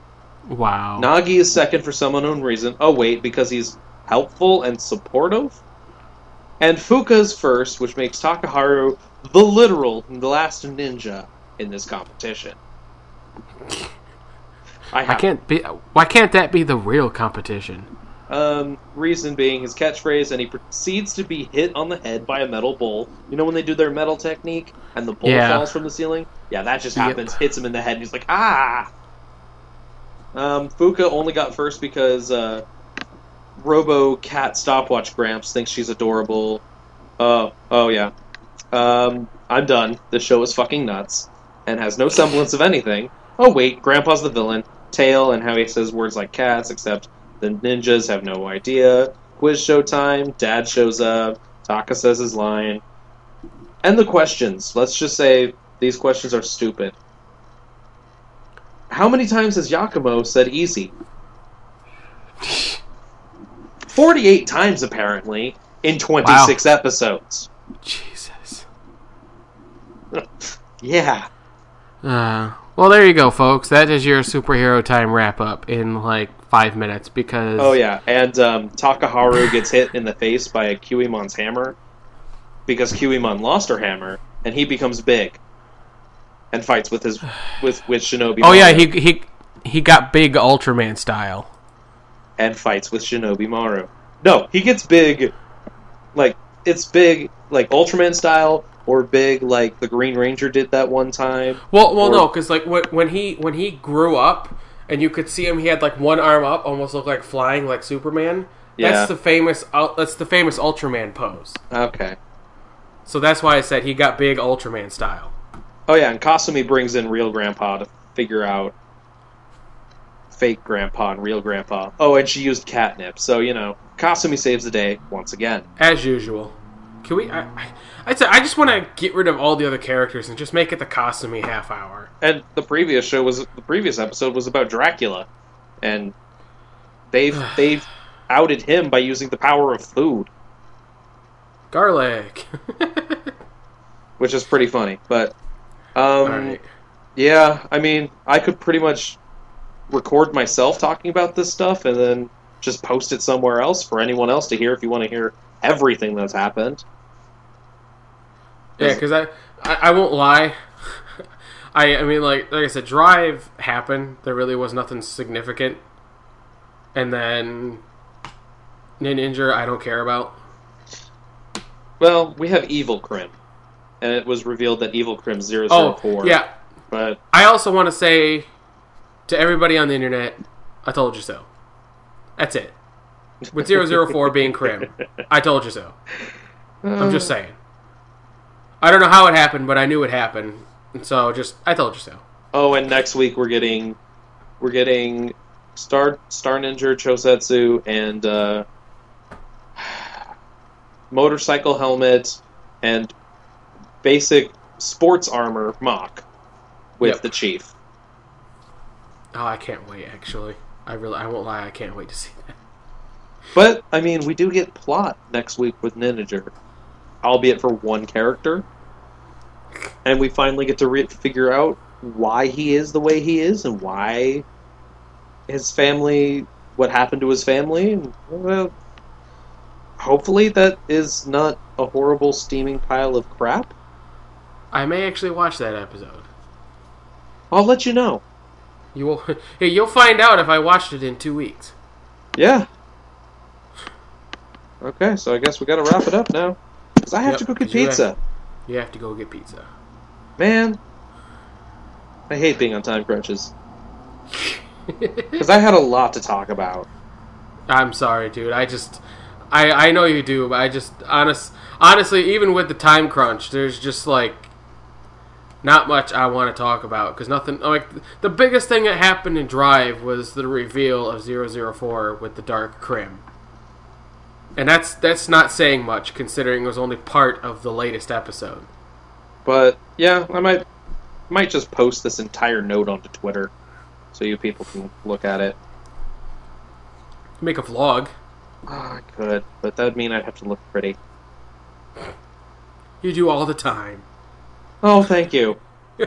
Wow. Nagi is second for some unknown reason. Oh, wait, because he's helpful and supportive? And Fuka is first, which makes Takaharu the literal the last ninja in this competition. I, I can't be. Why can't that be the real competition? Um, reason being his catchphrase, and he proceeds to be hit on the head by a metal bull. You know when they do their metal technique and the bull Yeah. falls from the ceiling? Yeah, that just Yep. happens. Hits him in the head, and he's like, ah. Um, Fuka only got first because uh, Robo Cat Stopwatch Gramps thinks she's adorable. Oh, oh yeah. Um, I'm done. This show is fucking nuts and has no semblance of anything. Oh wait, Grandpa's the villain. Tail and how he says words like cats, except the ninjas have no idea. Quiz show time. Dad shows up. Taka says his line. And the questions. Let's just say these questions are stupid. How many times has Yakumo said easy? 48 times, apparently, in 26 episodes. Jesus. Yeah. Uh, well, there you go, folks. That is your superhero time wrap up in like five minutes because. Oh, yeah. And um, Takaharu gets hit in the face by a Kiwimon's hammer because Kiwimon lost her hammer, and he becomes big and fights with his with with Shinobi. Oh yeah, he he he got big Ultraman style. and fights with Shinobi Maru. No, he gets big, like it's big, like Ultraman style, or big like the Green Ranger did that one time. Well, well, Or- no, because like when, when he when he grew up and you could see him, he had like one arm up, almost looked like flying, like Superman. Yeah. That's the famous. That's the famous Ultraman pose. Okay. So that's why I said he got big Ultraman style. Oh yeah, and Kasumi brings in real Grandpa to figure out fake Grandpa and real Grandpa. Oh, and she used catnip, so you know Kasumi saves the day once again. As usual. Can we? I, say I just want to get rid of all the other characters and just make it the Kasumi half hour. And the previous show was the previous episode was about Dracula, and they've they've outed him by using the power of food. Garlic. which is pretty funny. But um, right. yeah, I mean, I could pretty much record myself talking about this stuff and then just post it somewhere else for anyone else to hear if you want to hear everything that's happened. Yeah, because I, I I won't lie. I I mean like like I said, Drive happened. There really was nothing significant, and then Ninja I don't care about. Well, we have Evil Krim, and it was revealed that Evil Krim 004. Oh yeah, But I also want to say to everybody on the internet, I told you so. That's it. With 004 being Krim, I told you so. I'm just saying. I don't know how it happened, but I knew it happened. So just I told you so. Oh, and next week we're getting we're getting Star Star Ninja Chosetsu and uh, motorcycle helmet and basic sports armor mock with Yep. the chief. Oh, I can't wait. Actually, I really I won't lie. I can't wait to see that. But I mean, we do get plot next week with Ninja, albeit for one character, and we finally get to re- figure out why he is the way he is and why his family, what happened to his family. And, well, hopefully, that is not a horrible steaming pile of crap. I may actually watch that episode. I'll let you know. You will. Hey, you'll find out if I watched it in two weeks. Yeah. Okay, so I guess we got to wrap it up now because I have Yep, to go get 'cause you have- pizza. You have to go get pizza. Man, I hate being on time crunches because I had a lot to talk about. I'm sorry, dude. I just, I I know you do, but I just honest, honestly, even with the time crunch, there's just like not much I want to talk about because nothing. Like the biggest thing that happened in Drive was the reveal of 004 with the Dark Krim, and that's that's not saying much considering it was only part of the latest episode. But yeah, I might might just post this entire note onto Twitter so you people can look at it. Make a vlog. Oh, I could, but that would mean I'd have to look pretty. You do all the time. Oh, thank you.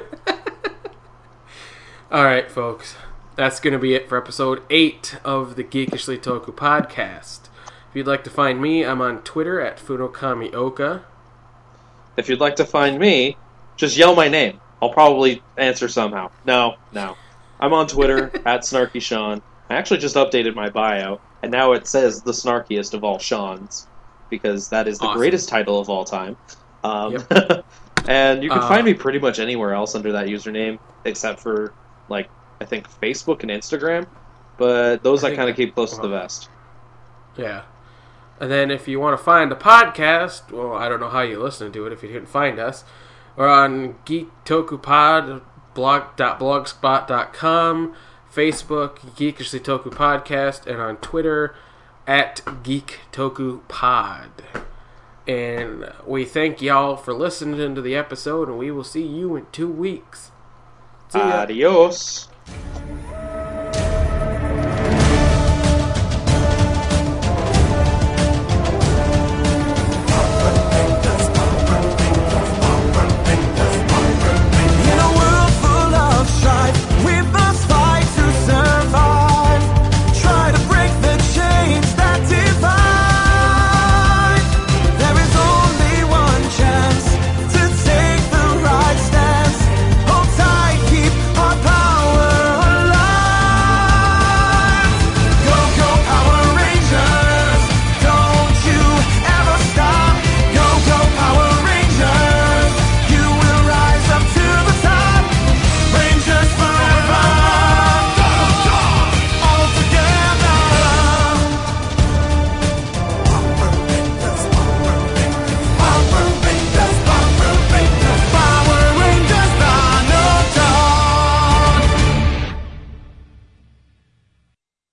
All right, folks. That's going to be it for episode 8 of the Geekishly Toku podcast. If you'd like to find me, I'm on Twitter at FuuNoKamiOka. If you'd like to find me, just yell my name. I'll probably answer somehow. No, no. I'm on Twitter at Snarky Shawn. I actually just updated my bio, and now it says the snarkiest of all Shawn's because that is the Awesome. greatest title of all time. Um, and you can Uh, find me pretty much anywhere else under that username except for like I think Facebook and Instagram. But those I I, kind of keep close to the vest. Yeah. And then if you want to find the podcast, well, I don't know how you listen to it if you didn't find us. We're on Geek Toku Pod, blog.blogspot.com, Facebook, Geekishly Toku Podcast, and on Twitter at Geek Toku Pod. And we thank y'all for listening to the episode, and we will see you in two weeks. See ya. Adios.